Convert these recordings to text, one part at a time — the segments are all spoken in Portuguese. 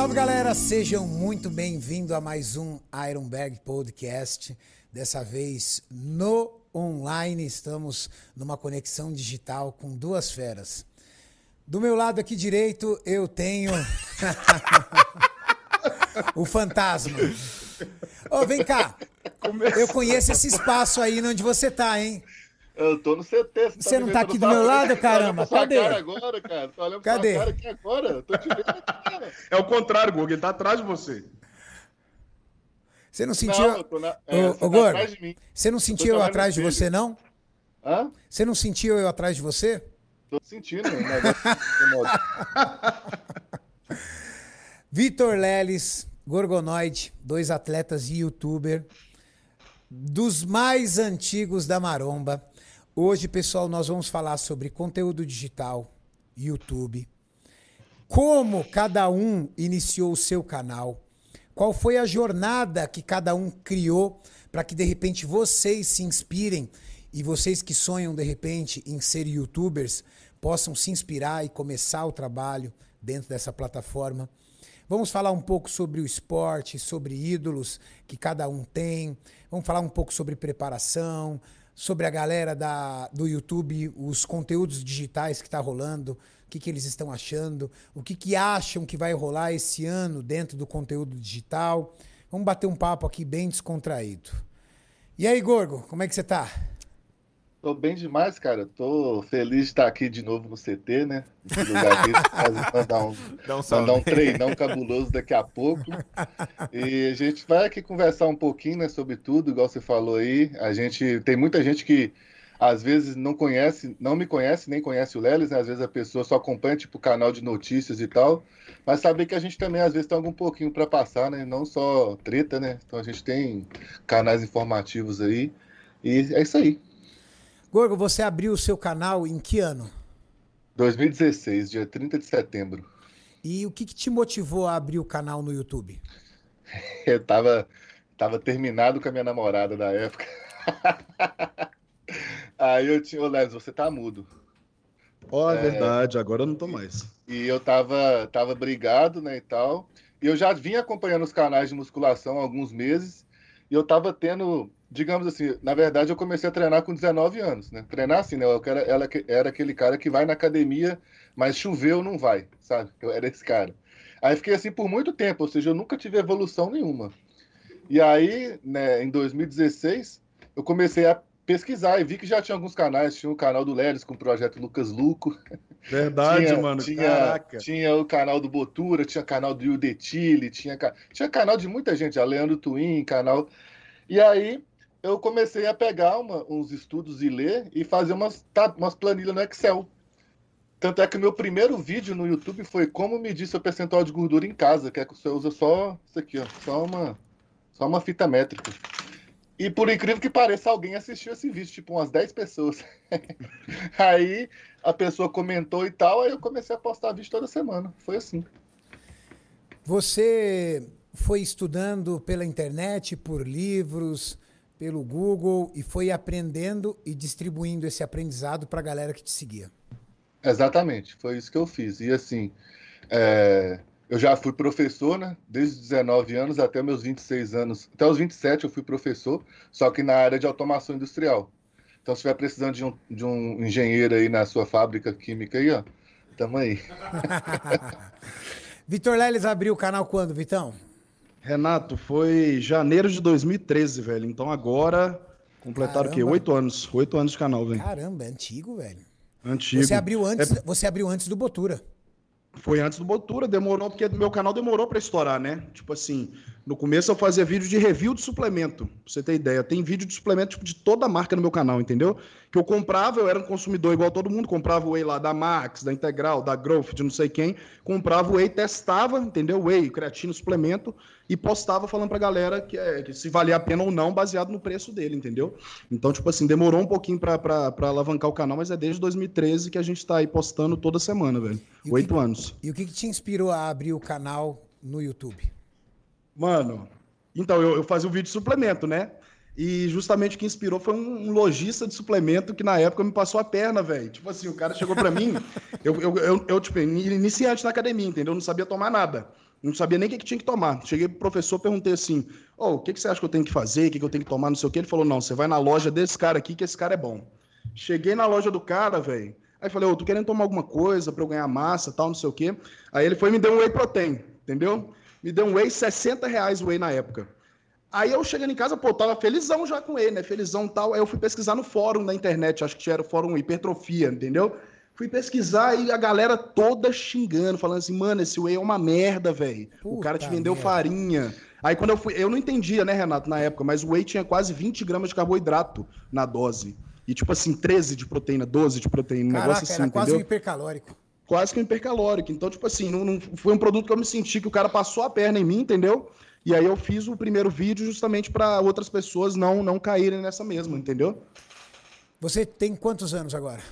salve galera, sejam muito bem-vindos a mais um Ironberg Podcast. Dessa vez no online, estamos numa conexão digital com duas feras. Do meu lado aqui direito, eu tenho o fantasma. Ô, vem cá. Eu conheço esse espaço aí onde você tá, hein? Eu tô no CT. Você, tá não tá aqui do meu lado, caramba? Cadê? Cara agora, cara. Tô olhando Cadê? cara aqui agora. Tô te vendo. É o contrário, Guga. Ele tá atrás de você. Você não sentiu. Não, eu na... é, Ô, você ô, tá Gordo, atrás de mim. Você não sentiu eu atrás de você, não? Hã? Você não sentiu eu atrás de você? Tô sentindo. Vitor Leles, Gorgonoide, dois atletas e youtuber dos mais antigos da maromba. Hoje, pessoal, nós vamos falar sobre conteúdo digital, YouTube, como cada um iniciou o seu canal, qual foi a jornada que cada um criou para que de repente vocês se inspirem e vocês que sonham de repente em ser youtubers possam se inspirar e começar o trabalho dentro dessa plataforma. Vamos falar um pouco sobre o esporte, sobre ídolos que cada um tem. Vamos falar um pouco sobre preparação, sobre a galera da, do YouTube, os conteúdos digitais que está rolando, o que, que eles estão achando, o que, que acham que vai rolar esse ano dentro do conteúdo digital. Vamos bater um papo aqui bem descontraído. E aí, Gorgo, como é que você tá? Tô bem demais, cara. Tô feliz de estar aqui de novo no CT, né? Lugar desse, fazer- mandar um, um mandar um treinão cabuloso daqui a pouco. E a gente vai aqui conversar um pouquinho, né, sobre tudo, igual você falou aí. A gente tem muita gente que às vezes não conhece, não me conhece, nem conhece o Lelis, né? Às vezes a pessoa só acompanha tipo o canal de notícias e tal, mas saber que a gente também às vezes tem algum pouquinho para passar, né? Não só treta, né? Então a gente tem canais informativos aí. E é isso aí. Gorgo, você abriu o seu canal em que ano? 2016, dia 30 de setembro. E o que, que te motivou a abrir o canal no YouTube? Eu tava, tava terminado com a minha namorada da época. Aí eu tinha, ô Lelis, você tá mudo. Ó, é verdade. Agora eu não tô mais. E eu tava, tava brigado, né, e tal. E eu já vinha acompanhando os canais de musculação há alguns meses. E eu tava tendo, digamos assim, na verdade eu comecei a treinar com 19 anos, né? Treinar assim, né? Eu era, ela, era aquele cara que vai na academia, mas choveu, não vai, sabe? Eu era esse cara. Aí fiquei assim por muito tempo, ou seja, eu nunca tive evolução nenhuma. E aí, né, em 2016, eu comecei a pesquisar e vi que já tinha alguns canais. Tinha o canal do Lelis com o projeto Lucas Luco. Verdade, tinha, mano. Tinha, Caraca. tinha o canal do Botura, tinha canal do Yudetile, tinha, tinha canal de muita gente, a Leandro Twin, canal. E aí eu comecei a pegar uma- uns estudos e ler e fazer umas, ta- umas planilhas no Excel. Tanto é que o meu primeiro vídeo no YouTube foi como medir seu percentual de gordura em casa, que é que você usa só isso aqui, ó, só uma, só uma fita métrica. E por incrível que pareça, alguém assistiu esse vídeo, tipo umas 10 pessoas. aí a pessoa comentou e tal, aí eu comecei a postar vídeo toda semana. Foi assim. Você foi estudando pela internet, por livros, pelo Google e foi aprendendo e distribuindo esse aprendizado para a galera que te seguia. Exatamente, foi isso que eu fiz. E assim, é, eu já fui professor, né? Desde os 19 anos até meus 26 anos. Até os 27 eu fui professor, só que na área de automação industrial. Então, se estiver precisando de um, de um engenheiro aí na sua fábrica química aí, ó, tamo aí. Vitor Leles abriu o canal quando, Vitão? Renato, foi janeiro de 2013, velho. Então agora completaram o quê? Caramba. Oito anos. Oito anos de canal, velho. Caramba, é antigo, velho. Antigo. Você abriu antes, É, você abriu antes do Botura. foi antes do Botura, demorou, porque meu canal demorou pra estourar, né? Tipo assim, no começo eu fazia vídeo de review de suplemento, pra você ter ideia. Tem vídeo de suplemento tipo, de toda a marca no meu canal, entendeu? Que eu comprava, eu era um consumidor igual todo mundo, comprava o whey lá da Max, da Integral, da Growth, de não sei quem, comprava o whey, testava, entendeu? Whey, creatina, suplemento, e postava falando pra galera que, é, que se valia a pena ou não, baseado no preço dele, entendeu? Então, tipo assim, demorou um pouquinho pra, pra, pra alavancar o canal, mas é desde 2013 que a gente tá aí postando toda semana, velho. Oito anos. E o que, que te inspirou a abrir o canal no YouTube? Mano, então eu, eu fazia o vídeo de suplemento, né? E justamente o que inspirou foi um, um lojista de suplemento que na época me passou a perna, velho. Tipo assim, o cara chegou pra mim, eu, eu, eu, eu, tipo, iniciante na academia, entendeu? Eu não sabia tomar nada. Não sabia nem o que, que tinha que tomar. Cheguei pro professor, perguntei assim: oh, o que, que você acha que eu tenho que fazer? O que, que eu tenho que tomar? Não sei o que. Ele falou: não, você vai na loja desse cara aqui, que esse cara é bom. Cheguei na loja do cara, velho. Aí falei, ô, oh, tô querendo tomar alguma coisa pra eu ganhar massa tal, não sei o quê. Aí ele foi e me deu um whey protein, entendeu? Me deu um whey, 60 reais o whey na época. Aí eu chegando em casa, pô, tava felizão já com ele, né? Felizão tal. Aí eu fui pesquisar no fórum da internet, acho que era o fórum hipertrofia, entendeu? Fui pesquisar e a galera toda xingando, falando assim, mano, esse whey é uma merda, velho. O cara te vendeu merda. farinha. Aí quando eu fui, eu não entendia, né, Renato, na época, mas o whey tinha quase 20 gramas de carboidrato na dose. E tipo assim, 13 de proteína, 12 de proteína, um Caraca, negócio assim, era entendeu? quase um hipercalórico. Quase que um hipercalórico. Então, tipo assim, não, não, foi um produto que eu me senti que o cara passou a perna em mim, entendeu? E aí eu fiz o primeiro vídeo justamente para outras pessoas não, não caírem nessa mesma, entendeu? Você tem quantos anos agora?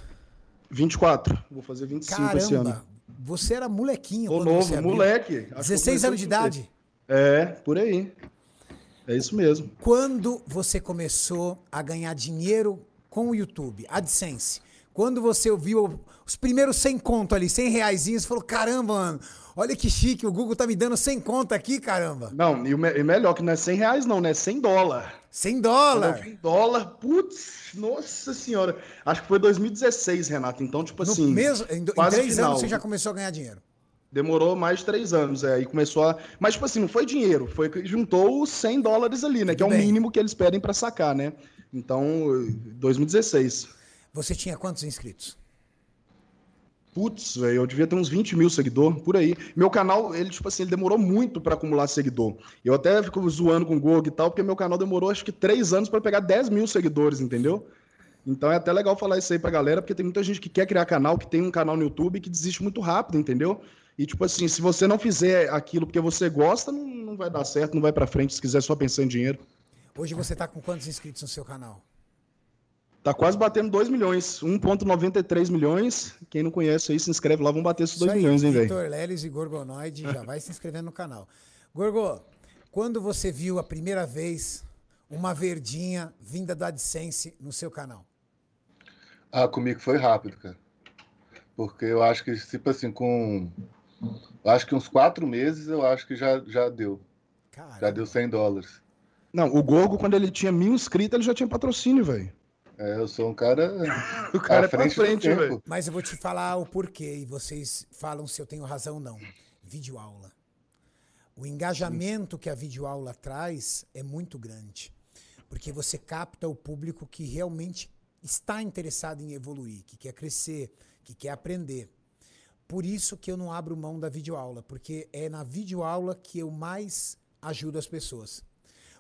24. Vou fazer 25 Caramba, esse ano. Você era molequinho. Ô, novo, moleque. 16 anos de idade? É, por aí. É isso mesmo. Quando você começou a ganhar dinheiro com o YouTube, AdSense, quando você ouviu os primeiros 100 conto ali, 100 reais, você falou, caramba, mano, olha que chique, o Google tá me dando 100 conto aqui, caramba. Não, e, me e melhor que não é 100 reais não, né? 100 dólar. 100 dólar? 100 dólar, putz, nossa senhora. Acho que foi 2016, Renato, então, tipo no assim... Mesmo, em, em três final. anos você já começou a ganhar dinheiro? Demorou mais de três anos, é, e começou a... Mas, tipo assim, não foi dinheiro, foi que juntou os 100 dólares ali, né? Tudo que é o mínimo que eles pedem para sacar, né? Então, 2016. Você tinha quantos inscritos? Putz, velho, eu devia ter uns 20 mil seguidores, por aí. Meu canal, ele, tipo assim, ele demorou muito para acumular seguidor. Eu até fico zoando com o Gog e tal, porque meu canal demorou acho que três anos para pegar 10 mil seguidores, entendeu? Então é até legal falar isso aí pra galera, porque tem muita gente que quer criar canal, que tem um canal no YouTube que desiste muito rápido, entendeu? E, tipo assim, se você não fizer aquilo porque você gosta, não, não vai dar certo, não vai para frente se quiser só pensar em dinheiro. Hoje você tá com quantos inscritos no seu canal? Tá quase batendo 2 milhões, 1,93 milhões. Quem não conhece aí, se inscreve lá, vão bater esses 2 milhões, hein, velho? Vitor Leles e Gorgonoide já vai se inscrevendo no canal. Gorgo, quando você viu a primeira vez uma verdinha vinda do AdSense no seu canal? Ah, comigo foi rápido, cara. Porque eu acho que, tipo assim, com. Eu acho que uns quatro meses eu acho que já, já deu. Caramba. Já deu 100 dólares. Não, o Gorgo, quando ele tinha mil inscritos, ele já tinha patrocínio, velho. É, eu sou um cara. o cara é frente, frente velho. Mas eu vou te falar o porquê e vocês falam se eu tenho razão ou não. Videoaula. O engajamento que a videoaula traz é muito grande. Porque você capta o público que realmente está interessado em evoluir, que quer crescer, que quer aprender. Por isso que eu não abro mão da videoaula, porque é na videoaula que eu mais ajudo as pessoas.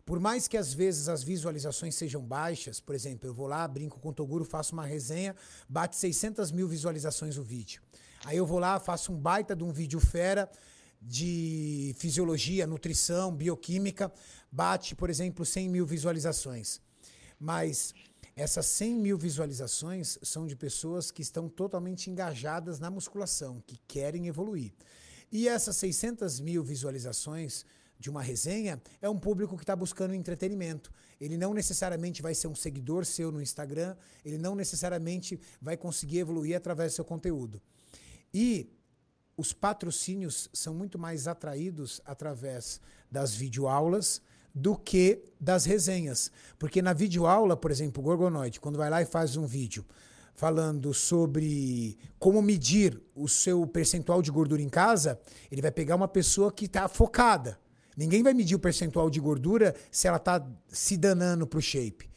Por mais que às vezes as visualizações sejam baixas, por exemplo, eu vou lá, brinco com o Toguro, faço uma resenha, bate 600 mil visualizações o vídeo. Aí eu vou lá, faço um baita de um vídeo fera de fisiologia, nutrição, bioquímica, bate, por exemplo, 100 mil visualizações. Mas essas 100 mil visualizações são de pessoas que estão totalmente engajadas na musculação, que querem evoluir. E essas 600 mil visualizações de uma resenha é um público que está buscando entretenimento. Ele não necessariamente vai ser um seguidor seu no Instagram, ele não necessariamente vai conseguir evoluir através do seu conteúdo. E os patrocínios são muito mais atraídos através das videoaulas do que das resenhas. Porque na videoaula, por exemplo, o Gorgonoide, quando vai lá e faz um vídeo falando sobre como medir o seu percentual de gordura em casa, ele vai pegar uma pessoa que está focada. Ninguém vai medir o percentual de gordura se ela está se danando para o shape.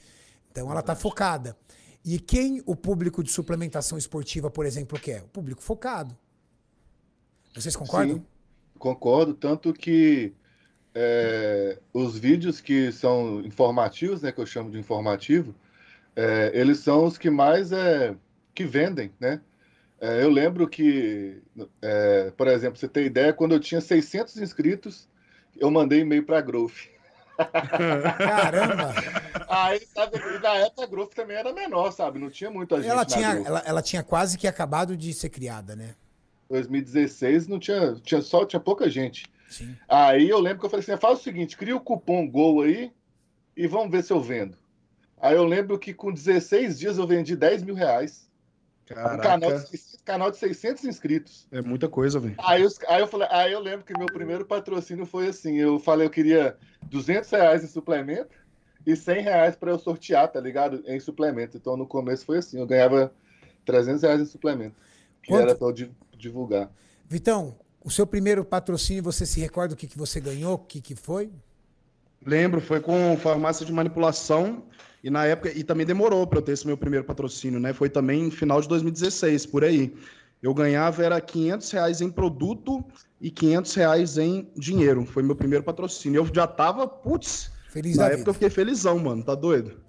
Então ela está focada. E quem o público de suplementação esportiva, por exemplo, quer? O público focado. Vocês concordam? Sim, concordo. Tanto que é, os vídeos que são informativos, né, que eu chamo de informativo, é, eles são os que mais é, que vendem, né? É, eu lembro que, é, por exemplo, você ter ideia, quando eu tinha 600 inscritos, eu mandei e-mail para a Growth. Caramba! Aí, sabe, na época a Growth também era menor, sabe? Não tinha muita gente. Ela tinha, ela, ela, tinha quase que acabado de ser criada, né? 2016 não tinha, tinha só tinha pouca gente. Sim. Aí eu lembro que eu falei assim: faz o seguinte, cria o cupom GOL aí e vamos ver se eu vendo. Aí eu lembro que com 16 dias eu vendi 10 mil reais. Caraca. Um canal, canal de 600 inscritos. É muita coisa, velho. Aí, aí, eu falei, aí eu lembro que meu primeiro patrocínio foi assim, eu falei, eu queria 200 reais em suplemento e 100 reais para eu sortear, tá ligado? Em suplemento. Então no começo foi assim, eu ganhava 300 reais em suplemento, que Quanto? era para eu divulgar. Vitão, o seu primeiro patrocínio, você se recorda o que, que você ganhou? O que, que foi? Lembro, foi com farmácia de manipulação e na época, e também demorou para eu ter esse meu primeiro patrocínio, né? Foi também no final de 2016, por aí. Eu ganhava era 500 reais em produto e 500 reais em dinheiro. Foi meu primeiro patrocínio. Eu já tava, putz, Feliz na época vida. eu fiquei felizão, mano. Tá doido?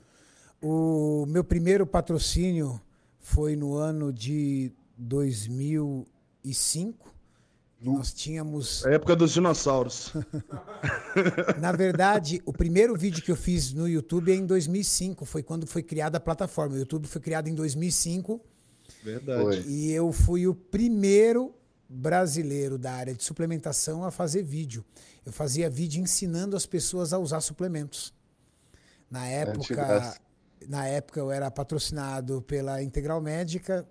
O meu primeiro patrocínio foi no ano de 2005. Nós tínhamos. A época dos dinossauros. Na verdade, o primeiro vídeo que eu fiz no YouTube é em 2005. Foi quando foi criada a plataforma. O YouTube foi criado em 2005. Verdade. Foi. E eu fui o primeiro brasileiro da área de suplementação a fazer vídeo. Eu fazia vídeo ensinando as pessoas a usar suplementos. Na época, na época eu era patrocinado pela Integral Médica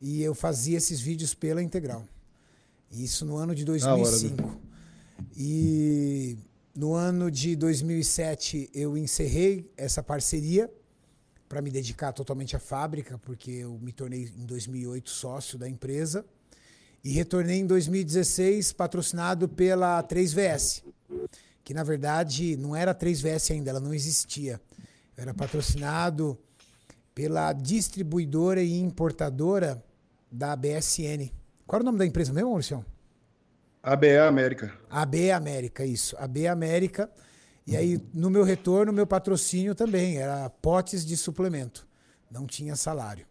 e eu fazia esses vídeos pela Integral. Isso no ano de 2005. Hora, e no ano de 2007 eu encerrei essa parceria para me dedicar totalmente à fábrica, porque eu me tornei em 2008 sócio da empresa. E retornei em 2016 patrocinado pela 3VS, que na verdade não era 3VS ainda, ela não existia. Eu era patrocinado pela distribuidora e importadora da BSN. Qual era o nome da empresa mesmo, Maurício? ABE América. ABE América, isso. ABE América. E aí, no meu retorno, meu patrocínio também era potes de suplemento. Não tinha salário.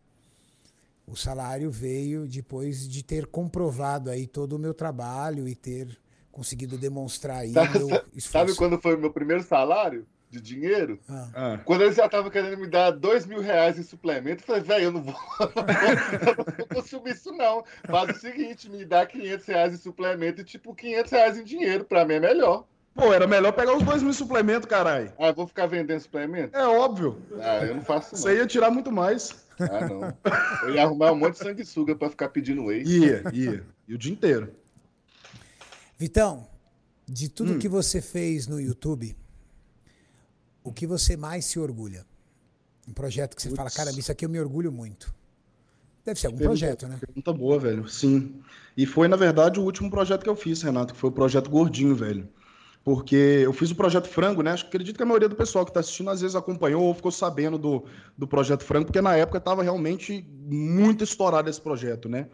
O salário veio depois de ter comprovado aí todo o meu trabalho e ter conseguido demonstrar aí sabe, meu esforço. Sabe quando foi o meu primeiro salário? De dinheiro. Ah. ah. Quando eles já estavam querendo me dar dois mil reais em suplemento, eu falei, velho, eu não vou, eu não vou consumir isso não. Faz o seguinte, me dá 500 reais em suplemento e tipo 500 reais em dinheiro, pra mim é melhor. Pô, era melhor pegar os dois mil suplementos, caralho. Ah, eu vou ficar vendendo suplemento? É óbvio. Ah, eu não faço não. Você ia tirar muito mais. Ah, não. Eu ia arrumar um monte de sanguessuga pra ficar pedindo whey. Ia, ia. E o dia inteiro. Vitão, de tudo hum. que você fez no YouTube, o que você mais se orgulha? Um projeto que você Puts. fala, cara, isso aqui eu me orgulho muito. Deve ser algum pergunta, projeto, né? Pergunta boa, velho. Sim. E foi, na verdade, o último projeto que eu fiz, Renato, que foi o projeto Gordinho, velho. Porque eu fiz o projeto Frango, né? Acho que acredito que a maioria do pessoal que está assistindo às vezes acompanhou ou ficou sabendo do, do projeto Frango, porque na época estava realmente muito estourado esse projeto, né?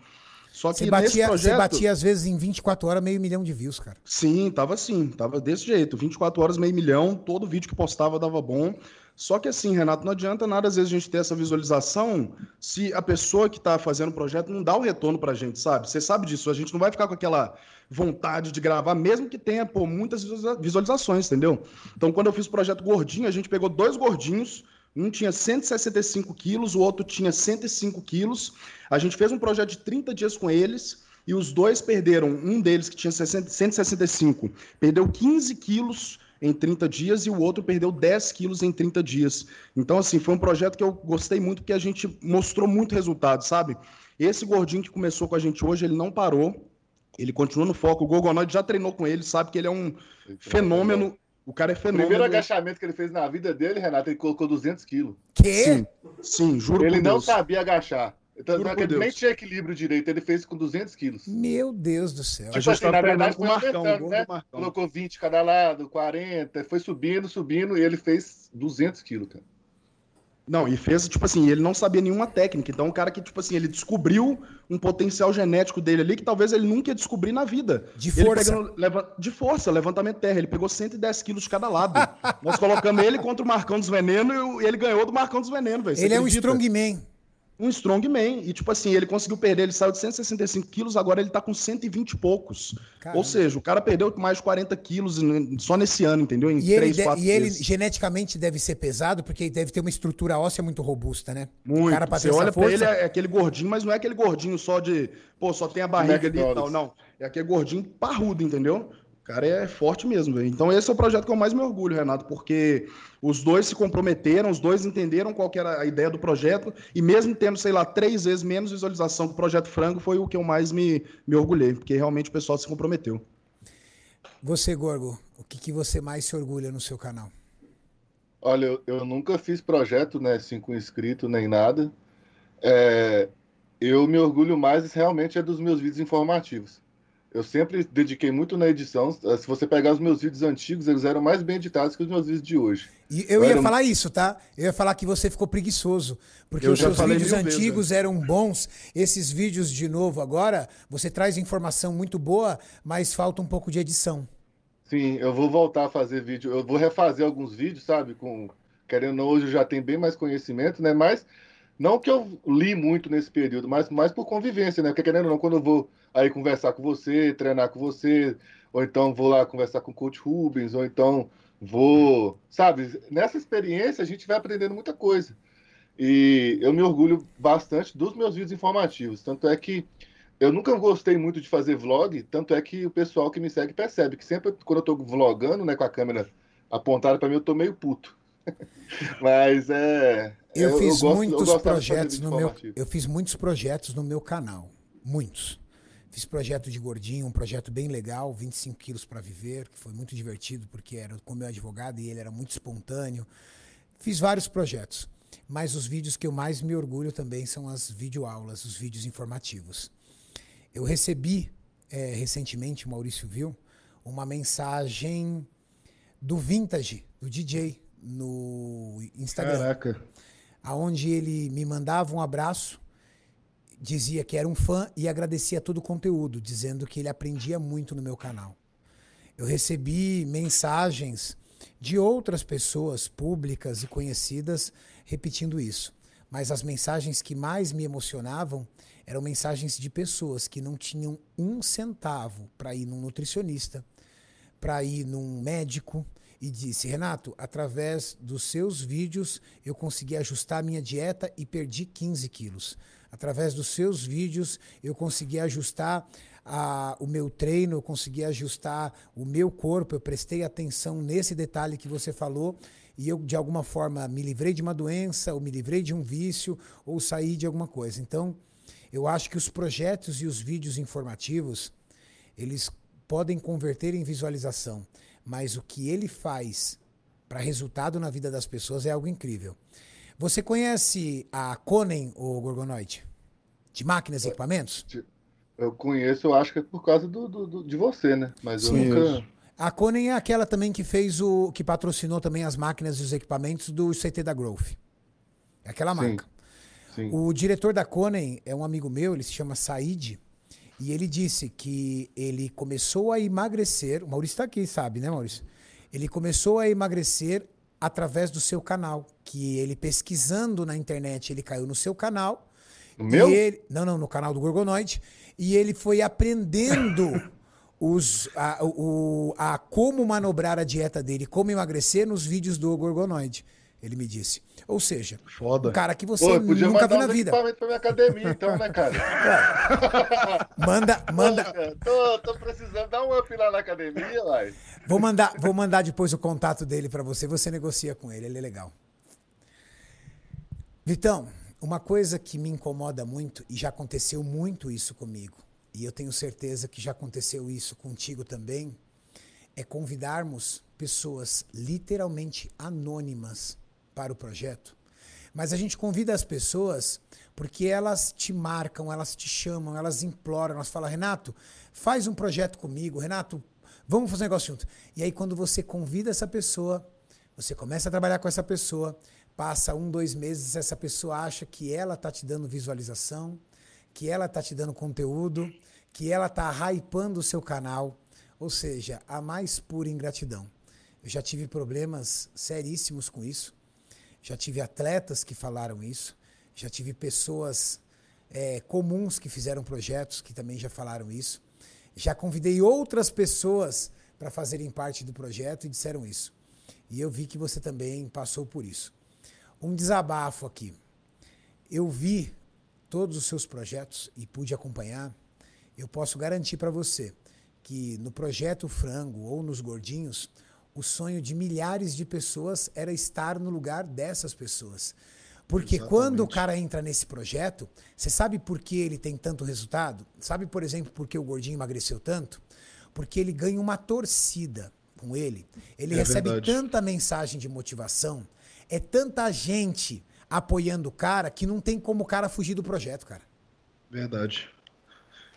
Só que você batia, projeto... você batia às vezes em 24 horas meio milhão de views, cara. Sim, tava assim, tava desse jeito. 24 horas, meio milhão, todo vídeo que postava dava bom. Só que assim, Renato, não adianta nada às vezes a gente ter essa visualização se a pessoa que está fazendo o projeto não dá o retorno pra gente, sabe? Você sabe disso, a gente não vai ficar com aquela vontade de gravar, mesmo que tenha pô, muitas visualizações, entendeu? Então, quando eu fiz o projeto Gordinho, a gente pegou dois gordinhos, um tinha 165 quilos, o outro tinha 105 quilos. A gente fez um projeto de 30 dias com eles e os dois perderam. Um deles, que tinha 60, 165, perdeu 15 quilos em 30 dias e o outro perdeu 10 quilos em 30 dias. Então, assim, foi um projeto que eu gostei muito porque a gente mostrou muito resultado, sabe? Esse gordinho que começou com a gente hoje, ele não parou. Ele continua no foco. O Gogonoid já treinou com ele, sabe que ele é um fenômeno o cara é fenômeno. O primeiro agachamento que ele fez na vida dele, Renato, ele colocou 200 quilos. Que? Sim, sim juro Ele não Deus. sabia agachar. Então, não, ele nem tinha equilíbrio direito, ele fez com 200 quilos. Meu Deus do céu. Tipo assim, tá na verdade, foi Marcão, né? Marcão. Colocou 20 cada lado, 40, foi subindo, subindo, e ele fez 200 quilos, cara. Não, e fez, tipo assim, ele não sabia nenhuma técnica. Então, o cara que, tipo assim, ele descobriu um potencial genético dele ali que talvez ele nunca ia descobrir na vida. De força. Pegando, leva, de força, levantamento terra. Ele pegou 110 quilos de cada lado. Nós colocamos ele contra o Marcão dos Veneno e ele ganhou do Marcão dos Veneno, velho. Ele é um strongman um strongman. E, tipo assim, ele conseguiu perder, ele saiu de 165 quilos, agora ele tá com 120 e poucos. Caramba. Ou seja, o cara perdeu mais de 40 quilos só nesse ano, entendeu? Em e 3, ele, de, e ele geneticamente deve ser pesado, porque ele deve ter uma estrutura óssea muito robusta, né? Muito. O cara, Você olha força... pra ele, é aquele gordinho, mas não é aquele gordinho só de, pô, só tem a barriga ali e tal. Não. É aquele gordinho parrudo, entendeu? O cara é forte mesmo, velho. Então esse é o projeto que eu mais me orgulho, Renato, porque os dois se comprometeram, os dois entenderam qual era a ideia do projeto, e mesmo tendo, sei lá, três vezes menos visualização que o Projeto Frango, foi o que eu mais me, me orgulhei, porque realmente o pessoal se comprometeu. Você, Gorgo, o que, que você mais se orgulha no seu canal? Olha, eu, eu nunca fiz projeto, né, assim, com inscrito nem nada. É, eu me orgulho mais realmente é dos meus vídeos informativos. Eu sempre dediquei muito na edição. Se você pegar os meus vídeos antigos, eles eram mais bem editados que os meus vídeos de hoje. E eu, eu ia era... falar isso, tá? Eu ia falar que você ficou preguiçoso. Porque eu os seus vídeos antigos vezes, eram bons. Esses vídeos de novo agora, você traz informação muito boa, mas falta um pouco de edição. Sim, eu vou voltar a fazer vídeo. Eu vou refazer alguns vídeos, sabe? Com querendo hoje eu já tenho bem mais conhecimento, né? Mas não que eu li muito nesse período, mas mais por convivência, né? Porque querendo ou não, quando eu vou aí conversar com você, treinar com você, ou então vou lá conversar com o coach Rubens, ou então vou, sabe? Nessa experiência a gente vai aprendendo muita coisa. E eu me orgulho bastante dos meus vídeos informativos. Tanto é que eu nunca gostei muito de fazer vlog, tanto é que o pessoal que me segue percebe que sempre quando eu tô vlogando, né, com a câmera apontada para mim, eu tô meio puto. Mas é. Eu, eu fiz eu gosto, muitos projetos no meu. Eu fiz muitos projetos no meu canal. Muitos. Fiz projeto de gordinho, um projeto bem legal, 25 quilos para viver, que foi muito divertido porque era com meu advogado e ele era muito espontâneo. Fiz vários projetos, mas os vídeos que eu mais me orgulho também são as videoaulas, os vídeos informativos. Eu recebi é, recentemente, o Maurício viu, uma mensagem do Vintage, do DJ, no Instagram. Caraca. Aonde ele me mandava um abraço dizia que era um fã e agradecia todo o conteúdo, dizendo que ele aprendia muito no meu canal. Eu recebi mensagens de outras pessoas públicas e conhecidas repetindo isso. Mas as mensagens que mais me emocionavam eram mensagens de pessoas que não tinham um centavo para ir num nutricionista, para ir num médico, e disse: Renato, através dos seus vídeos eu consegui ajustar a minha dieta e perdi 15 quilos. Através dos seus vídeos, eu consegui ajustar a, o meu treino, eu consegui ajustar o meu corpo, eu prestei atenção nesse detalhe que você falou e eu, de alguma forma, me livrei de uma doença, ou me livrei de um vício, ou saí de alguma coisa. Então, eu acho que os projetos e os vídeos informativos, eles podem converter em visualização, mas o que ele faz para resultado na vida das pessoas é algo incrível. Você conhece a Conen, ou Gorgonoid? De máquinas e equipamentos? Eu conheço, eu acho que é por causa do, do, do de você, né? Mas Sim, eu nunca. A Conen é aquela também que fez o. que patrocinou também as máquinas e os equipamentos do CT da Growth. É aquela marca. Sim. Sim. O diretor da Conen é um amigo meu, ele se chama Said. E ele disse que ele começou a emagrecer. O Maurício está aqui, sabe, né, Maurício? Ele começou a emagrecer através do seu canal, que ele pesquisando na internet, ele caiu no seu canal. No meu? Ele, não, não, no canal do Gorgonoid. E ele foi aprendendo os, a, o, a como manobrar a dieta dele, como emagrecer nos vídeos do Gorgonoid. Ele me disse. Ou seja, Foda. um cara que você Pô, nunca viu na vida. Pra minha academia, então, né, cara? manda, manda. tô, tô, precisando dar um up lá na academia, vai. Vou mandar, vou mandar depois o contato dele para você. Você negocia com ele, ele é legal. Vitão, uma coisa que me incomoda muito e já aconteceu muito isso comigo, e eu tenho certeza que já aconteceu isso contigo também, é convidarmos pessoas literalmente anônimas para o projeto. Mas a gente convida as pessoas porque elas te marcam, elas te chamam, elas imploram, elas falam, Renato, faz um projeto comigo, Renato, vamos fazer um negócio junto. E aí, quando você convida essa pessoa, você começa a trabalhar com essa pessoa, passa um, dois meses, essa pessoa acha que ela está te dando visualização, que ela está te dando conteúdo, que ela está hypando o seu canal, ou seja, a mais pura ingratidão. Eu já tive problemas seríssimos com isso. Já tive atletas que falaram isso. Já tive pessoas é, comuns que fizeram projetos que também já falaram isso. Já convidei outras pessoas para fazerem parte do projeto e disseram isso. E eu vi que você também passou por isso. Um desabafo aqui. Eu vi todos os seus projetos e pude acompanhar. Eu posso garantir para você que no projeto Frango ou nos Gordinhos, o sonho de milhares de pessoas era estar no lugar dessas pessoas. Porque Exatamente. quando o cara entra nesse projeto, você sabe por que ele tem tanto resultado? Sabe, por exemplo, por que o gordinho emagreceu tanto? Porque ele ganha uma torcida com ele. Ele É recebe verdade. tanta mensagem de motivação, é tanta gente apoiando o cara que não tem como o cara fugir do projeto, cara. Verdade.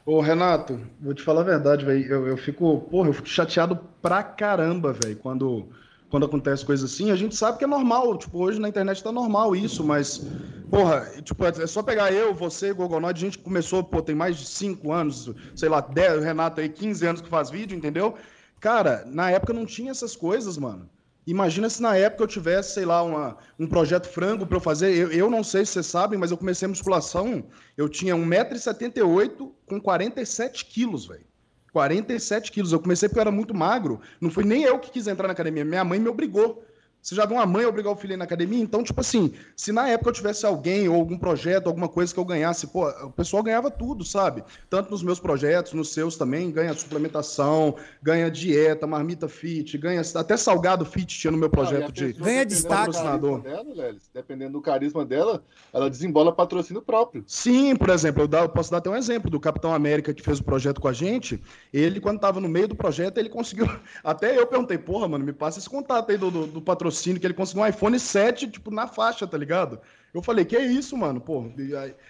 Ô, Renato, vou te falar a verdade, velho. Eu, eu fico, porra, eu fico chateado pra caramba, velho, quando, quando acontece coisa assim. A gente sabe que é normal, tipo, hoje na internet tá normal isso, mas, porra, tipo, é só pegar eu, você, Gogonoid, a gente começou, pô, tem mais de 5 anos, sei lá, 10, o Renato aí, 15 anos que faz vídeo, entendeu? Cara, na época não tinha essas coisas, mano. Imagina se na época eu tivesse, sei lá, uma, um projeto frango para eu fazer. Eu, eu não sei se vocês sabem, mas eu comecei a musculação. Eu tinha 1,78m com 47 quilos, velho. 47 quilos. Eu comecei porque eu era muito magro. Não foi nem eu que quis entrar na academia. Minha mãe me obrigou. Você já viu uma mãe obrigar o filho a ir na academia? Então, tipo assim, se na época eu tivesse alguém ou algum projeto, alguma coisa que eu ganhasse, pô, o pessoal ganhava tudo, sabe? Tanto nos meus projetos, nos seus também, ganha suplementação, ganha dieta, marmita fit, ganha até salgado fit tinha no meu projeto Ah, e a de. Ganha dependendo do destaque. carisma Dela, Lelis, dependendo do carisma dela, ela desembola patrocínio próprio. Sim, por exemplo, eu, dá- eu posso dar até um exemplo do Capitão América que fez o projeto com a gente. Ele, quando estava no meio do projeto, ele conseguiu. Até eu perguntei, porra, mano, me passa esse contato aí do, do, do patrocínio, que ele conseguiu um iPhone 7, tipo, na faixa, tá ligado? Eu falei, que é isso, mano? Pô, o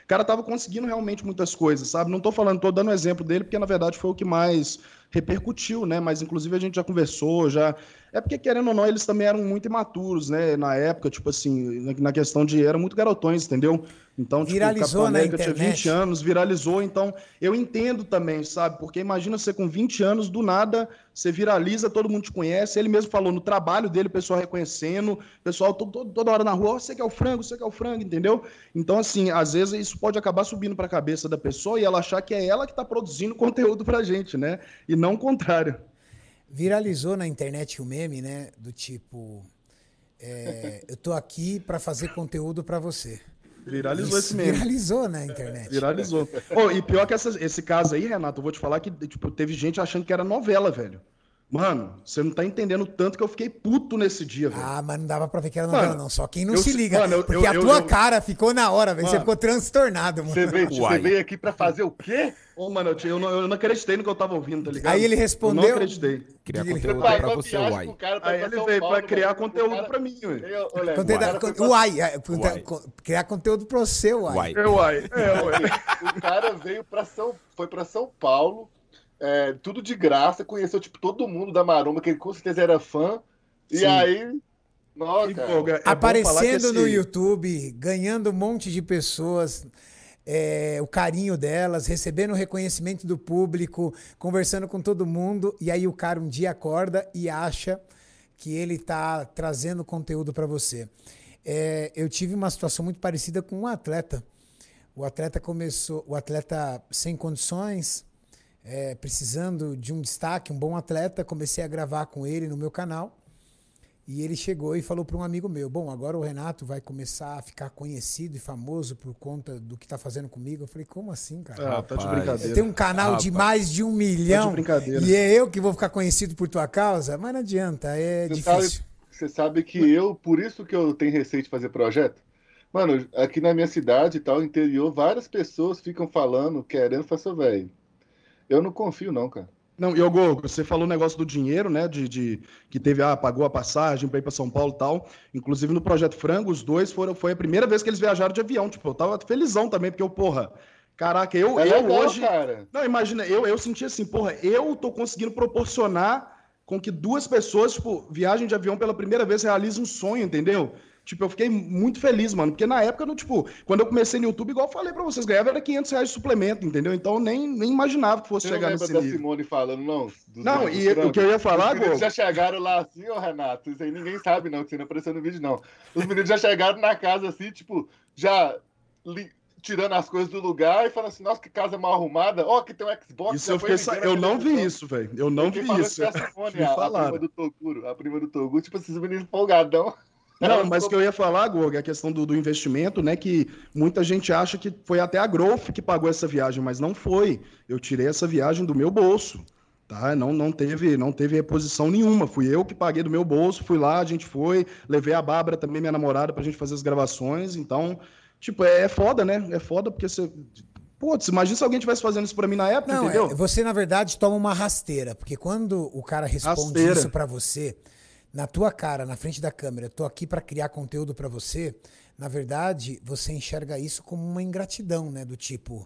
cara tava conseguindo realmente muitas coisas, sabe? Não tô falando, tô dando exemplo dele, porque na verdade foi o que mais repercutiu, né? Mas inclusive a gente já conversou, já. É porque, querendo ou não, eles também eram muito imaturos, né? Na época, tipo assim, na, questão de. eram muito garotões, entendeu? Então, tipo, Viralizou o Capitão na América tinha internet. 20 anos, viralizou, então eu entendo também, sabe? Porque imagina você com 20 anos, do nada, você viraliza, todo mundo te conhece. Ele mesmo falou no trabalho dele, o pessoal reconhecendo, o pessoal to- to- toda hora na rua, "Ó, você quer o frango, você quer o frango, entendeu? Então, assim, às vezes isso pode acabar subindo para a cabeça da pessoa e ela achar que é ela que está produzindo conteúdo pra gente, né? E não o contrário. Viralizou na internet o meme, né? Do tipo, é, eu tô aqui pra fazer conteúdo pra você. Viralizou Isso esse meme. Viralizou na internet. Viralizou. Ô, e pior que essa- esse caso aí, Renato, eu vou te falar que tipo, teve gente achando que era novela, velho. Mano, você não tá entendendo o tanto que eu fiquei puto nesse dia, velho. Ah, mas não dava pra ver que era novela, Mano, não. Só quem não eu se liga. mano, eu- porque eu- a eu- tua eu- cara ficou na hora, velho. Você ficou transtornado, mano. Você veio, você veio aqui pra fazer o quê? Ô, mano, eu, eu não, eu não acreditei no que eu tava ouvindo, tá ligado? Aí ele Eu respondeu- não acreditei. Criar Ele- conteúdo Vai pra você, uai. cara pra Aí pra ele veio Paulo, pra criar mano. Conteúdo cara- pra mim. Eu- Léo, Conteúdo- pra- Uai, é, Uai. criar conteúdo pro seu, uai. Uai. É, uai. É, uai. O cara veio pra São, foi pra São Paulo, é, tudo de graça, conheceu tipo todo mundo da Maromba, que ele com certeza era fã. E Sim. aí, nossa, E, cara, pô, é Aparecendo no esse- YouTube, ganhando um monte de pessoas, é, o carinho delas, recebendo o reconhecimento do público, conversando com todo mundo, e aí o cara um dia acorda e acha que ele tá trazendo conteúdo para você. É, eu tive uma situação muito parecida com um atleta. O atleta começou, o atleta sem condições, é, precisando de um destaque, um bom atleta, comecei a gravar com ele no meu canal. E ele chegou e falou para um amigo meu: Bom, agora o Renato vai começar a ficar conhecido e famoso por conta do que tá fazendo comigo. Eu falei: Como assim, cara? Ah, tá de brincadeira. Eu tenho um canal de Rapaz. mais de um milhão brincadeira. e é eu que vou ficar conhecido por tua causa? Mas não adianta, é Você difícil. sabe, você sabe que eu, por isso que eu tenho receio de fazer projeto. Mano, aqui na minha cidade e tal, interior, várias pessoas ficam falando, querendo, fazer velho. Eu não confio, não, cara. Não, e ô Gogo, você falou o negócio do dinheiro, né? De, de- que teve, ah, pagou a passagem para ir para São Paulo e tal. Inclusive no projeto Frango, os dois foram, foi a primeira vez que eles viajaram de avião. Tipo, eu tava felizão também, porque eu, porra, caraca, eu, É eu legal, hoje. cara. Não, imagina, eu, eu senti assim, porra, eu tô conseguindo proporcionar com que duas pessoas, tipo, viagem de avião pela primeira vez realizem um sonho, entendeu? Tipo, eu fiquei muito feliz, mano, porque na época, no, tipo, quando eu comecei no YouTube, igual eu falei pra vocês, ganhava era 500 reais de suplemento, entendeu? Então eu nem, nem imaginava que fosse não chegar nesse da nível. Simone falando, não? Não, e o que eu ia falar, Os meninos já chegaram lá assim, ô Renato, isso aí ninguém sabe não, que você não apareceu no vídeo não. Os meninos já chegaram na casa assim, tipo, já li- tirando as coisas do lugar e falando assim, nossa, que casa mal arrumada, ó, que tem um Xbox. Isso eu, fiquei sa- eu não vi isso, velho. Eu não vi isso. foi a Simone, a, a prima do Toguro, a prima do Toguro, tipo, esses meninos folgadão. Não, Ela mas o que eu ia falar, Gorg, é a questão do, do investimento, né? Que muita gente acha que foi até a Growth que pagou essa viagem, mas não foi. Eu tirei essa viagem do meu bolso. Tá? Não, não teve não teve reposição nenhuma. Fui eu que paguei do meu bolso, fui lá, a gente foi, levei a Bárbara também, minha namorada, pra gente fazer as gravações. Então, tipo, é, é foda, né? É foda porque você. Putz, imagina se alguém tivesse fazendo isso pra mim na época, não, entendeu? É, você, na verdade, toma uma rasteira, porque quando o cara responde rasteira. isso para você, na tua cara, na frente da câmera, tô aqui para criar conteúdo para você, na verdade, você enxerga isso como uma ingratidão, né? Do tipo,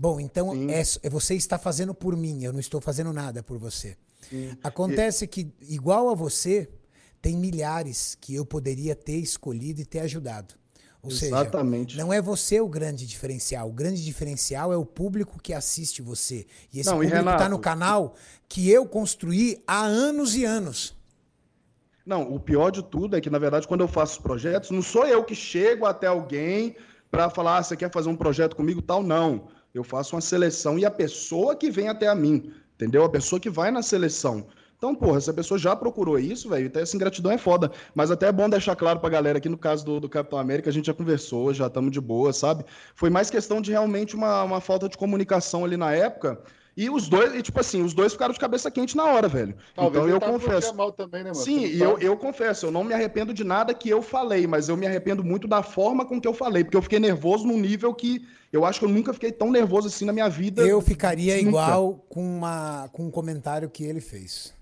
Bom, então é, é, você está fazendo por mim, eu não estou fazendo nada por você. Sim. Acontece e... que, igual a você, tem milhares que eu poderia ter escolhido e ter ajudado. Ou Exatamente. seja, não é você o grande diferencial. O grande diferencial é o público que assiste você. E esse não, público está no canal que eu construí há anos e anos. Não, o pior de tudo é que, na verdade, quando eu faço projetos, não sou eu que chego até alguém para falar, ah, você quer fazer um projeto comigo tal, não. Eu faço uma seleção e a pessoa que vem até a mim, entendeu? A pessoa que vai na seleção. Então, porra, essa pessoa já procurou isso, velho, então essa ingratidão é foda. Mas até é bom deixar claro pra galera aqui no caso do, do Capitão América, a gente já conversou, já estamos de boa, sabe? Foi mais questão de realmente uma, uma falta de comunicação ali na época. E os dois, e, tipo assim, os dois ficaram de cabeça quente na hora, velho. Talvez então eu confesso. Mal também, né, mano? Sim, e eu, eu confesso, eu não me arrependo de nada que eu falei, mas eu me arrependo muito da forma com que eu falei, porque eu fiquei nervoso num nível que eu acho que eu nunca fiquei tão nervoso assim na minha vida. Eu ficaria nunca. igual com, uma, com um comentário que ele fez.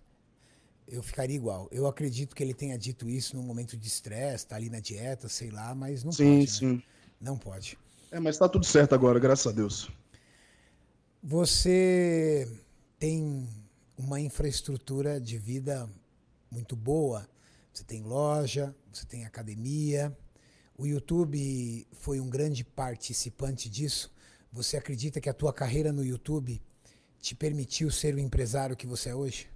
Eu ficaria igual. Eu acredito que ele tenha dito isso num momento de estresse, tá ali na dieta, sei lá, mas não sim, pode. Sim, né? sim. Não pode. É, mas tá tudo certo agora, graças a Deus. Você tem uma infraestrutura de vida muito boa. Você tem loja, você tem academia, o YouTube foi um grande participante disso. Você acredita que a tua carreira no YouTube te permitiu ser o empresário que você é hoje?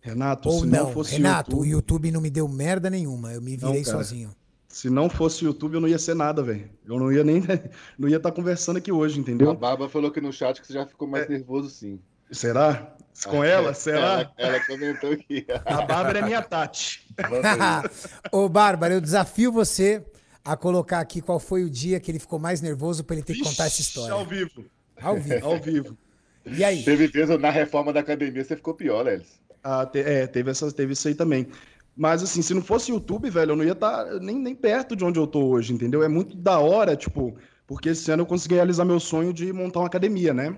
Renato, Ou se não, não fosse Renato, YouTube... o YouTube não me deu merda nenhuma, eu me virei não, sozinho. Se não fosse o YouTube, eu não ia ser nada, velho. Eu não ia nem não ia estar tá conversando aqui hoje, entendeu? A Baba falou aqui no chat que você já ficou mais é... nervoso, sim. Será? Com ah, ela? Será? Ela, ela comentou aqui. A Bárbara é minha Tati. Ô, Bárbara, eu desafio você a colocar aqui qual foi o dia que ele ficou mais nervoso para ele ter que contar essa história. Ao vivo. Ao vivo. ao vivo. E aí? Teve peso na reforma da academia, você ficou pior, Lelis. Ah, te, é, teve, essa, teve isso aí também. Mas assim, se não fosse YouTube, velho, eu não ia estar tá nem, nem perto de onde eu tô hoje, entendeu? É muito da hora, tipo, porque esse ano eu consegui realizar meu sonho de montar uma academia, né?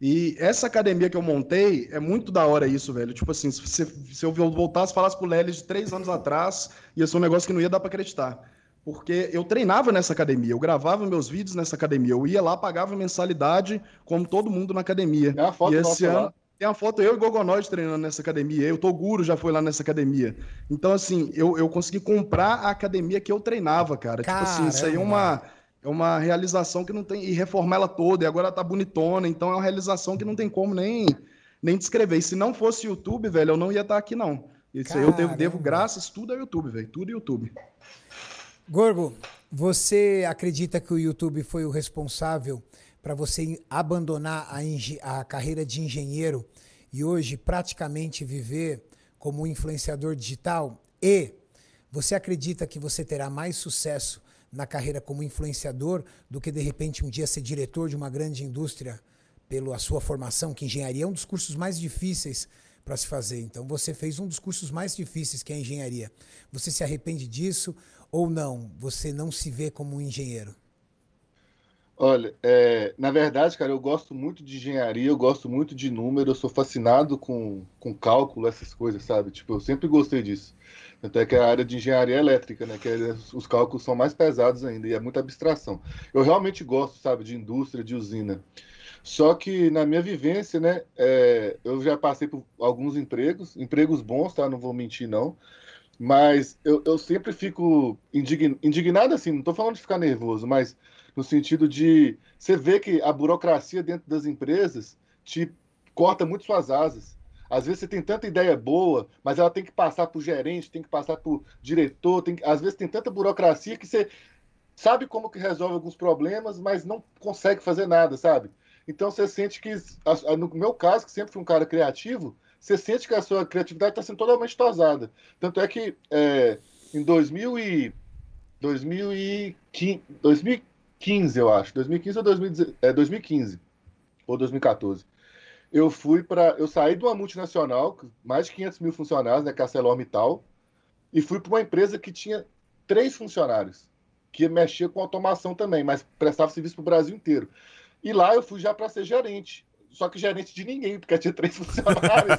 E essa academia que eu montei, é muito da hora isso, velho. Tipo assim, se, se eu voltasse falasse pro Lelis de três anos atrás, ia ser um negócio que não ia dar para acreditar porque eu treinava nessa academia, eu gravava meus vídeos nessa academia, eu ia lá, pagava mensalidade, como todo mundo na academia. Uma foto e esse ano lá. Tem uma foto eu e Gogonoid treinando nessa academia, eu, Toguro já foi lá nessa academia. Então, assim, eu, eu consegui comprar a academia que eu treinava, cara. Caramba. Tipo assim, isso aí é uma, é uma realização que não tem. E reformar ela toda, e agora ela tá bonitona, então é uma realização que não tem como nem, nem descrever. E se não fosse YouTube, velho, eu não ia estar aqui, não. Isso aí eu devo, devo graças tudo ao YouTube, velho. Tudo YouTube. Gorgo, você acredita que o YouTube foi o responsável para você abandonar a, a carreira de engenheiro e hoje praticamente viver como influenciador digital? E você acredita que você terá mais sucesso na carreira como influenciador do que de repente um dia ser diretor de uma grande indústria pela sua formação, que engenharia é um dos cursos mais difíceis para se fazer. Então você fez um dos cursos mais difíceis, que é a engenharia. Você se arrepende disso ou não? Você não se vê como um engenheiro? Olha, é, na verdade, cara, eu gosto muito de engenharia, eu gosto muito de número, eu sou fascinado com, com cálculo, essas coisas, sabe? Tipo, eu sempre gostei disso. Até que é a área de engenharia elétrica, né? Que é, os cálculos são mais pesados ainda e é muita abstração. Eu realmente gosto, sabe, de indústria, de usina. Só que na minha vivência, né, é, eu já passei por alguns empregos, empregos bons, tá? Não vou mentir, não. Mas eu, eu sempre fico indignado, assim, não estou falando de ficar nervoso, mas no sentido de você ver que a burocracia dentro das empresas te corta muito suas asas. Às vezes você tem tanta ideia boa, mas ela tem que passar por gerente, tem que passar por diretor, tem, às vezes tem tanta burocracia que você sabe como que resolve alguns problemas, mas não consegue fazer nada, sabe? Então você sente que, no meu caso, que sempre fui um cara criativo, você sente que a sua criatividade está sendo totalmente tosada. Tanto é que é, em 2000 e, 2015, 2015, eu acho, 2015 ou 2015, é, 2015 ou 2014, eu fui para. Eu saí de uma multinacional, mais de 500 mil funcionários, né, ArcelorMittal, e fui para uma empresa que tinha três funcionários, que mexia com automação também, mas prestava serviço para o Brasil inteiro. E lá eu fui já para ser gerente. Só que gerente de ninguém, porque tinha três funcionários.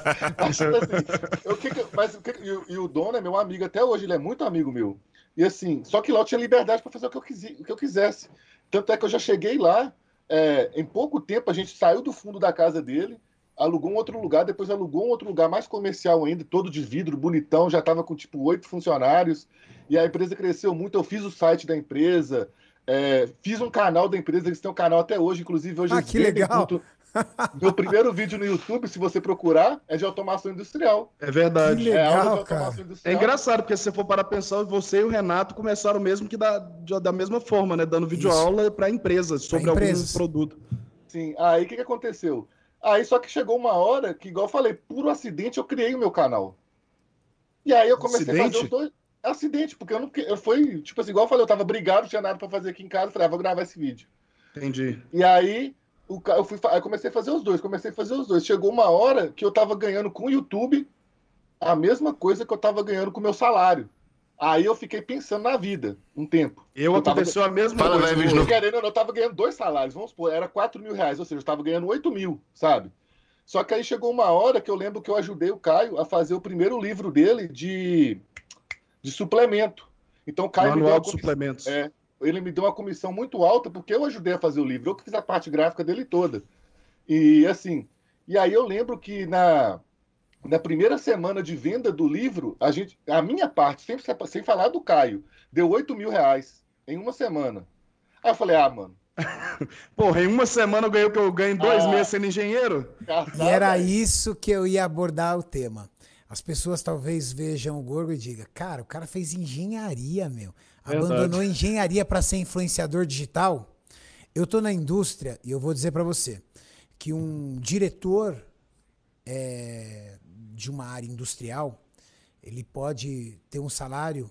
tipo assim, eu, que, mas, e, e, o dono é meu amigo até hoje, ele é muito amigo meu. E assim, só que lá eu tinha liberdade para fazer o que, eu o que eu quisesse. Tanto é que eu já cheguei lá, é, em pouco tempo a gente saiu do fundo da casa dele, alugou um outro lugar, depois alugou um outro lugar mais comercial ainda, todo de vidro, bonitão, já estava com tipo oito funcionários, e a empresa cresceu muito. Eu fiz o site da empresa, é, fiz um canal da empresa, eles têm um canal até hoje, inclusive hoje ah, que legal. Muito... Meu primeiro vídeo no YouTube, se você procurar, é de automação industrial. É verdade. Que legal, é, cara. é engraçado, porque se você for para pensar, você e o Renato começaram mesmo que da, da mesma forma, né? Dando vídeo aula para empresas sobre algum produto. Sim, aí o que, que aconteceu? Aí só que chegou uma hora que, igual eu falei, por acidente eu criei o meu canal. E aí eu comecei acidente? a fazer os dois. Acidente, porque eu não. Eu foi, tipo assim, igual eu falei, eu tava brigado, não tinha nada pra fazer aqui em casa, falei, ah, vou gravar esse vídeo. Entendi. E aí o, eu fui, aí comecei a fazer os dois, comecei a fazer os dois. Chegou uma hora que eu tava ganhando com o YouTube a mesma coisa que eu tava ganhando com o meu salário. Aí eu fiquei pensando na vida um tempo. Eu, eu aconteceu tava... a mesma Fala, coisa. Né, eu, querendo, eu tava ganhando dois salários, vamos supor, era 4 mil reais, ou seja, eu estava ganhando 8 mil, sabe? Só que aí chegou uma hora que eu lembro que eu ajudei o Caio a fazer o primeiro livro dele de, de suplemento. Então o Caio Manual me deu de suplementos. É, ele me deu uma comissão muito alta porque eu ajudei a fazer o livro, eu que fiz a parte gráfica dele toda. E assim, e aí eu lembro que na na primeira semana de venda do livro, a gente, a minha parte, sem, sem falar do Caio, deu 8 mil reais em uma semana. Aí eu falei, ah, mano. Porra, em uma semana eu ganhei o que eu ganho em dois ah, meses sendo engenheiro? E era isso que eu ia abordar o tema. As pessoas talvez vejam o Gorgo e digam, cara, o cara fez engenharia, meu. Abandonou engenharia para ser influenciador digital. Eu tô na indústria e eu vou dizer para você que um diretor é, de uma área industrial, ele pode ter um salário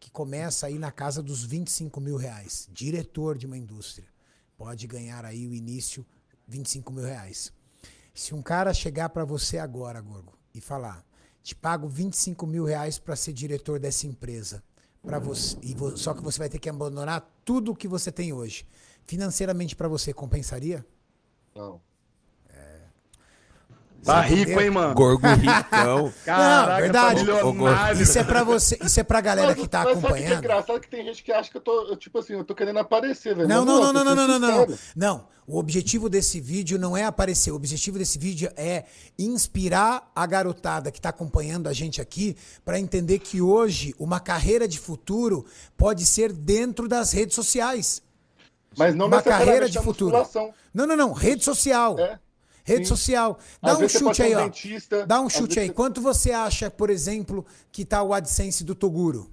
que começa aí na casa dos 25 mil reais. Diretor de uma indústria pode ganhar aí o início 25 mil reais. Se um cara chegar para você agora, Gorgo, e falar, te pago 25 mil reais para ser diretor dessa empresa, para você, e só que você vai ter que abandonar tudo o que você tem hoje. Financeiramente para você compensaria? Não. Tá rico, hein, mano? Gorgo ricão. Caraca, não, verdade. Tá isso é pra você, isso é pra galera mas, que tá mas acompanhando. Sabe que é engraçado que tem gente que acha que eu tô, tipo assim, eu tô querendo aparecer, velho. Não, não, não, não, não, não, não, não, não. Não, o objetivo desse vídeo não é aparecer. O objetivo desse vídeo é inspirar a garotada que tá acompanhando a gente aqui para entender que hoje uma carreira de futuro pode ser dentro das redes sociais. Mas não uma carreira de futuro. Não, não, não, rede social. É. Rede Sim. social. Dá Às um chute aí, um ó. Dentista, Dá um chute aí. Você... Quanto você acha, por exemplo, que tá o AdSense do Toguro?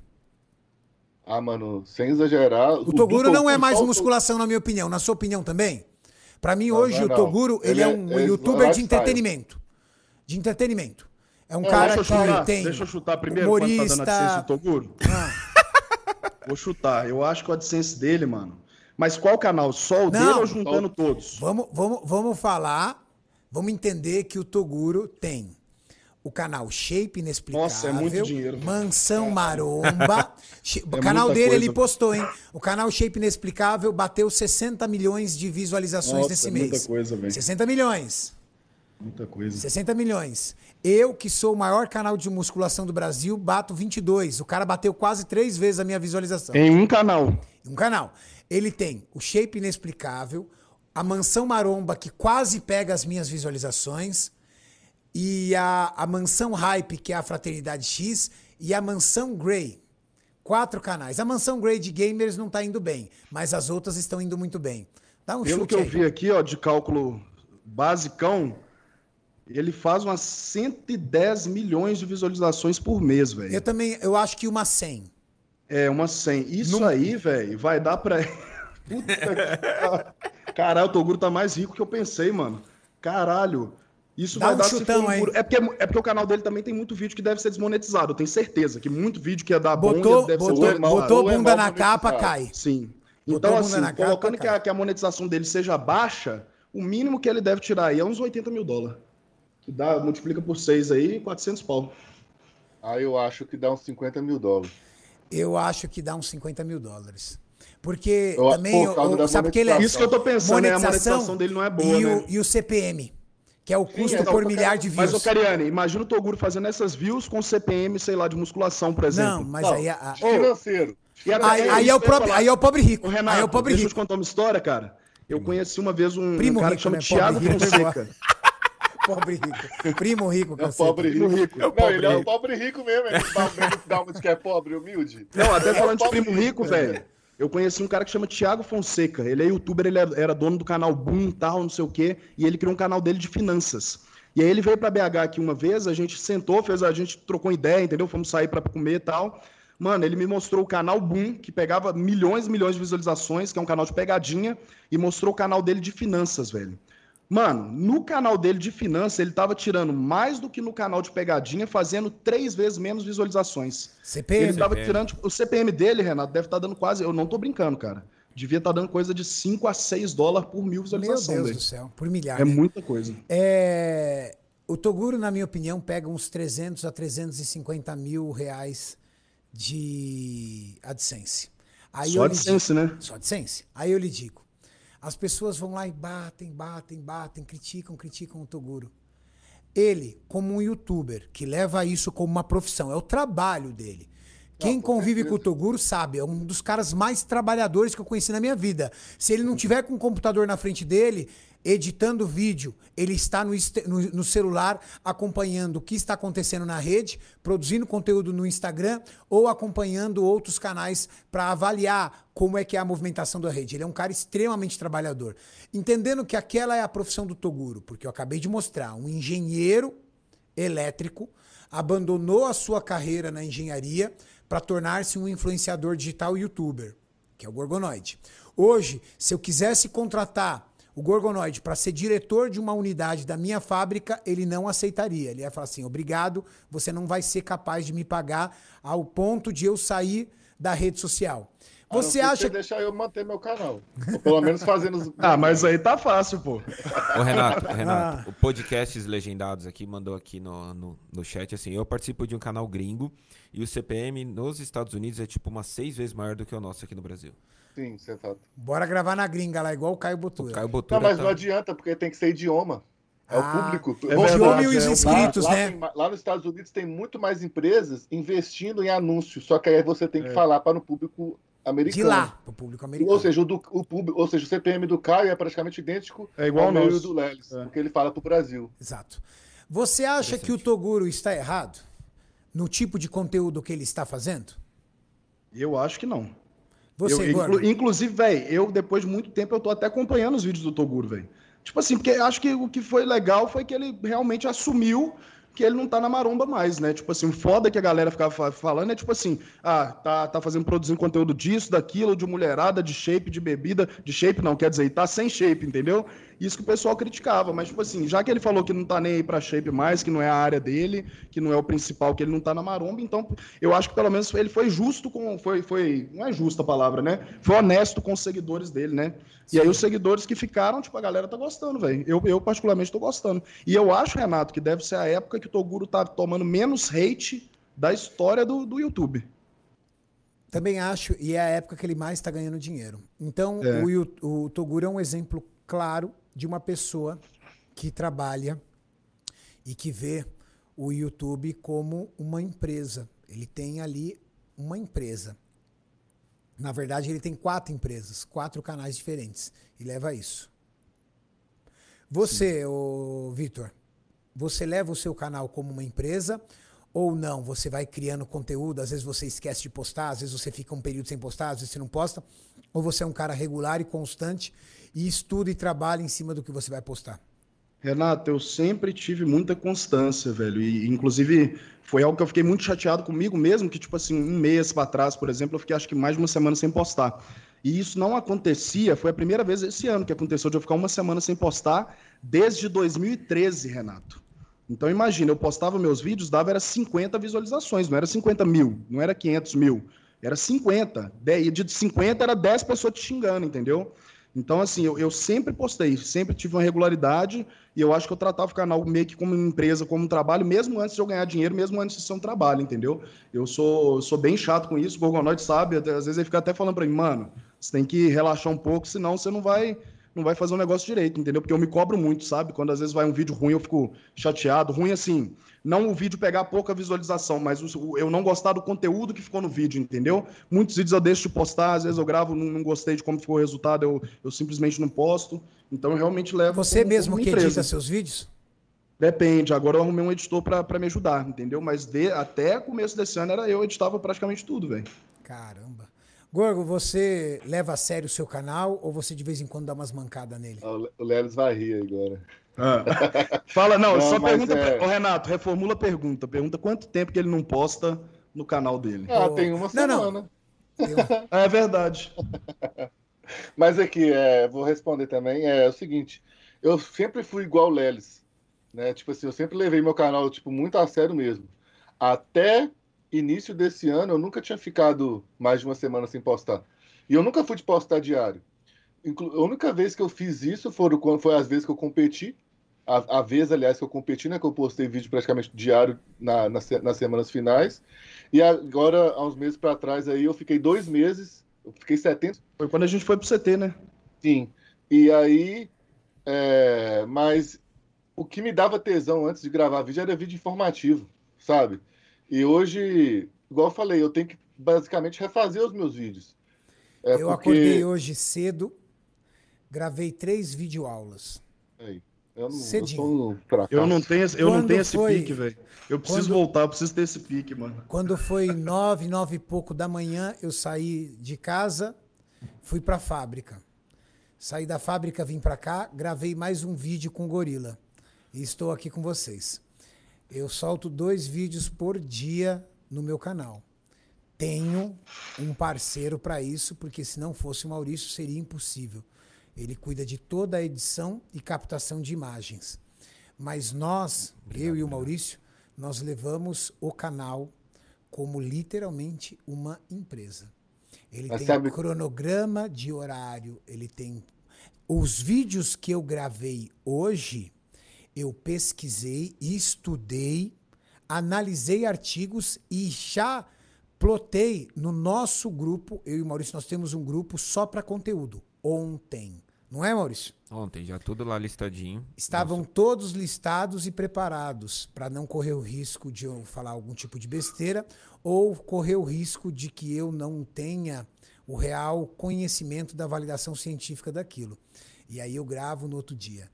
Ah, mano, sem exagerar. O, o Toguro não é mais musculação, na minha opinião. Na sua opinião também? Para mim, não, hoje, não, o Toguro, ele, ele é, é um é youtuber de entretenimento. De entretenimento. É um é, cara que chutar, tem. Deixa eu chutar primeiro humorista... quanto tá dando AdSense do Toguro. Ah. Vou chutar. Eu acho que o AdSense dele, mano. Mas qual canal? Só o não, dele ou juntando todos? Vamos, vamos, vamos falar Vamos entender que o Toguro tem o canal Shape Inexplicável. Nossa, é muito dinheiro. Mansão Maromba. o é canal dele coisa. ele postou, hein? O canal Shape Inexplicável bateu 60 milhões de visualizações Nossa, nesse é mês. Muita coisa, velho. 60 milhões. Muita coisa. 60 milhões. Eu, que sou o maior canal de musculação do Brasil, bato 22. O cara bateu quase três vezes a minha visualização. Em um canal. Em um canal. Ele tem o Shape Inexplicável, a Mansão Maromba, que quase pega as minhas visualizações, e a, a Mansão Hype, que é a Fraternidade X, e a Mansão Grey. Quatro canais. A Mansão Grey de Gamers não está indo bem, mas as outras estão indo muito bem. Dá um Pelo que eu vi aqui, ó, de cálculo basicão, ele faz umas 110 milhões de visualizações por mês, velho. Eu também, eu acho que uma 100. É, uma 100. Isso aí, velho, vai dar para Puta que... Caralho, o Toguro tá mais rico que eu pensei, mano. Caralho. Isso Dá vai um dar chutão aí. É porque, é porque o canal dele também tem muito vídeo que deve ser desmonetizado. Eu tenho certeza que muito vídeo que ia dar botou, bom deve botou, ser Botou é bunda na capa, cai. Sim. Então, assim, colocando que a, que a monetização dele seja baixa, o mínimo que ele deve tirar aí é uns 80 mil dólares. Que dá, multiplica por 6 aí, 400 pau. Aí eu acho que dá uns 50 mil dólares. Eu acho que dá uns 50 mil dólares. Porque Eu- também, por da sabe porque ele é Isso que eu tô pensando, né? A monetização dele não é boa, e, né? o, e o CPM, que é o custo é, por milhar de Mas, views. ô Cariane, imagina o Toguro fazendo essas views com CPM, sei lá, de musculação, por exemplo. Não, mas Não, aí, a- a- Financeiro. Aí, é aí é o que eu falar. aí é o pobre rico. Renato, aí é o pobre deixa eu rico. te contar uma história, cara. Eu conheci uma vez um, Primo um cara rico, que chama né? Thiago Pobre rico. Fonseca. Pobre rico. Primo rico, É pobre rico. rico. Não, pobre ele é o rico. pobre rico mesmo. Ele dá um- dá uma de que é pobre, humilde. Não, até É falando de pobre primo rico, velho. Eu conheci um cara que chama Thiago Fonseca. Ele é youtuber, ele era era dono do canal Boom tal, não sei o quê. E ele criou um canal dele de finanças. E aí ele veio pra BH aqui uma vez, a gente sentou, fez, a gente trocou ideia, entendeu? Fomos sair pra comer e tal. Mano, ele me mostrou o canal Boom, que pegava milhões e milhões de visualizações, que é um canal de pegadinha, e mostrou o canal dele de finanças, velho. Mano, no canal dele de finanças, ele tava tirando mais do que no canal de pegadinha, fazendo três vezes menos visualizações. CPM. Ele tava CPM. tirando, tipo, o CPM dele, Renato, deve estar dando quase, eu não tô brincando, cara. Devia estar dando coisa de 5 a 6 dólares por mil Meu visualizações. Deus velho. do céu, por milhar. É né? muita coisa. É, o Toguro, na minha opinião, pega uns 300 a 350 mil reais de AdSense. Aí Só AdSense, digo- né? Só AdSense. Aí eu lhe digo, as pessoas vão lá e batem, batem, batem, criticam, criticam o Toguro. Ele, como um youtuber que leva isso como uma profissão, é o trabalho dele. Quem convive com o Toguro sabe, é um dos caras mais trabalhadores que eu conheci na minha vida. Se ele não tiver com o computador na frente dele, editando vídeo, ele está no, no- celular acompanhando o que está acontecendo na rede, produzindo conteúdo no Instagram ou acompanhando outros canais para avaliar como é que é a movimentação da rede. Ele é um cara extremamente trabalhador. Entendendo que aquela é a profissão do Toguro, porque eu acabei de mostrar, um engenheiro elétrico abandonou a sua carreira na engenharia para tornar-se um influenciador digital youtuber, que é o Gorgonoide. Hoje, se eu quisesse contratar o Gorgonoide para ser diretor de uma unidade da minha fábrica, ele não aceitaria. Ele ia falar assim: obrigado, você não vai ser capaz de me pagar ao ponto de eu sair da rede social. Você que acha que. deixar eu manter meu canal. Ou pelo menos fazendo os. Ah, mas aí tá fácil, pô. Ô, Renato, Renato, Ah. o Podcasts Legendados aqui mandou aqui no, no, no chat assim: eu participo de um canal gringo e o CPM nos Estados Unidos é tipo umas seis vezes maior do que o nosso aqui no Brasil. Sim, você tá. Bora gravar na gringa lá, igual o Caio Botura. O Caio Botura Não, mas tá- não adianta, porque tem que ser idioma. É Ah, o público. é verdade, lá, e os é, inscritos, lá, né? tem ma- lá nos Estados Unidos tem muito mais empresas investindo em anúncios, só que aí você tem que É. falar para o público americano. De lá, pro público americano. Ou seja, o, do, o público, ou seja, o CPM do Caio é praticamente idêntico É igual ao o nosso. do Lelis, É. porque ele fala para o Brasil. Exato. Você acha que o Toguro está errado no tipo de conteúdo que ele está fazendo? Eu acho que não. Você, eu, inclu- inclusive, velho, eu depois de muito tempo eu tô até acompanhando os vídeos do Toguro, velho. Tipo assim, porque acho que o que foi legal foi que ele realmente assumiu que ele não tá na maromba mais, né? Tipo assim, o foda que a galera ficava fa- falando é tipo assim, ah, tá, tá fazendo, produzindo conteúdo disso, daquilo, de mulherada, de shape, de bebida, de shape não, quer dizer, tá sem shape, entendeu? Isso que o pessoal criticava, mas tipo assim, já que ele falou que não tá nem aí pra shape mais, que não é a área dele, que não é o principal, que ele não tá na maromba, então eu acho que pelo menos ele foi justo com, foi, foi, não é justa a palavra, né? Foi honesto com os seguidores dele, né? E aí os seguidores que ficaram, tipo, a galera tá gostando, velho. Eu, eu particularmente tô gostando. E eu acho, Renato, que deve ser a época que o Toguro tá tomando menos hate da história do, do YouTube. Também acho, e é a época que ele mais está ganhando dinheiro. Então, É. o, o Toguro é um exemplo claro de uma pessoa que trabalha e que vê o YouTube como uma empresa. Ele tem ali uma empresa. Na verdade, ele tem quatro empresas, quatro canais diferentes. E leva isso. Você, Vitor, você leva o seu canal como uma empresa ou não? Você vai criando conteúdo, às vezes você esquece de postar, às vezes você fica um período sem postar, às vezes você não posta. Ou você é um cara regular e constante e estuda e trabalha em cima do que você vai postar? Renato, eu sempre tive muita constância, velho. E, inclusive, foi algo que eu fiquei muito chateado comigo mesmo, que, tipo assim, um mês para trás, por exemplo, eu fiquei acho que mais de uma semana sem postar. E isso não acontecia, foi a primeira vez esse ano que aconteceu de eu ficar uma semana sem postar desde 2013, Renato. Então imagina, eu postava meus vídeos, dava era 50 visualizações, não era 50 mil, não era 500 mil, era 50. De- E de 50 era 10 pessoas te xingando, entendeu? Então, assim, eu, eu sempre postei, sempre tive uma regularidade e eu acho que eu tratava o canal meio que como empresa, como um trabalho, mesmo antes de eu ganhar dinheiro, mesmo antes de ser um trabalho, entendeu? Eu sou, sou bem chato com isso, o Gorgonoide sabe, às vezes ele fica até falando para mim, mano, você tem que relaxar um pouco, senão você não vai não vai fazer um negócio direito, entendeu? Porque eu me cobro muito, sabe? Quando às vezes vai um vídeo ruim, eu fico chateado. Ruim assim, não o vídeo pegar pouca visualização, mas eu não gostar do conteúdo que ficou no vídeo, entendeu? Muitos vídeos eu deixo de postar, às vezes eu gravo, não, não gostei de como ficou o resultado, eu, eu simplesmente não posto. Então eu realmente levo. Você como, mesmo como que edita seus vídeos? Depende, agora eu arrumei um editor para me ajudar, entendeu? Mas de, até começo desse ano era eu editava praticamente tudo, velho. Caramba. Gorgo, você leva a sério o seu canal ou você de vez em quando dá umas mancadas nele? O Lelis vai rir agora. Ah. Fala, não, não só pergunta. É... Ô, Renato, reformula a pergunta. Pergunta quanto tempo que ele não posta no canal dele. Ah, tem uma semana. Não, não. é verdade. Mas aqui, é, vou responder também. É, é, o seguinte, eu sempre fui igual o Lelis. Né? Tipo assim, eu sempre levei meu canal tipo, muito a sério mesmo. Até início desse ano, eu nunca tinha ficado mais de uma semana sem postar. E eu nunca fui de postar diário. A única vez que eu fiz isso foram quando foi as vezes que eu competi. A, a vez, aliás, que eu competi, né? Que eu postei vídeo praticamente diário na, na, nas semanas finais. E agora, há uns meses para trás, aí, eu fiquei dois meses. Eu fiquei 70. Foi quando a gente foi pro CT, né? Sim. E aí. É, mas o que me dava tesão antes de gravar vídeo era vídeo informativo, sabe? E hoje, igual eu falei, eu tenho que basicamente refazer os meus vídeos. É eu porque... acordei hoje cedo, gravei três videoaulas. Aí. Eu não, Cedinho. Eu, eu não tenho, eu não tenho esse foi, pique, velho. Eu preciso quando, voltar, eu preciso ter esse pique, mano. Quando foi nove, nove e pouco da manhã, eu saí de casa, fui pra fábrica. Saí da fábrica, vim pra cá, gravei mais um vídeo com o Gorila. E estou aqui com vocês. Eu solto dois vídeos por dia no meu canal. Tenho um parceiro para isso, porque se não fosse o Maurício seria impossível. Ele cuida de toda a edição e captação de imagens. Mas nós, Obrigado, eu e o Maurício, nós levamos o canal como literalmente uma empresa. Ele Mas tem sabe... um cronograma de horário, ele tem os vídeos que eu gravei hoje eu pesquisei, estudei, analisei artigos e já plotei no nosso grupo. Eu e o Maurício, nós temos um grupo só para conteúdo. Ontem. Não é, Maurício? Ontem, já tudo lá listadinho. Estavam Nossa. todos listados e preparados para não correr o risco de eu falar algum tipo de besteira ou correr o risco de que eu não tenha o real conhecimento da validação científica daquilo. E aí eu gravo no outro dia.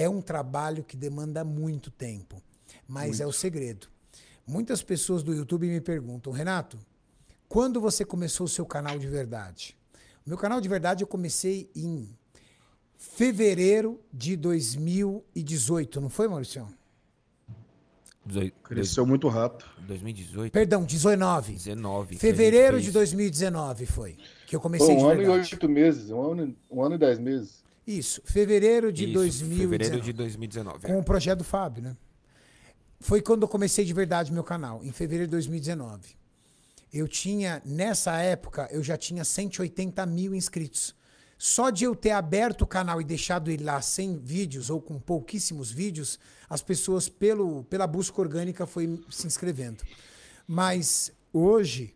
É um trabalho que demanda muito tempo, mas muito. é o segredo. Muitas pessoas do YouTube me perguntam, Renato, quando você começou o seu canal de verdade? O meu canal de verdade eu comecei em fevereiro de 2018, não foi, Maurício? Cresceu muito rápido. 2018. Perdão, 19. 19. Fevereiro de 2019 foi que eu comecei um ano e oito meses, um ano, um ano e dez meses. Isso, fevereiro de Isso, 2019. Fevereiro de 2019. Com o projeto do Fábio, né? Foi quando eu comecei de verdade meu canal, em fevereiro de 2019. Eu tinha, nessa época, eu já tinha 180 mil inscritos. Só de eu ter aberto o canal e deixado ele lá sem vídeos ou com pouquíssimos vídeos, as pessoas, pelo, pela busca orgânica, foi se inscrevendo. Mas hoje,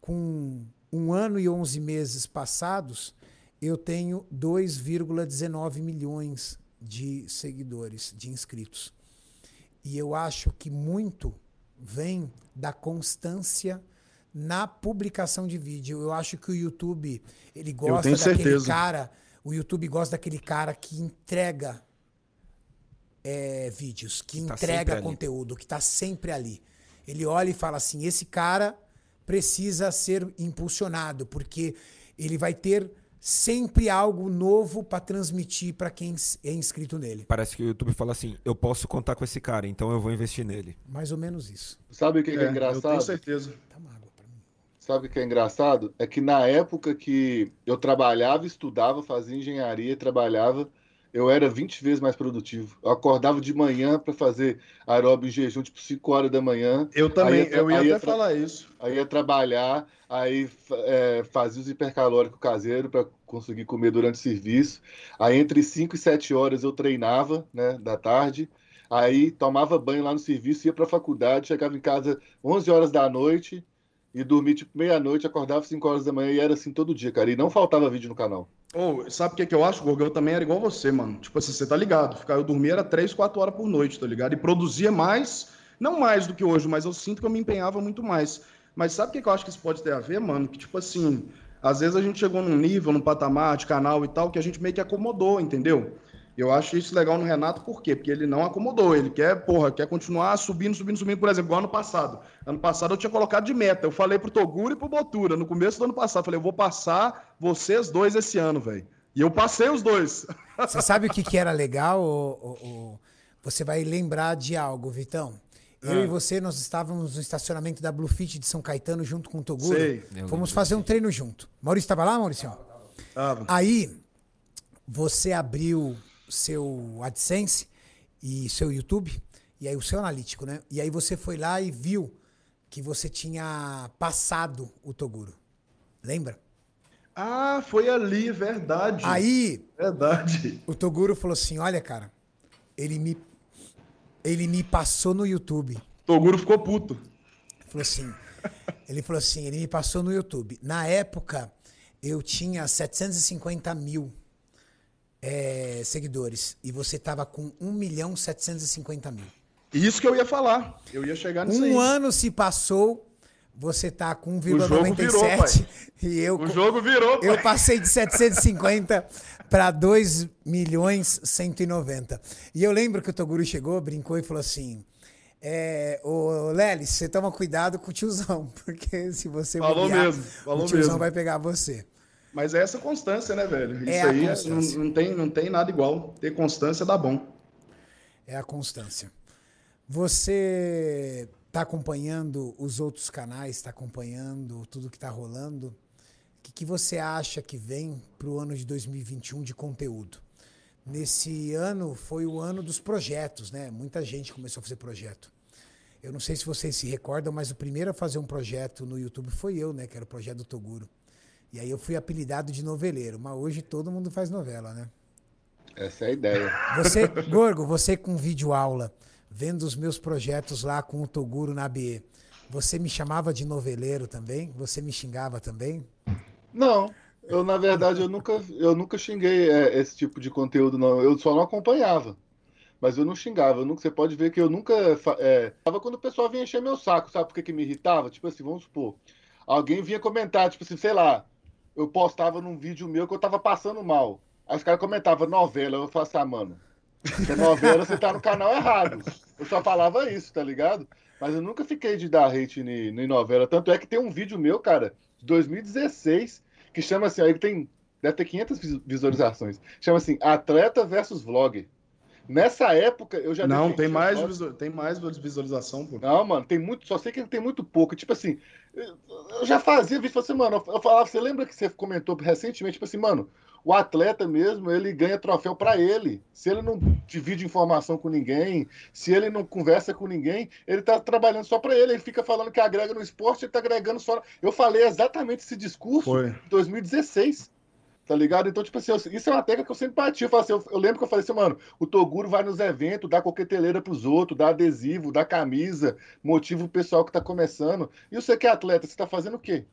com um ano e 11 meses passados, eu tenho 2,19 milhões de seguidores, de inscritos. E eu acho que muito vem da constância na publicação de vídeo. Eu acho que o YouTube, ele gosta daquele certeza. cara, o YouTube gosta daquele cara que entrega é, vídeos, que, que tá entrega conteúdo, que está sempre ali. Ele olha e fala assim: esse cara precisa ser impulsionado, porque ele vai ter sempre algo novo para transmitir para quem é inscrito nele. Parece que o YouTube fala assim: eu posso contar com esse cara, então eu vou investir nele. Mais ou menos isso. Sabe o que é, é engraçado? Eu tenho certeza. Tá Sabe o que é engraçado? É que na época que eu trabalhava, estudava, fazia engenharia, trabalhava, eu era 20 vezes mais produtivo. Eu acordava de manhã para fazer aeróbio em jejum, tipo 5 horas da manhã. Eu também, ia, eu ia, ia até falar isso. Aí ia trabalhar, aí é, fazia os hipercalóricos caseiros para conseguir comer durante o serviço. Aí entre 5 e 7 horas eu treinava, né, da tarde. Aí tomava banho lá no serviço, ia para a faculdade, chegava em casa 11 horas da noite e dormia tipo meia-noite, acordava 5 horas da manhã e era assim todo dia, cara. E não faltava vídeo no canal. Oh, sabe o que, que eu acho, Gorgão? Eu também era igual você, mano. Tipo assim, você tá ligado. Eu dormia era 3, 4 horas por noite, tá ligado? E produzia mais, não mais do que hoje, mas eu sinto que eu me empenhava muito mais. Mas sabe o que, que eu acho que isso pode ter a ver, mano? Que, tipo assim, às vezes a gente chegou num nível, num patamar de canal e tal, que a gente meio que acomodou, entendeu? Eu acho isso legal no Renato, por quê? Porque ele não acomodou, ele quer, porra, quer continuar subindo, subindo, subindo, por exemplo, igual ano passado. Ano passado eu tinha colocado de meta, eu falei pro Toguro e pro Botura, no começo do ano passado, falei, eu vou passar vocês dois esse ano, velho. E eu passei os dois. Você sabe o que, que era legal? Você vai lembrar de algo, Vitão. Eu é. e você, nós estávamos no estacionamento da Bluefit de São Caetano junto com o Toguro. Sei. Fomos fazer um treino junto. Maurício estava lá, Maurício? Tava. Aí, você abriu seu AdSense e seu YouTube, e aí o seu analítico, né? E aí você foi lá e viu que você tinha passado o Toguro. Lembra? Ah, foi ali, verdade. Aí, verdade. O Toguro falou assim: "Olha, cara, ele me ele me passou no YouTube". Toguro ficou puto. Falou assim: ele falou assim, ele me passou no YouTube. Na época, eu tinha 750 mil é, seguidores e você tava com 1 milhão 750 mil. Isso que eu ia falar. Eu ia chegar nisso um aí. Um ano se passou, você tá com 1,97 e eu O jogo virou, pai. Eu passei de 750 para 2 milhões 190. E eu lembro que o Toguro chegou, brincou e falou assim: é, ô Lelis, você toma cuidado com o tiozão, porque se você falou mesmo, falou o tiozão mesmo. vai pegar você. Mas é essa constância, né, velho? É Isso aí não, não, tem, não tem nada igual. Ter constância dá bom. É a constância. Você está acompanhando os outros canais, está acompanhando tudo que está rolando. O que, que você acha que vem para o ano de 2021 de conteúdo? Nesse ano foi o ano dos projetos, né? Muita gente começou a fazer projeto. Eu não sei se vocês se recordam, mas o primeiro a fazer um projeto no YouTube foi eu, né? Que era o projeto do Toguro. E aí eu fui apelidado de noveleiro, mas hoje todo mundo faz novela, né? Essa é a ideia. Você, Gorgo, você com vídeo aula, vendo os meus projetos lá com o Toguro na BE, você me chamava de noveleiro também? Você me xingava também? Não, eu na verdade eu nunca, eu nunca xinguei é, esse tipo de conteúdo, não. Eu só não acompanhava. Mas eu não xingava. Eu nunca, você pode ver que eu nunca. É, tava quando o pessoal vinha encher meu saco, sabe por que, que me irritava? Tipo assim, vamos supor. Alguém vinha comentar, tipo assim, sei lá, eu postava num vídeo meu que eu tava passando mal. Aí os caras comentavam novela, eu falava assim, ah, mano, se é novela, você tá no canal errado. Eu só falava isso, tá ligado? Mas eu nunca fiquei de dar hate em novela. Tanto é que tem um vídeo meu, cara, de 2016, que chama assim, aí tem, deve ter 500 visualizações. Chama assim, Atleta versus Vlog. Nessa época, eu já... Não, tem mais, tem mais visualização, pô. Não, mano, tem muito, só sei que tem muito pouco. Tipo assim, eu já fazia vídeo, assim, mano, eu falava, você lembra que você comentou recentemente, tipo assim, mano, o atleta mesmo, ele ganha troféu para ele. Se ele não divide informação com ninguém, se ele não conversa com ninguém, ele tá trabalhando só para ele. Ele fica falando que agrega no esporte, ele tá agregando só. Eu falei exatamente esse discurso Foi. em 2016. Tá ligado? Então, tipo assim, isso é uma técnica que eu sempre bati. Eu, assim, eu, eu, lembro que eu falei assim, mano, o Toguro vai nos eventos, dá coqueteleira pros outros, dá adesivo, dá camisa, motiva o pessoal que tá começando. E você que é atleta, você tá fazendo o quê?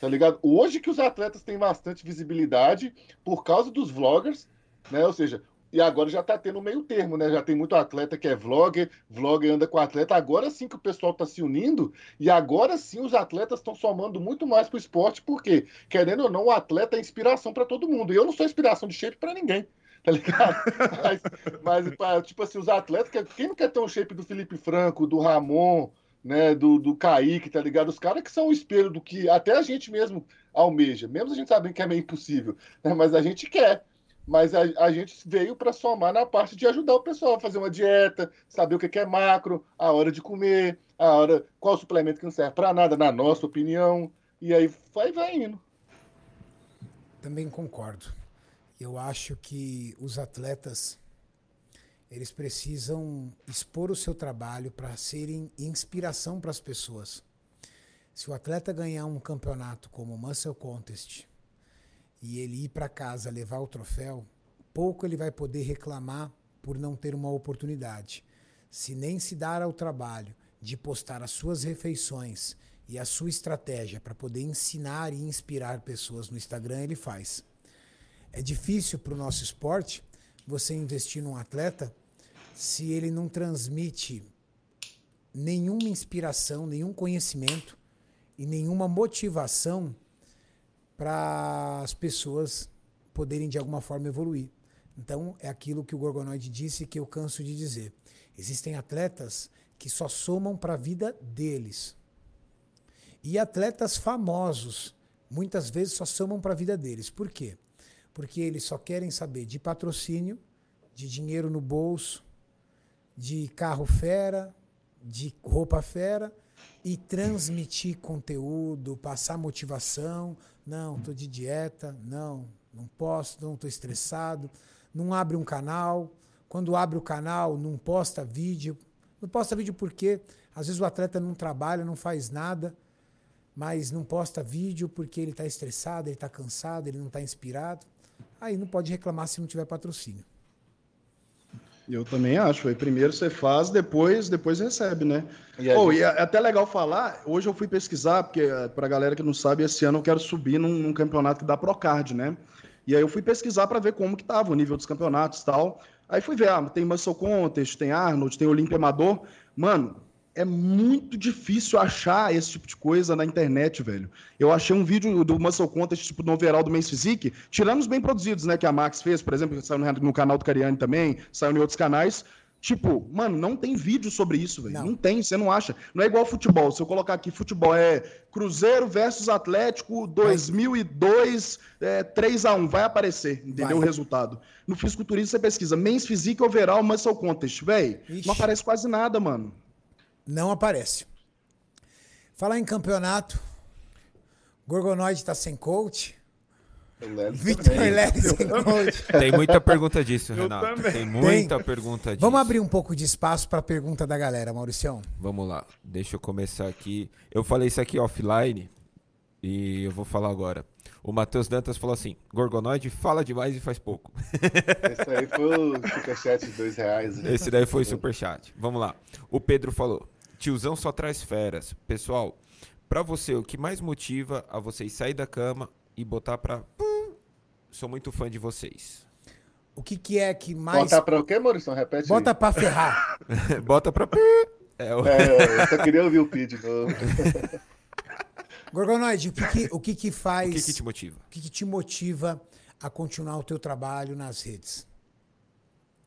Tá ligado? Hoje que os atletas têm bastante visibilidade por causa dos vloggers, né? Ou seja, e agora já está tendo meio termo, né? Já tem muito atleta que é vlogger, vlogger anda com atleta. Agora sim que o pessoal está se unindo e agora sim os atletas estão somando muito mais para o esporte, porque, querendo ou não, o atleta é inspiração para todo mundo. E eu não sou inspiração de shape para ninguém, tá ligado? mas, mas, tipo assim, os atletas, quem não quer ter um shape do Felipe Franco, do Ramon, né, do, do Kaique, tá ligado? Os caras que são o espelho do que até a gente mesmo almeja, mesmo a gente sabendo que é meio impossível, né, mas a gente quer mas a, a gente veio para somar na parte de ajudar o pessoal a fazer uma dieta, saber o que é macro, a hora de comer, a hora qual suplemento que não serve para nada, na nossa opinião, e aí vai, vai indo. Também concordo. Eu acho que os atletas eles precisam expor o seu trabalho para serem inspiração para as pessoas. Se o atleta ganhar um campeonato como o Muscle Contest e ele ir para casa levar o troféu, pouco ele vai poder reclamar por não ter uma oportunidade. Se nem se dar ao trabalho de postar as suas refeições e a sua estratégia para poder ensinar e inspirar pessoas no Instagram, ele faz. É difícil para o nosso esporte você investir num atleta se ele não transmite nenhuma inspiração, nenhum conhecimento e nenhuma motivação para as pessoas poderem de alguma forma evoluir. Então, é aquilo que o Gorgonoide disse que eu canso de dizer. Existem atletas que só somam para a vida deles. E atletas famosos, muitas vezes só somam para a vida deles. Por quê? Porque eles só querem saber de patrocínio, de dinheiro no bolso, de carro fera, de roupa fera e transmitir conteúdo, passar motivação. Não, estou de dieta, não, não posso, não estou estressado. Não abre um canal. Quando abre o canal, não posta vídeo. Não posta vídeo porque às vezes o atleta não trabalha, não faz nada, mas não posta vídeo porque ele está estressado, ele está cansado, ele não está inspirado. Aí não pode reclamar se não tiver patrocínio. Eu também acho. Aí primeiro você faz, depois depois recebe, né? E, oh, gente... e é até legal falar. Hoje eu fui pesquisar, porque eh, para a galera que não sabe, esse ano eu quero subir num, num campeonato que dá Procard, né? E aí eu fui pesquisar para ver como que tava o nível dos campeonatos e tal. Aí fui ver, ah, tem Muscle Contest, tem Arnold, tem Olympia Amador. Mano, é muito difícil achar esse tipo de coisa na internet, velho. Eu achei um vídeo do Muscle Contest, tipo, no overall do Men's Physique, tirando os bem produzidos, né, que a Max fez, por exemplo, que saiu no canal do Cariani também, saiu em outros canais. Tipo, mano, não tem vídeo sobre isso, velho. Não. não. tem, você não acha. Não é igual futebol. Se eu colocar aqui futebol, é Cruzeiro versus Atlético 2002, é, 3x1. Vai aparecer, entendeu? Vai. O resultado. No fisiculturismo você pesquisa Men's Physique Overall Muscle Contest. Velho, não aparece quase nada, mano. Não aparece. Falar em campeonato, Gorgonoide tá sem coach. Vitor Leles sem coach. Tem muita pergunta disso, Renato. Tem muita Tem. pergunta disso. Vamos abrir um pouco de espaço para a pergunta da galera, Mauricião. Vamos lá. Deixa eu começar aqui. Eu falei isso aqui offline e eu vou falar agora. O Matheus Dantas falou assim: Gorgonoide fala demais e faz pouco. Esse aí foi o superchat de dois reais. Né? Esse daí foi superchat. Vamos lá. O Pedro falou: Tiozão só traz feras. Pessoal, para você, o que mais motiva a vocês sair da cama e botar pra. Sou muito fã de vocês. O que, que é que mais. Botar pra o quê, Maurício? Repete. Bota aí. pra ferrar. Bota pra. É, o... é, eu só queria ouvir o Pi de novo. Gorgonoide, o que, que, o que, que faz. O que, que te motiva? O que, que te motiva a continuar o teu trabalho nas redes?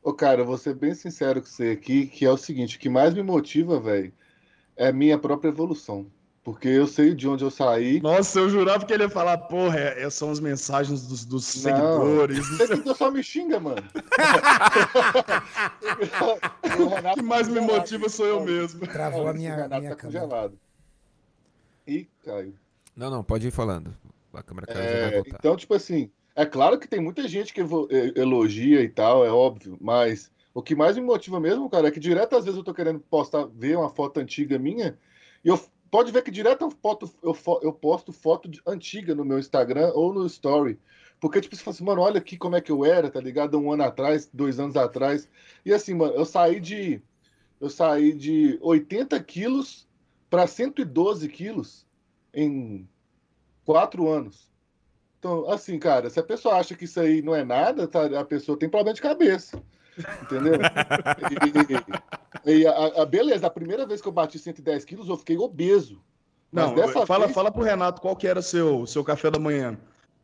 Ô, cara, eu vou ser bem sincero com você aqui, que é o seguinte: o que mais me motiva, velho, é minha própria evolução. Porque eu sei de onde eu saí. Nossa, eu jurava que ele ia falar, porra, é, é são as mensagens dos, dos seguidores. O seguidor só me xinga, mano. o que mais me motiva sou eu mesmo. Travou a minha, minha tá congelado. Ih, caiu. Não, não, pode ir falando. A câmera caiu, é, vai voltar. Então, tipo assim, é claro que tem muita gente que elogia e tal, é óbvio, mas o que mais me motiva mesmo, cara, é que direto às vezes eu tô querendo postar, ver uma foto antiga minha, e eu pode ver que direto eu, foto, eu, eu posto foto de, antiga no meu Instagram ou no Story. Porque, tipo, você fala assim, mano, olha aqui como é que eu era, tá ligado? Um ano atrás, dois anos atrás. E assim, mano, eu saí de. Eu saí de 80 quilos para 112 quilos em quatro anos. Então, assim, cara, se a pessoa acha que isso aí não é nada, tá, a pessoa tem problema de cabeça. Entendeu? e, e a, a, beleza, a primeira vez que eu bati 110 quilos, eu fiquei obeso. Não, fala, vez... fala pro Renato qual que era seu seu café da manhã.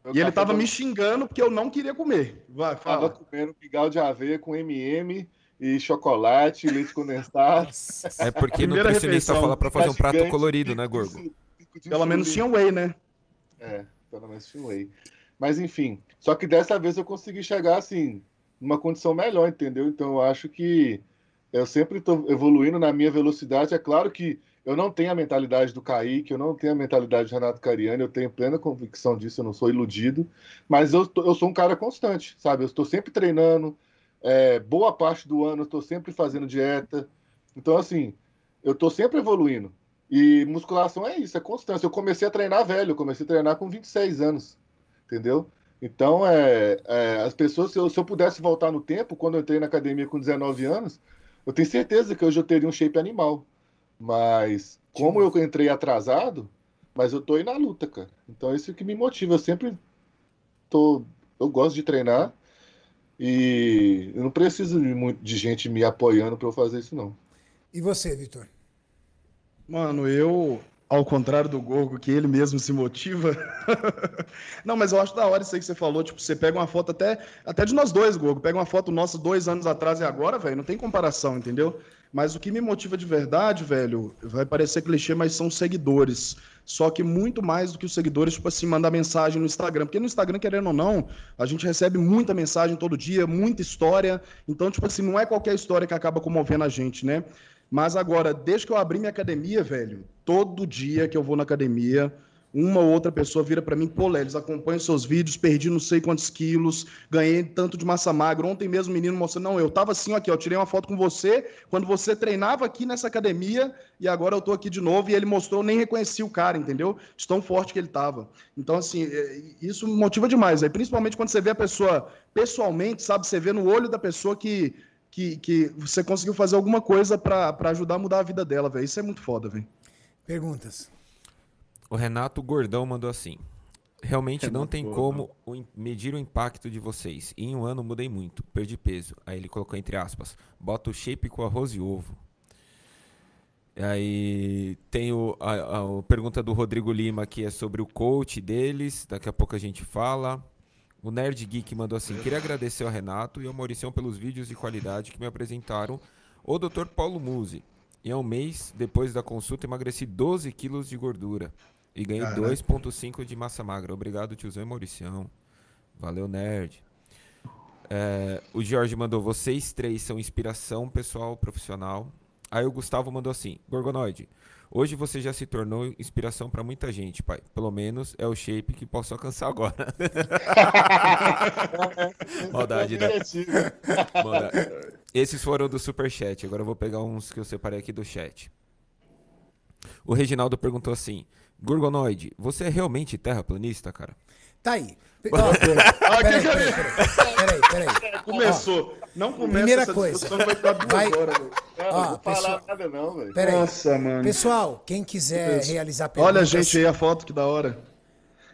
Meu e ele tava da... me xingando porque eu não queria comer. Vai, fala. Tava comendo pigal de aveia com MM e chocolate, leite condensado. É porque no nutricionista fala para fazer um prato colorido, né, Gorgo? Pelo menos tinha whey, né? É, pelo menos tinha whey. Mas enfim, só que dessa vez eu consegui chegar assim, numa condição melhor, entendeu? Então eu acho que eu sempre estou evoluindo na minha velocidade. É claro que Eu não tenho a mentalidade do Kaique, eu não tenho a mentalidade do Renato Cariani, eu tenho plena convicção disso, eu não sou iludido, mas eu, eu sou um cara constante, sabe? Eu estou sempre treinando, é, boa parte do ano eu estou sempre fazendo dieta. Então, assim, eu estou sempre evoluindo. E musculação é isso, é constância. Eu comecei a treinar velho, eu comecei a treinar com 26 anos, entendeu? Então, é, é as pessoas, se eu, se eu, pudesse voltar no tempo, quando eu entrei na academia com 19 anos, eu tenho certeza que hoje eu teria um shape animal. Mas, como eu entrei atrasado, mas eu tô aí na luta, cara. Então, isso que me motiva. Eu sempre tô. Eu gosto de treinar e eu não preciso de, muito, de gente me apoiando para eu fazer isso, não. E você, Vitor? Mano, eu ao contrário do Gorgo, que ele mesmo se motiva. não, mas eu acho da hora isso aí que você falou. Tipo, você pega uma foto até, até de nós dois, Gorgo. Pega uma foto nossa dois anos atrás e agora, velho. Não tem comparação, entendeu? Mas o que me motiva de verdade, velho, vai parecer clichê, mas são seguidores. Só que muito mais do que os seguidores, tipo assim, mandar mensagem no Instagram. Porque no Instagram, querendo ou não, a gente recebe muita mensagem todo dia, muita história. Então, tipo assim, não é qualquer história que acaba comovendo a gente, né? Mas agora, desde que eu abri minha academia, velho, todo dia que eu vou na academia, uma ou outra pessoa vira para mim, pô, Léo, eles acompanham seus vídeos, perdi não sei quantos quilos, ganhei tanto de massa magra. Ontem mesmo o menino mostrou, não, eu tava assim, aqui, ó, tirei uma foto com você quando você treinava aqui nessa academia e agora eu tô aqui de novo e ele mostrou, nem reconheci o cara, entendeu? De tão forte que ele tava. Então, assim, é, isso motiva demais, aí, principalmente quando você vê a pessoa pessoalmente, sabe? Você vê no olho da pessoa que que, que você conseguiu fazer alguma coisa para ajudar a mudar a vida dela, velho. Isso é muito foda, velho. Perguntas. O Renato Gordão mandou assim. Realmente não tem como medir o impacto de vocês. Em um ano mudei muito, perdi peso. Aí ele colocou entre aspas, bota o shape com arroz e ovo. Aí tem o, a, a, a pergunta do Rodrigo Lima que é sobre o coach deles. Daqui a pouco a gente fala. O Nerd Geek mandou assim: queria agradecer ao Renato e ao Mauricião pelos vídeos de qualidade que me apresentaram o Dr. Paulo Musi. Em um mês, depois da consulta, emagreci 12 quilos de gordura e ganhei 2,5 de massa magra. Obrigado, tiozão e Mauricião. Valeu, Nerd. É, o Jorge mandou: vocês três são inspiração pessoal, profissional. Aí o Gustavo mandou assim: Gorgonoide. Hoje você já se tornou inspiração para muita gente, pai. Pelo menos é o shape que posso alcançar agora. Maldade, né? Maldade. Esses foram do superchat. Agora eu vou pegar uns que eu separei aqui do chat. O Reginaldo perguntou assim: Gorgonoide, você é realmente terraplanista, cara? Tá aí. Ó, peraí, peraí, peraí, peraí, Começou. Não começa Primeira coisa. vai ficar duas vai... horas, Cara, ó, não pessoal... nada não, velho. Peraí. Nossa, mano. Pessoal, quem quiser Deus. realizar perguntas... Olha, gente, aí a foto, que da hora.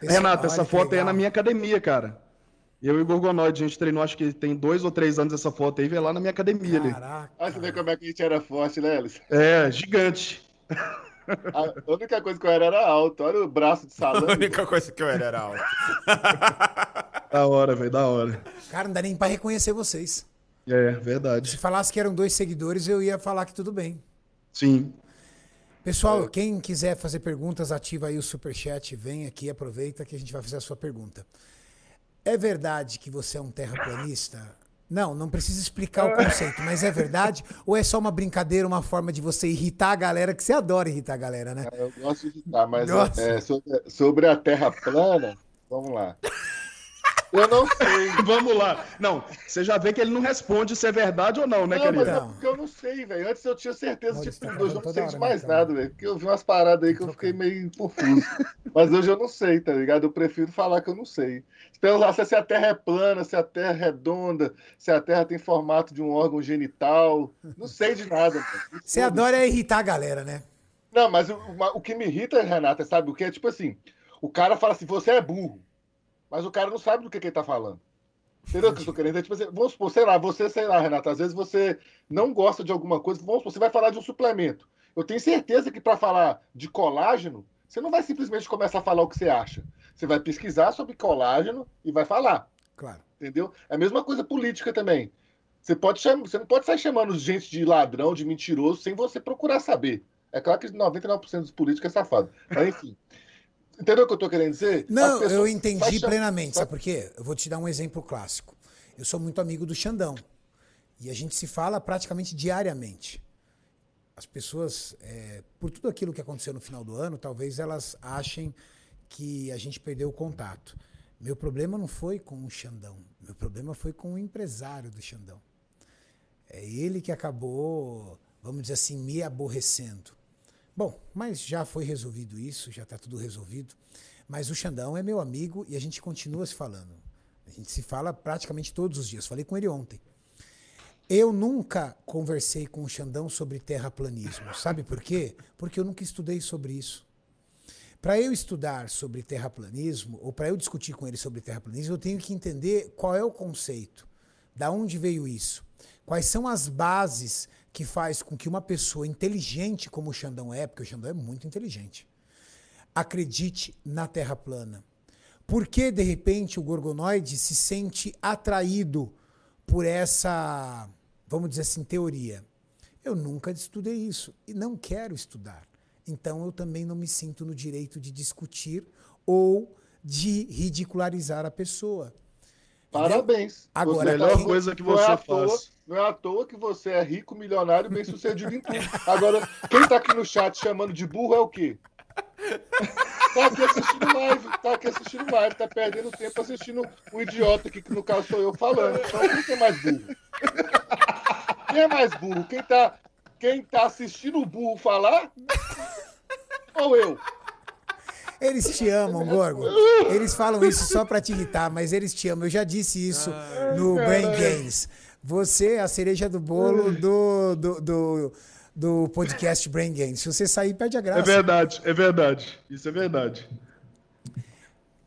Pessoal, Renato, essa foto aí é na minha academia, cara. Eu e o Gorgonoide, a gente treinou, acho que tem dois ou três anos essa foto aí, vê lá na minha academia Caraca. ali. Olha você vê como é que a gente era forte, né, Elis? É, gigante. A única coisa que eu era era alto. Olha o braço de salame. A única coisa que eu era era alto. da hora, velho, da hora. Cara, não dá nem pra reconhecer vocês. É, verdade. Se falasse que eram dois seguidores, eu ia falar que tudo bem. Sim. Pessoal, é. quem quiser fazer perguntas, ativa aí o superchat, vem aqui, aproveita que a gente vai fazer a sua pergunta. É verdade que você é um terraplanista? Não, não precisa explicar o conceito, mas é verdade? ou é só uma brincadeira, uma forma de você irritar a galera, que você adora irritar a galera, né? Eu gosto de irritar, mas é, sobre, sobre a Terra plana, vamos lá. Eu não sei. Vamos lá. Não, você já vê que ele não responde se é verdade ou não, né, não, querido? Mas é porque eu não sei, velho. Antes eu tinha certeza, tipo, tá hoje eu não sei de mais né, nada, velho. Porque eu vi umas paradas aí que eu fiquei meio confuso. mas hoje eu não sei, tá ligado? Eu prefiro falar que eu não sei. Perguntar se a Terra é plana, se a Terra é redonda, se a Terra tem formato de um órgão genital. Não sei de nada. Você adora irritar a galera, né? Não, mas o, o que me irrita, Renata, sabe o que? É tipo assim, o cara fala assim, você é burro mas o cara não sabe do que, que ele tá falando. Entendeu o que eu tô querendo dizer? Tipo assim, vamos supor, sei lá, você, sei lá, Renato, às vezes você não gosta de alguma coisa, vamos supor, você vai falar de um suplemento. Eu tenho certeza que para falar de colágeno, você não vai simplesmente começar a falar o que você acha. Você vai pesquisar sobre colágeno e vai falar. Claro. Entendeu? É a mesma coisa política também. Você, pode chamar, você não pode sair chamando gente de ladrão, de mentiroso, sem você procurar saber. É claro que 99% dos políticos é safado. Mas enfim. Entendeu o que eu estou querendo dizer? Não, eu entendi plenamente. Sabe por quê? Eu vou te dar um exemplo clássico. Eu sou muito amigo do Xandão. E a gente se fala praticamente diariamente. as pessoas, é, por tudo aquilo que aconteceu no final do ano, talvez elas achem que a gente perdeu o contato. Meu problema não foi com o Xandão, meu problema foi com o empresário do Xandão. É ele que acabou, vamos dizer assim, me aborrecendo. Bom, mas já foi resolvido isso, já está tudo resolvido. Mas o Xandão é meu amigo e a gente continua se falando. A gente se fala praticamente todos os dias. Falei com ele ontem. Eu nunca conversei com o Xandão sobre terraplanismo. Sabe por quê? Porque eu nunca estudei sobre isso. Para eu estudar sobre terraplanismo, ou para eu discutir com ele sobre terraplanismo, eu tenho que entender qual é o conceito, da onde veio isso, quais são as bases que faz com que uma pessoa inteligente como o Xandão é, porque o Xandão é muito inteligente, acredite na Terra plana. Por que, de repente, o gorgonoide se sente atraído por essa vamos dizer assim, teoria. Eu nunca estudei isso e não quero estudar. Então eu também não me sinto no direito de discutir ou de ridicularizar a pessoa. Parabéns. Agora, a melhor quem... coisa que você não é faz. Não é à toa que você é rico, milionário, bem sucedido em tudo. Agora, quem tá aqui no chat chamando de burro é o quê? Tá aqui assistindo live, tá aqui assistindo live, tá perdendo tempo assistindo um idiota aqui, que no caso sou eu falando. Então, quem é mais burro? Quem é mais burro? Quem tá, quem tá assistindo o burro falar? Ou eu? Eles te amam, Gorgo. Eles falam isso só pra te irritar, mas eles te amam. Eu já disse isso no Brain Games. Você é a cereja do bolo do, do, do, do podcast Brain Games. Se você sair, perde a graça. É verdade, é verdade. Isso é verdade.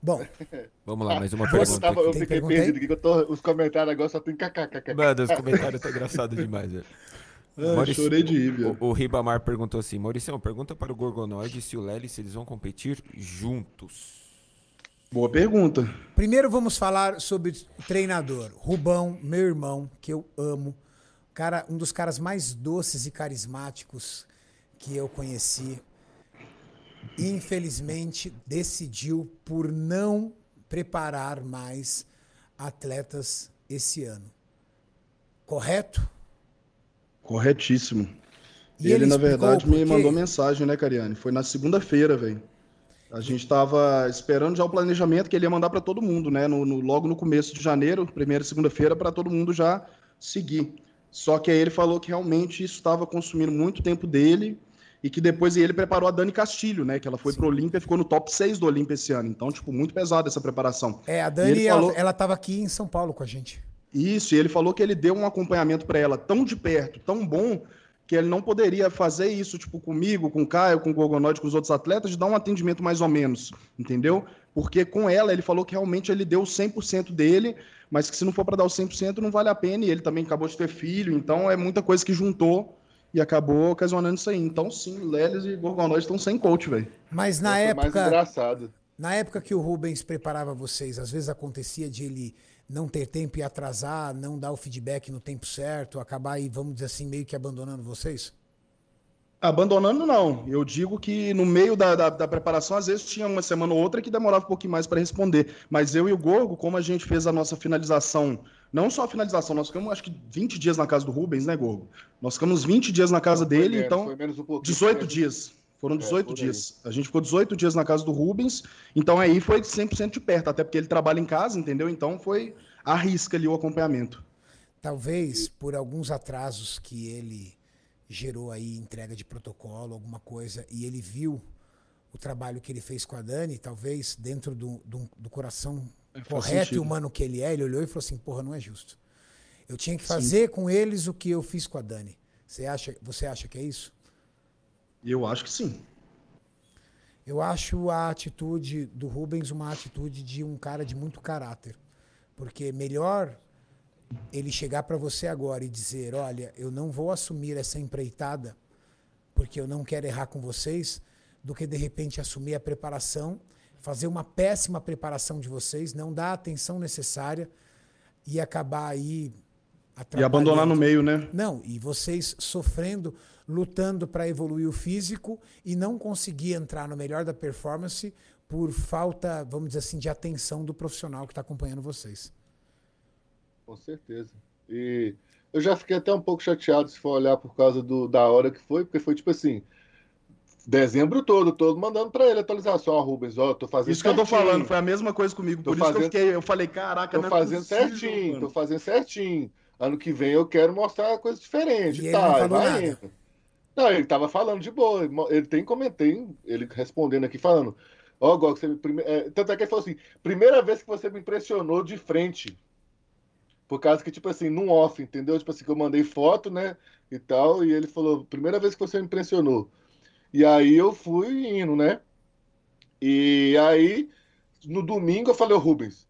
Bom. Vamos lá, mais uma pergunta. Tava, eu fiquei perdido aqui, que eu tô, os comentários agora só tem kkk. Mano, os comentários estão engraçados demais, velho. Ah, Maurício, chorei de rir, o, o, Ribamar perguntou assim: Maurício, pergunta para o Gorgonoide se o Lely se eles vão competir juntos. Boa pergunta. Primeiro vamos falar sobre o treinador. Rubão, meu irmão, que eu amo. Cara, um dos caras mais doces e carismáticos que eu conheci infelizmente, decidiu por não preparar mais atletas esse ano. Correto? Corretíssimo. E ele, ele na verdade, me mandou mensagem, né, Cariane? Foi na segunda-feira, velho. A gente estava esperando já o planejamento que ele ia mandar para todo mundo, né? No, no, logo no começo de janeiro, primeira segunda-feira, para todo mundo já seguir. Só que aí ele falou que realmente isso estava consumindo muito tempo dele e que depois ele preparou a Dani Castilho, né? Que ela foi Sim. pro Olímpia e ficou no top 6 do Olímpia esse ano. Então, tipo, muito pesada essa preparação. É, a Dani, ela, falou... ela tava aqui em São Paulo com a gente. Isso, e ele falou que ele deu um acompanhamento para ela tão de perto, tão bom, que ele não poderia fazer isso, tipo, comigo, com o Caio, com o Gogonoide, com os outros atletas, de dar um atendimento mais ou menos, entendeu? Porque com ela, ele falou que realmente ele deu 100% dele, mas que se não for para dar o 100%, não vale a pena, e ele também acabou de ter filho, então é muita coisa que juntou e acabou ocasionando isso aí. Então, sim, Lelis e Gorgonoide estão sem coach, velho. Mas na época. Mais engraçado. Na época que o Rubens preparava vocês, às vezes acontecia de ele não ter tempo e atrasar, não dar o feedback no tempo certo, acabar aí, vamos dizer assim, meio que abandonando vocês? Abandonando, não. Eu digo que no meio da, da, da, preparação, às vezes tinha uma semana ou outra que demorava um pouquinho mais para responder. Mas eu e o Gorgo, como a gente fez a nossa finalização não só a finalização, nós ficamos acho que 20 dias na casa do Rubens, né, Gorgo? Nós ficamos 20 dias na casa dele, menos, então. Foi menos um pouquinho. 18 dias. Foram 18 é, dias. A gente ficou 18 dias na casa do Rubens, então aí foi 100% de perto, até porque ele trabalha em casa, entendeu? Então foi a risca ali o acompanhamento. Talvez por alguns atrasos que ele gerou aí, entrega de protocolo, alguma coisa, e ele viu o trabalho que ele fez com a Dani, talvez dentro do, do, do coração é, correto e humano que ele é, ele olhou e falou assim: porra, não é justo. Eu tinha que fazer sim. com eles o que eu fiz com a Dani. Você acha, você acha que é isso? Eu acho que sim. Eu acho a atitude do Rubens uma atitude de um cara de muito caráter. Porque melhor ele chegar para você agora e dizer: olha, eu não vou assumir essa empreitada porque eu não quero errar com vocês, do que de repente assumir a preparação fazer uma péssima preparação de vocês, não dar a atenção necessária e acabar aí e abandonar no meio, né? Não, e vocês sofrendo, lutando para evoluir o físico e não conseguir entrar no melhor da performance por falta, vamos dizer assim, de atenção do profissional que está acompanhando vocês. Com certeza. E eu já fiquei até um pouco chateado se for olhar por causa do, da hora que foi, porque foi tipo assim, dezembro todo, todo mandando para ele atualização, ó, Rubens, ó, tô fazendo Isso que eu tô falando, foi a mesma coisa comigo, por Tô isso que eu fazendo- fiquei, eu falei, caraca, Tô não é fazendo possível, certinho, mano. tô fazendo certinho. Ano que vem eu quero mostrar coisa diferente. E ele tá, não vai nada. indo. Não, ele tava falando de boa. Ele Ele tem comentei, ele respondendo aqui, falando. Ó, Gog, você me prime... é, tanto é que ele falou assim: primeira vez que você me impressionou de frente. Por causa que, tipo assim, num off, entendeu? Tipo assim, que eu mandei foto, né? E tal. E ele falou: primeira vez que você me impressionou. E aí eu fui indo, né? E aí, no domingo, eu falei, ô Rubens,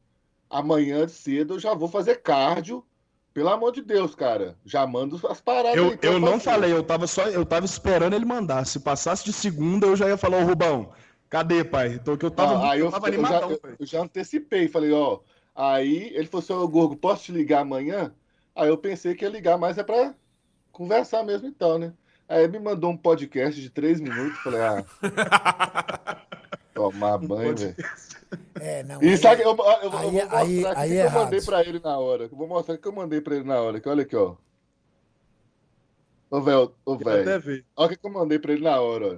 amanhã cedo eu já vou fazer cardio. Pelo amor de Deus, cara. Já mando as paradas Eu, aí eu não fazer. falei, eu tava só, eu tava esperando ele mandar. Se passasse de segunda, eu já ia falar, ô Rubão, cadê, pai? Então que eu tava, Ah, eu eu, tava eu já, animadão, eu- pai. eu já antecipei, falei, ó. Aí ele falou assim, ô Gorgo, posso te ligar amanhã? Aí eu pensei que ia ligar, mas é pra conversar mesmo então, né? Aí ele me mandou um podcast de três minutos, falei, ah. Tomar banho, velho. É, não. E aí- sabe, eu, eu, eu vou aí- mostrar aí- aqui aí que é eu mandei errado. pra ele na hora. Eu vou mostrar o que eu mandei pra ele na hora. Que olha aqui, ó. Ô, velho, ô, velho. Olha o que eu mandei pra ele na hora, ó.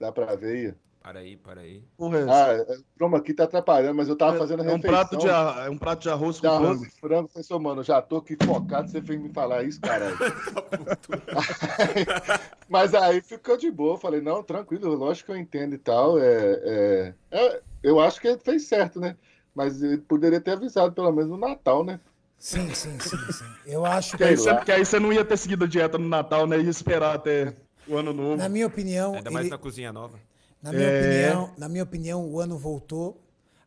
Dá pra ver aí? Para aí, para aí. É? Ah, é- o Chroma aqui tá atrapalhando, mas eu tava fazendo a é um refeição. prato de ar- é um prato de arroz com de arroz frango. e frango. Seu mano, já tô aqui focado, você fez me falar isso, caralho. Mas aí ficou de boa, falei, não, tranquilo, lógico que eu entendo e tal. É, é- é- eu acho que ele fez certo, né? Mas ele poderia ter avisado pelo menos no Natal, né? Sim, sim, sim, sim. Eu acho Que aí, você, que aí você não ia ter seguido a dieta no Natal, né? Ia esperar até o ano novo. na minha opinião, Ainda mais ele- na cozinha nova. Na minha É. opinião, na minha opinião, o ano voltou.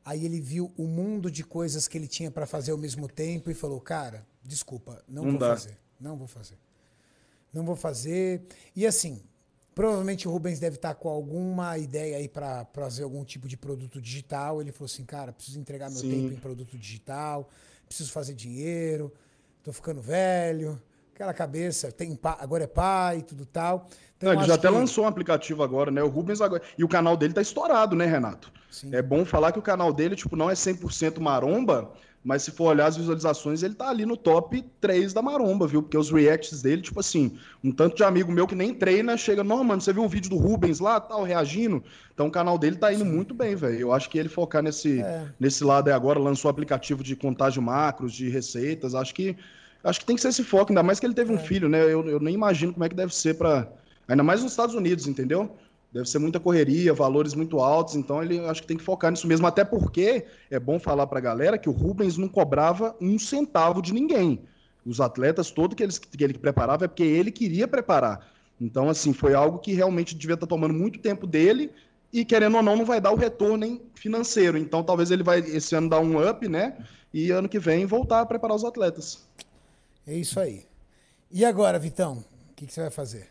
Aí ele viu o mundo de coisas que ele tinha pra fazer ao mesmo tempo e falou: "Cara, desculpa, não, Não vou dá. fazer. Não vou fazer. Não vou fazer". E assim, provavelmente o Rubens deve estar com alguma ideia aí pra fazer algum tipo de produto digital. Ele falou assim: "Cara, preciso entregar meu Sim. tempo em produto digital, preciso fazer dinheiro, tô ficando velho". Aquela cabeça, tem agora é pai e tudo tal. Então, ele já até que- lançou um aplicativo agora, né? O Rubens agora. E o canal dele tá estourado, né, Renato? Sim. É bom falar que o canal dele, tipo, não é 100% maromba, mas se for olhar as visualizações, ele tá ali no top 3 da maromba, viu? Porque os reacts dele, tipo assim, um tanto de amigo meu que nem treina, chega, não, mano, você viu o vídeo do Rubens lá, tal, reagindo? Então o canal dele tá indo muito bem, velho. Eu acho que ele focar nesse, É. nesse lado aí agora, lançou aplicativo de contágio macros, de receitas, acho que acho que tem que ser esse foco, ainda mais que ele teve É. um filho, né? Eu, eu nem imagino como é que deve ser para Ainda mais nos Estados Unidos, entendeu? Deve ser muita correria, valores muito altos, então ele acho que tem que focar nisso mesmo. Até porque é bom falar pra galera que o Rubens não cobrava um centavo de ninguém. Os atletas, todo que, eles, que ele preparava é porque ele queria preparar. Então, assim, foi algo que realmente devia estar tomando muito tempo dele e, querendo ou não, não vai dar o retorno financeiro. Então, talvez ele vai esse ano dar um up, né? E ano que vem voltar a preparar os atletas. É isso aí. E agora, Vitão? O que, que você vai fazer?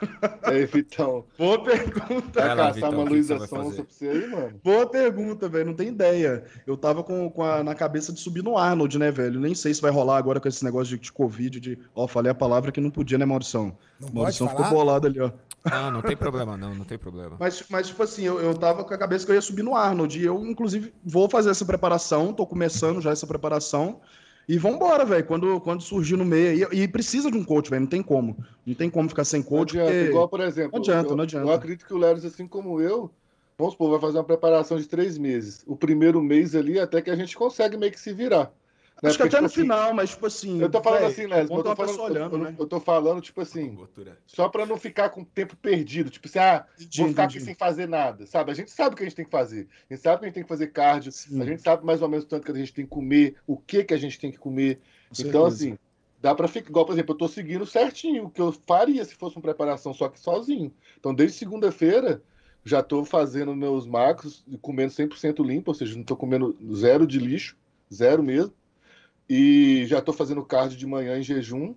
Aí, Vitão, Boa pergunta. vai Vai lá, caçar Vitão, uma Luísa fazer? pra você aí, mano? Boa pergunta, velho. Não tem ideia. Eu tava com, com a, na cabeça de subir no Arnold, né, velho? Nem sei se vai rolar agora com esse negócio de, de Covid, de. Ó, falei a palavra que não podia, né, Maurição? Não Maurição pode ficou falar? bolado ali, ó. Não, não tem problema, não, não tem problema. Mas, mas tipo assim, eu, eu tava com a cabeça que eu ia subir no Arnold. E eu, inclusive, vou fazer essa preparação, tô começando já essa preparação. E vambora, velho. Quando, quando surgir no meio. E, e precisa de um coach, velho. Não tem como. Não tem como ficar sem Não coach. adianta. porque- Igual, por exemplo, Não adianta, eu, não adianta. eu acredito que o Leros, assim como eu, vamos supor, vai fazer uma preparação de três meses. O primeiro mês ali, até que a gente consegue meio que se virar. Né? Acho que Porque, até no tipo assim, final, mas tipo assim. Eu tô falando assim, bom eu tô uma falando, olhando, eu, né? eu tô falando, tipo assim, só pra não ficar com tempo perdido. Tipo assim, ah, Entendi, vou ficar entendi. aqui sem fazer nada, sabe? A gente sabe o que a gente tem que fazer. A gente sabe que a gente tem que fazer cardio, Sim. a gente sabe mais ou menos o tanto que a gente tem que comer, o que que a gente tem que comer. Com Então, certeza. assim, dá pra ficar. Igual, por exemplo, eu tô seguindo certinho o que eu faria se fosse uma preparação só que sozinho. Então, desde segunda-feira, já tô fazendo meus macros e comendo 100% limpo, ou seja, não tô comendo zero de lixo, zero mesmo. E já tô fazendo cardio de manhã em jejum.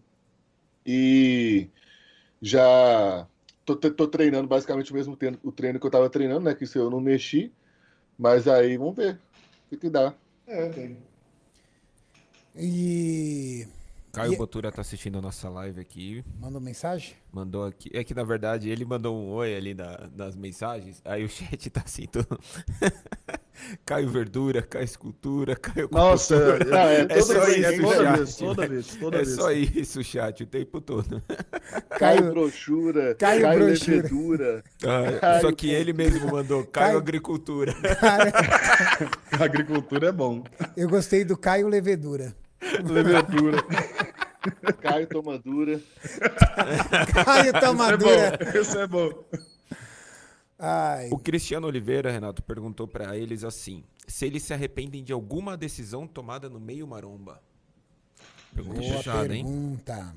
E já tô, tô- tô treinando basicamente o mesmo treino, o treino que eu tava treinando, né? Que isso eu não mexi. Mas aí, vamos ver o que, que dá. É, velho. E. Caio E- Botura tá assistindo a nossa live aqui. Mandou mensagem? Mandou aqui. É que na verdade ele mandou um oi ali na- nas mensagens. Aí o chat tá assim, tudo. Caio Verdura, Caio Escultura, Caio Nossa, Cultura. é, é, É toda só vez, isso, é toda chat. vez, toda vez, toda É vez. só isso, chat, o tempo todo. Caio Caio, Brochura, Caio Caio. Levedura. Ah, só que ele mesmo mandou Caio Caio- Agricultura. cara, Agricultura é bom. eu gostei do Caio Levedura. Levedura. Caio Tomadura. Caio Tomadura. Isso é bom. Isso é bom. Ai, O Cristiano Oliveira, Renato, perguntou pra eles assim: se eles se arrependem de alguma decisão tomada no meio maromba. Pergunta boa hein? pergunta.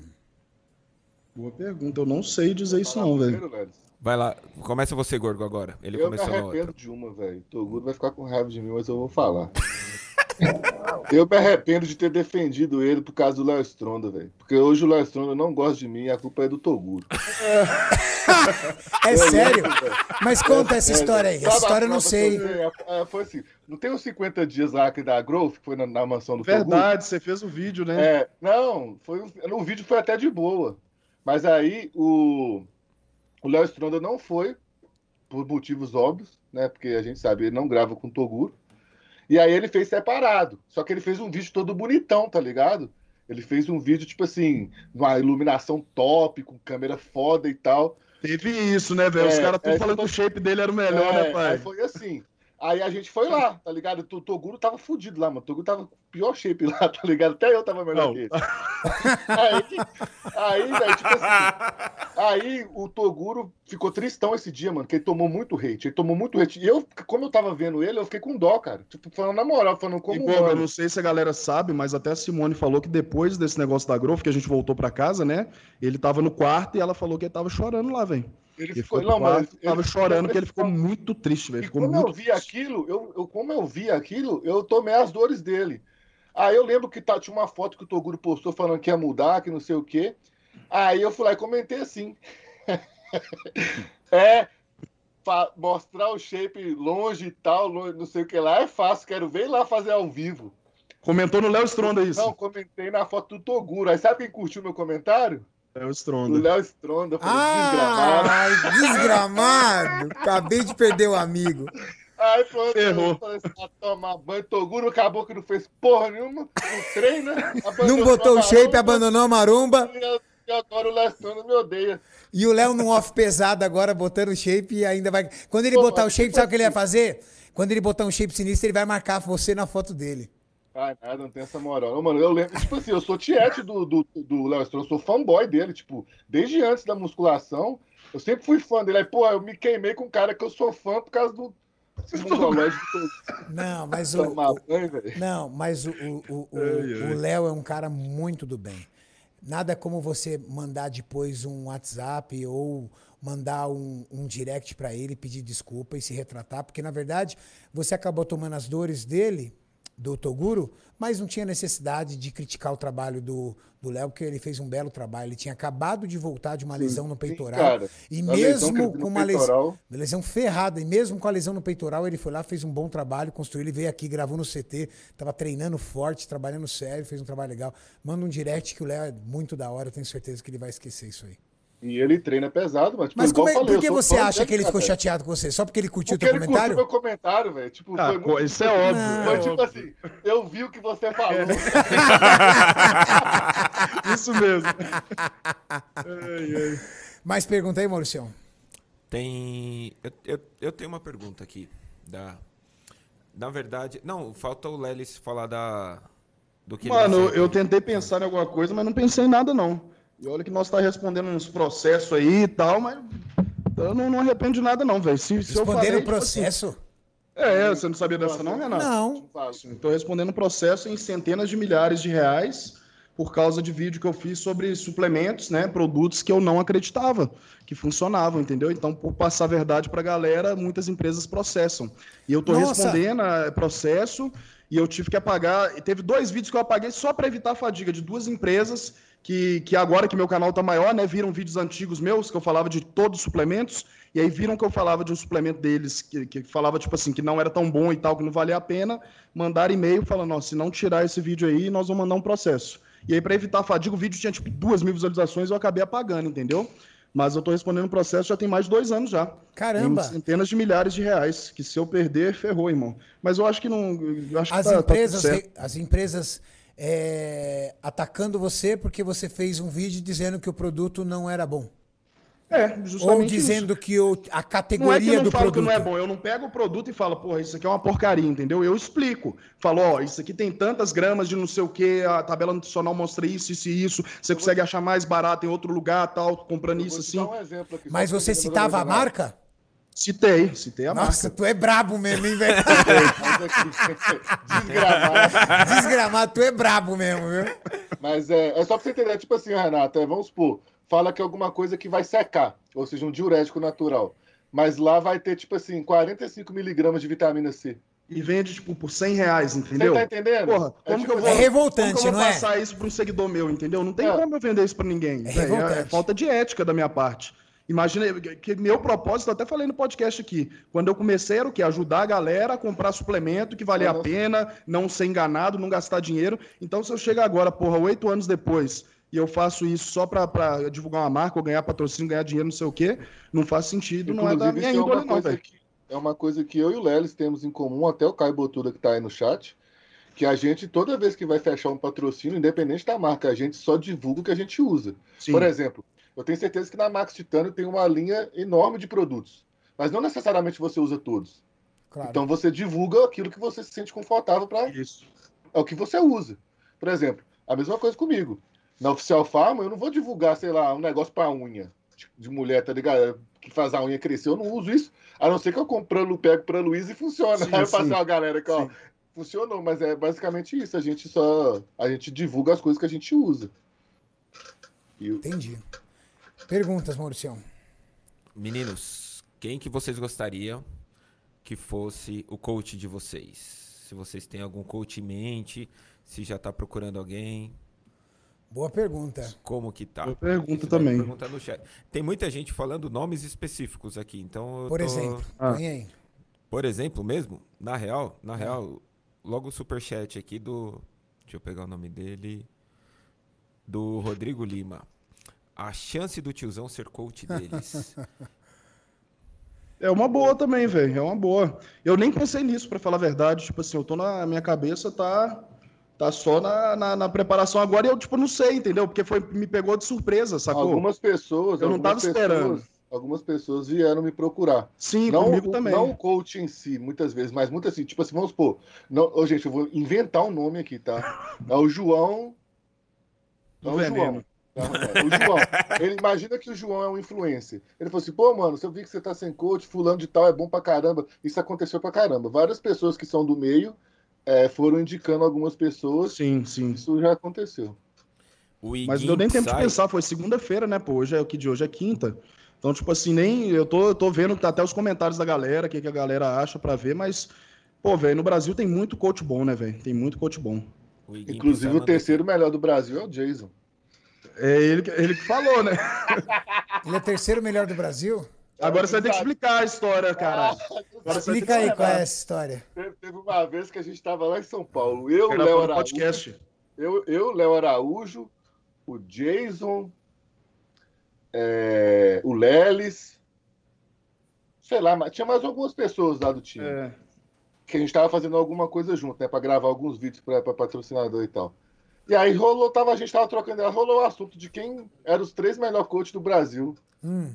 Boa pergunta. Eu não sei dizer isso não, velho. Vai lá, começa você, Gorgo, agora. Ele Eu me começou na arrependo de uma, velho. Toguro vai ficar com raiva de mim, mas eu vou falar. eu me arrependo de ter defendido ele por causa do Léo Stronda, velho. Porque hoje o Léo Stronda não gosta de mim e a culpa é do Toguro. É sério? lembro, velho. Mas conta essa história aí. Essa Sabe a história eu não sei. usei? É, é, Foi assim, não tem os 50 dias lá que da Growth, que foi na, na mansão do Toguro? Verdade, você fez o vídeo, né? É, não, foi um, no vídeo foi até de boa. Mas aí o o Léo Stronda não foi por motivos óbvios, né? Porque a gente sabe, ele não grava com o Toguro. E aí ele fez separado. Só que ele fez um vídeo todo bonitão, tá ligado? Ele fez um vídeo tipo assim, uma iluminação top, com câmera foda e tal. Teve isso, né, velho? Os É, caras tudo é, falando que o tipo- shape dele era o melhor, É, né, pai? Aí foi assim. Aí a gente foi lá, tá ligado? O Toguro tava fudido lá, mano. O Toguro tava pior shape lá, tá ligado? Até eu tava melhor Não. que ele. Aí, aí, velho, tipo assim. Aí o Toguro ficou tristão esse dia, mano, que ele tomou muito hate. Ele tomou muito hate. E eu, como eu tava vendo ele, eu fiquei com dó, cara. Tipo, falando na moral, falando como E, Gordo, eu não sei se a galera sabe, mas até a Simone falou que depois desse negócio da Growth, que a gente voltou pra casa, né? Ele tava no quarto e ela falou que ele tava chorando lá, velho. Ele Ele ficou, não, mano. quarto, tava chorando porque ele ficou muito triste, velho. Como muito eu vi triste. aquilo, eu, eu, como eu vi aquilo, eu tomei as dores dele. Aí eu lembro que tá, tinha uma foto que o Toguro postou falando que ia mudar, que não sei o quê. Aí eu fui lá e comentei assim. é, mostrar o shape longe e tal, longe, não sei o que lá, é fácil, quero ver lá fazer ao vivo. Comentou no Léo Stronda isso. Não, comentei na foto do Toguro. Aí sabe quem curtiu meu comentário? Léo O Stronda. Léo Stronda. Eu falei, desgramado. Ai, desgramado. Acabei de perder o amigo. Aí pronto, assim, ah, tomar banho, Toguro acabou que não fez porra nenhuma, não treina. Não abandonou botou o shape, maromba, abandonou a maromba. E agora o Lestano me odeia. E o Léo num off pesado agora, botando o shape e ainda vai. Quando ele Pô, botar o shape, tipo sabe o que ele vai assim- fazer? Quando ele botar um shape sinistro, ele vai marcar você na foto dele. Ai, nada, não tem essa moral. Mano, eu lembro, tipo assim, eu sou tiete do, do, do Léo Stronda, eu sou fanboy dele, tipo, desde antes da musculação, eu sempre fui fã dele. Aí, pô, eu me queimei com um cara que eu sou fã por causa do do Não, mas o. o-. Não, mas o o- o- Léo é um cara muito do bem. Nada como você mandar depois um WhatsApp ou mandar um, um direct pra ele, pedir desculpa e se retratar, porque na verdade você acabou tomando as dores dele, do Toguro, mas não tinha necessidade de criticar o trabalho do do Léo, porque ele fez um belo trabalho. Ele tinha acabado de voltar de uma lesão no peitoral. cara. e lesão mesmo com uma lesão. peitoral. Uma lesão ferrada. E mesmo com a lesão no peitoral, ele foi lá, fez um bom trabalho, construiu. Ele veio aqui, gravou no CT, tava treinando forte, trabalhando sério, fez um trabalho legal. Manda um direct que o Léo é muito da hora, eu tenho certeza que ele vai esquecer isso aí. E ele treina pesado, mas, tipo, Mas como é- falei, por que você acha que ele ficou cara. chateado com você? Só porque ele curtiu o Porque teu ele comentário? curtiu meu comentário, velho. Tipo, Ah, muito... isso é óbvio. Não. Foi é tipo assim, eu vi o que você falou. Isso mesmo. Ai, ai. Mas pergunta aí, Maurício. Tem. Eu, eu, eu tenho uma pergunta aqui. Da... Na verdade. Não, falta o Lelis falar da. Do que ele Mano, eu tentei pensar em alguma coisa, mas não pensei em nada, não. E olha que nós tá respondendo uns processos aí e tal, mas eu não, não arrependo de nada, não, velho. Se, se Respondendo o tipo assim- processo? É, você não sabia dessa, não, Renato? Não. Estou respondendo processo em centenas de milhares de reais por causa de vídeo que eu fiz sobre suplementos, né? Produtos que eu não acreditava que funcionavam, entendeu? Então, por passar a verdade para a galera, muitas empresas processam. E eu estou respondendo a processo e eu tive que apagar. Teve dois vídeos que eu apaguei só para evitar a fadiga de duas empresas que, que agora que meu canal tá maior, né? Viram vídeos antigos meus que eu falava de todos os suplementos. E aí viram que eu falava de um suplemento deles que, que falava, tipo assim, que não era tão bom e tal, que não valia a pena. Mandaram e-mail falando, se não tirar esse vídeo aí, nós vamos mandar um processo. E aí, para evitar a fadiga, o vídeo tinha, tipo, duas mil visualizações eu acabei apagando, entendeu? Mas eu tô respondendo o processo já tem mais de dois anos já. Caramba! Centenas de milhares de reais. Que se eu perder, ferrou, irmão. Mas eu acho que não. eu Acho As que tá- tá empresas, certo. as empresas é, atacando você porque você fez um vídeo dizendo que o produto não era bom. É, justamente Ou isso. dizendo que o, a Não é que categoria eu não do falo produto. que não é bom, eu não pego o produto e falo, porra, isso aqui é uma porcaria, entendeu? Eu explico. Falo, ó, isso aqui tem tantas gramas de não sei o que, a tabela nutricional mostra isso, isso e isso, você consegue achar mais barato em outro lugar, tal, comprando Eu isso vou assim. dar um exemplo aqui, Mas você citava a marca? Citei, citei a Nossa, marca. tu é brabo mesmo, hein, velho? Desgramado. Desgramado, tu é brabo mesmo, viu? Mas é, é só pra você entender, tipo assim, Renato, é, vamos supor, fala que é alguma coisa que vai secar, ou seja, um diurético natural. Mas lá vai ter, tipo assim, 45 miligramas de vitamina C. E vende, tipo, por 100 reais, entendeu? Você tá entendendo? Porra, É como tipo que eu vou, É revoltante, como que eu vou não é? passar isso para um seguidor meu, entendeu? Não tem É. como eu vender isso para ninguém. É revoltante. falta de ética da minha parte. Imagina que meu propósito, até falei no podcast aqui, quando eu comecei era o quê? Ajudar a galera a comprar suplemento que valia a Nossa. pena, não ser enganado, não gastar dinheiro. Então, se eu chegar agora, porra, oito anos depois, e eu faço isso só para divulgar uma marca, ou ganhar patrocínio, ganhar dinheiro, não sei o quê, não faz sentido, não é da Inclusive, minha é índole, uma, não, coisa velho. que, é uma coisa que eu e o Lelis temos em comum, até o Caio Botuda que tá aí no chat, que a gente, toda vez que vai fechar um patrocínio, independente da marca, a gente só divulga o que a gente usa. Sim. Por exemplo, eu tenho certeza que na Max Titânio tem uma linha enorme de produtos, mas não necessariamente você usa todos. Claro. Então você divulga aquilo que você se sente confortável para Isso. é o que você usa. Por exemplo, a mesma coisa comigo. Na Oficial Farm, eu não vou divulgar, sei lá, um negócio para unha de mulher, tá ligado? Que faz a unha crescer. Eu não uso isso, a não ser que eu Lu- pego pra Luiz e funciona. Sim, Aí eu passei uma galera que, ó, Sim. funcionou, mas é basicamente isso. A gente só. A gente divulga as coisas que a gente usa. E o- Entendi. Perguntas, Mauricião. Meninos, quem que vocês gostariam que fosse o coach de vocês? Se vocês têm algum coach em mente, se já tá procurando alguém, Boa pergunta. como que tá? Boa pergunta também. Pergunta no chat. Tem muita gente falando nomes específicos aqui, então eu Por tô- exemplo, Ah. aí. Por exemplo mesmo, na real, na real, logo o superchat aqui do. Deixa eu pegar o nome dele. Do Rodrigo Lima. A chance do tiozão ser coach deles. É uma boa também, velho. É uma boa. Eu nem pensei nisso, pra falar a verdade. Tipo assim, eu tô na minha cabeça, tá. Tá só na, na, na preparação agora e eu, tipo, não sei, entendeu? Porque foi, me pegou de surpresa, sacou? algumas pessoas. Eu não tava esperando. pessoas- Algumas pessoas vieram me procurar. Sim, não, comigo o- também. não o coach em si, muitas vezes, mas muito assim, tipo assim, vamos supor. Não, ô, gente, eu vou inventar um nome aqui, tá? É o João. É o veneno. João. tá? É o João. Ele imagina que o João é um influencer. Ele falou assim: pô, mano, se eu vi que você tá sem coach, fulano de tal é bom pra caramba. Isso aconteceu pra caramba. Várias pessoas que são do meio é, foram indicando algumas pessoas. Sim, sim. Isso já aconteceu. O Mas não deu nem tempo de Psy- pensar, foi segunda-feira, né, pô? Hoje é o que de hoje é quinta. Então, tipo assim, nem. Eu tô, eu tô vendo tá até os comentários da galera, o que, que a galera acha pra ver, mas. Pô, velho, no Brasil tem muito coach bom, né, velho? Tem muito coach bom. o Inclusive, o terceiro melhor do Brasil é o Jason. É ele, que- ele que falou, né? Ele é terceiro melhor do Brasil? Agora você vai ter que explicar a história, cara. Agora que Explica aí qual é essa história. Teve, uma vez que a gente estava lá em São Paulo. Eu, Léo Araújo, podcast. eu, eu, Léo Araújo, o Jason, é, o Lelis, sei lá, mas tinha mais algumas pessoas lá do time. É. Que a gente estava fazendo alguma coisa junto, né? Para gravar alguns vídeos para patrocinador e tal. E aí rolou, tava, a gente tava trocando, rolou o assunto de quem eram os três melhores coaches do Brasil. Hum.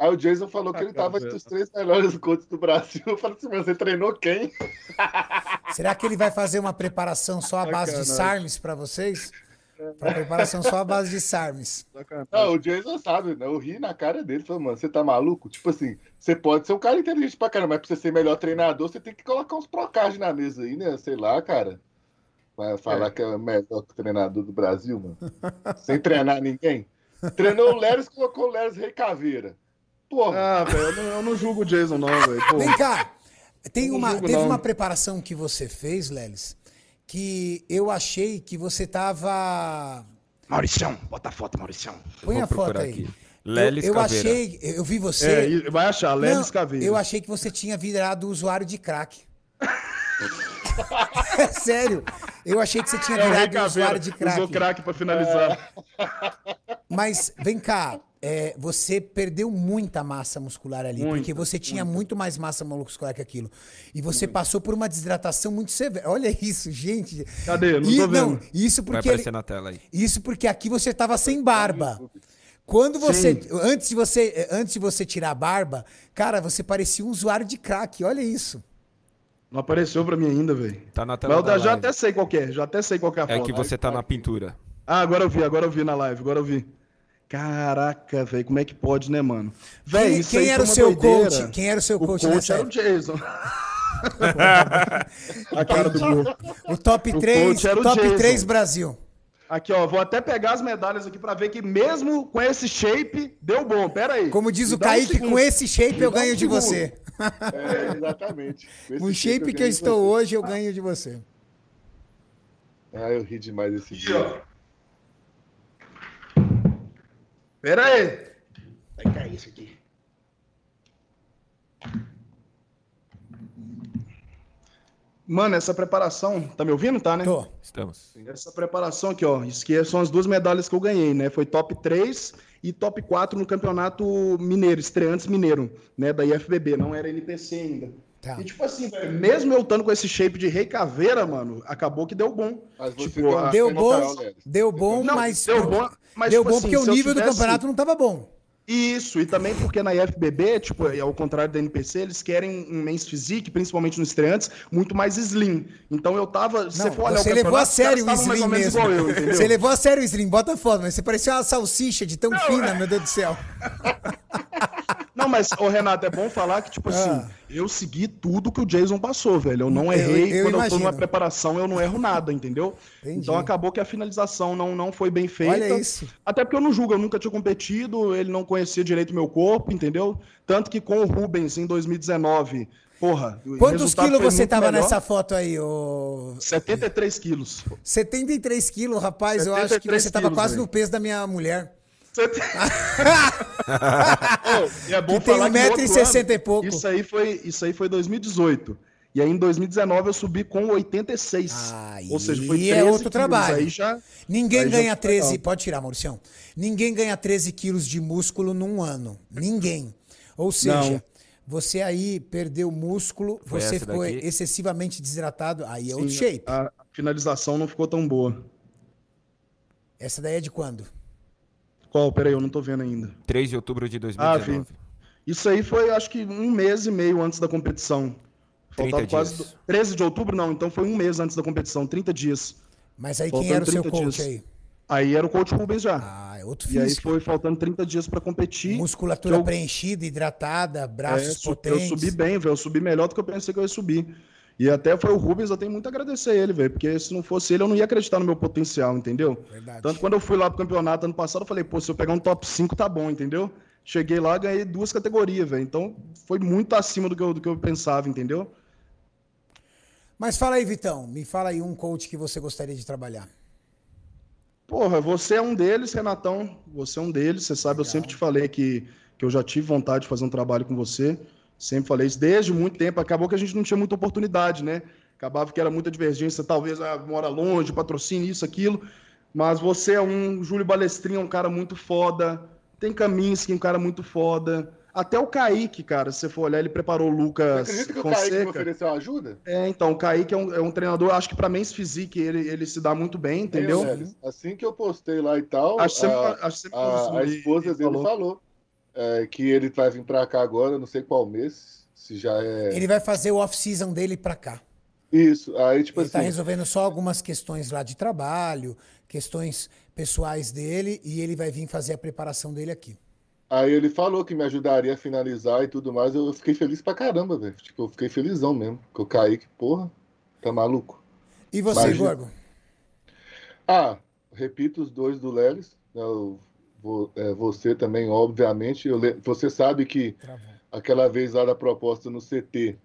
Aí o Jason falou que ele tava entre os três melhores coaches do Brasil. Eu falei assim, mas você treinou quem? Será que ele vai fazer uma preparação só à base de. SARMs pra vocês? Uma preparação só à base de SARMs. Não, o Jason sabe, né? Eu ri na cara dele, falei, mano, você tá maluco? Tipo assim, você pode ser um cara inteligente pra caramba, mas pra você ser melhor treinador, você tem que colocar uns procard na mesa aí, né? Sei lá, cara. Vai falar É. que é o melhor treinador do Brasil, mano. Sem treinar ninguém. Treinou o Leres, colocou o Leres Rei Caveira. Porra, Ah, velho, eu, não- eu não julgo o Jason, não, velho. Vem cá. Tem Eu uma, julgo, teve não. uma preparação que você fez, Lelis, que eu achei que você tava. Mauricião, bota a foto, Mauricião. Põe a foto aí. aqui. Eu, Lelis eu Caveira. achei, eu vi É, você. e vai achar, Lelis Não, Caveira. Eu achei que você tinha virado usuário de crack. É sério. Eu achei que você tinha É, virado Caveira usuário de crack. usou crack pra finalizar. Mas vem cá, é, você perdeu muita massa muscular ali, Muita, porque você tinha muita. muito mais massa muscular que aquilo. E você passou por uma desidratação muito severa. Olha isso, gente. Cadê? Não E- tô vendo. não, isso Vai porque ele- aparecer na tela aí. isso porque aqui você tava sem barba. Quando você antes de você antes de você tirar a barba, cara, você parecia um usuário de crack. Olha isso. Não apareceu pra mim ainda, velho. Tá na Mas tela eu da já live. até sei qual que é, já até sei qual que é a É foto. que você tá na pintura. Ah, agora eu vi, agora eu vi na live, agora eu vi. Caraca, velho, como é que pode, né, mano? Véi, Quem, isso quem aí era o seu doideira. coach? Quem era o seu O coach, coach nessa era o? Jason. a cara do gol. O top O 3, coach era o top Jason. 3 Brasil. Aqui, ó, vou até pegar as medalhas aqui pra ver que mesmo com esse shape, deu bom. Pera aí. Como diz o dá um Kaique, segundo. com esse shape eu dá um ganho de você. É, exatamente. Com esse o shape que eu ganho estou você. hoje, eu ganho de você. Ah, eu ri demais desse Aqui, dia. ó. Pera aí. Vai cair isso aqui. Mano, essa preparação, tá me ouvindo? Tá, né? Tô. Estamos. Essa preparação aqui, ó, isso que são as duas medalhas que eu ganhei, né? Foi top 3 e top 4 no campeonato mineiro, estreantes mineiro, né? Da IFBB, não era NPC ainda. Tá. E tipo assim, velho, mesmo eu estando com esse shape de rei caveira, mano, acabou que deu bom. Tipo, deu uma Deu bom, deu bom, Não, mas deu bom, mas, deu tipo bom assim, porque o nível do tivesse- campeonato não tava bom. Isso, e também porque na IFBB, tipo, ao contrário da NPC, eles querem um men's physique, principalmente nos estreantes, muito mais slim. Então eu tava, se Não, você for olhar você o levou a sério o Slim mesmo. eu? Você levou a sério o Slim, bota a foto, mas você parecia uma salsicha de tão fina, meu Deus do céu. Não, mas, ô Renato, é bom falar que, tipo assim, Ah. Eu segui tudo que o Jason passou, velho. Eu não Eu- errei. eu Quando eu tô imagino. numa preparação, eu não erro nada, entendeu? Entendi. Então acabou que a finalização não, não foi bem feita. Olha isso. Até porque eu não julgo, eu nunca tinha competido, ele não conhecia direito meu corpo, entendeu? Tanto que com o Rubens em 2019, porra. Quantos quilos você tava melhor. nessa foto aí? ô? 73 quilos. 73 quilos, rapaz. Eu acho que 73 você tava quilos, quase velho. no peso da minha mulher. Você tem- e é bom Que tem falar um que no metro e outro sessenta ano, e pouco. Isso aí foi, isso aí foi 2018. E aí em 2019 eu subi com 86. Aí Ou seja, foi 13 é outro quilos. trabalho. Aí já Ninguém aí já ganha foi 13. legal. Pode tirar, Mauricião. Ninguém ganha 13 quilos de músculo num ano. Ninguém. Ou seja, Não. você aí perdeu músculo, Foi você ficou daqui? excessivamente desidratado. Aí é outro Sim, shape. A finalização não ficou tão boa. Essa daí é de quando? Qual? Peraí, eu não tô vendo ainda. 3 de outubro de Ah, 2019. vi. Isso aí foi acho que um mês e meio antes da competição. 30 Faltava quase. dias. do- 13 de outubro, não, então foi um mês antes da competição, 30 dias. Mas aí quem Faltando era o seu 30 coach dias. aí? Aí era o coach Rubens já. Ah, é outro e aí físico. foi faltando 30 dias pra competir. Musculatura eu- preenchida, hidratada, braços É, potentes. Eu subi bem, velho. Eu subi melhor do que eu pensei que eu ia subir. E até foi o Rubens, eu tenho muito a agradecer a ele, velho. Porque se não fosse ele, eu não ia acreditar no meu potencial, entendeu? Verdade. Tanto quando eu fui lá pro campeonato ano passado, eu falei, pô, se eu pegar um top 5, tá bom, entendeu? Cheguei lá, ganhei duas categorias, velho. Então foi muito acima do que, eu, do que eu pensava, entendeu? Mas fala aí, Vitão. Me fala aí um coach que você gostaria de trabalhar. Porra, você é um deles, Renatão. Você é um deles. Você sabe, eu sempre te falei que, que eu já tive vontade de fazer um trabalho com você. Sempre falei isso desde muito tempo. Acabou que a gente não tinha muita oportunidade, né? Acabava que era muita divergência, talvez ah, mora longe, patrocínio, isso, aquilo. Mas você é um. Júlio Balestrinho é um cara muito foda. Tem Kaminsky, um cara muito foda. Até o Kaique, cara, se você for olhar, ele preparou o Você Lucas acredita que o Kaique me Fonseca. ofereceu ajuda? É, então, o Kaique é um, é um treinador, acho que para Men's Physique ele, ele se dá muito bem, entendeu? Lelis, Assim que eu postei lá e tal, Acho você, a, acho que você a- a esposa ele dele falou, é, que ele vai vir pra cá agora, não sei qual mês, se já é... Ele vai fazer o off-season dele pra cá. Isso, aí tipo Ele assim, tá resolvendo só algumas questões lá de trabalho, questões pessoais dele, e ele vai vir fazer a preparação dele aqui. aí ele falou que me ajudaria a finalizar e tudo mais, eu fiquei feliz pra caramba, velho. Tipo, eu fiquei felizão mesmo, que o Kaique, porra, tá maluco. E você, Mas- Gorgo? Ah, repito os dois do Lelis, né, eu é, você também, obviamente, eu le- você sabe que Travou. aquela vez lá da proposta no CT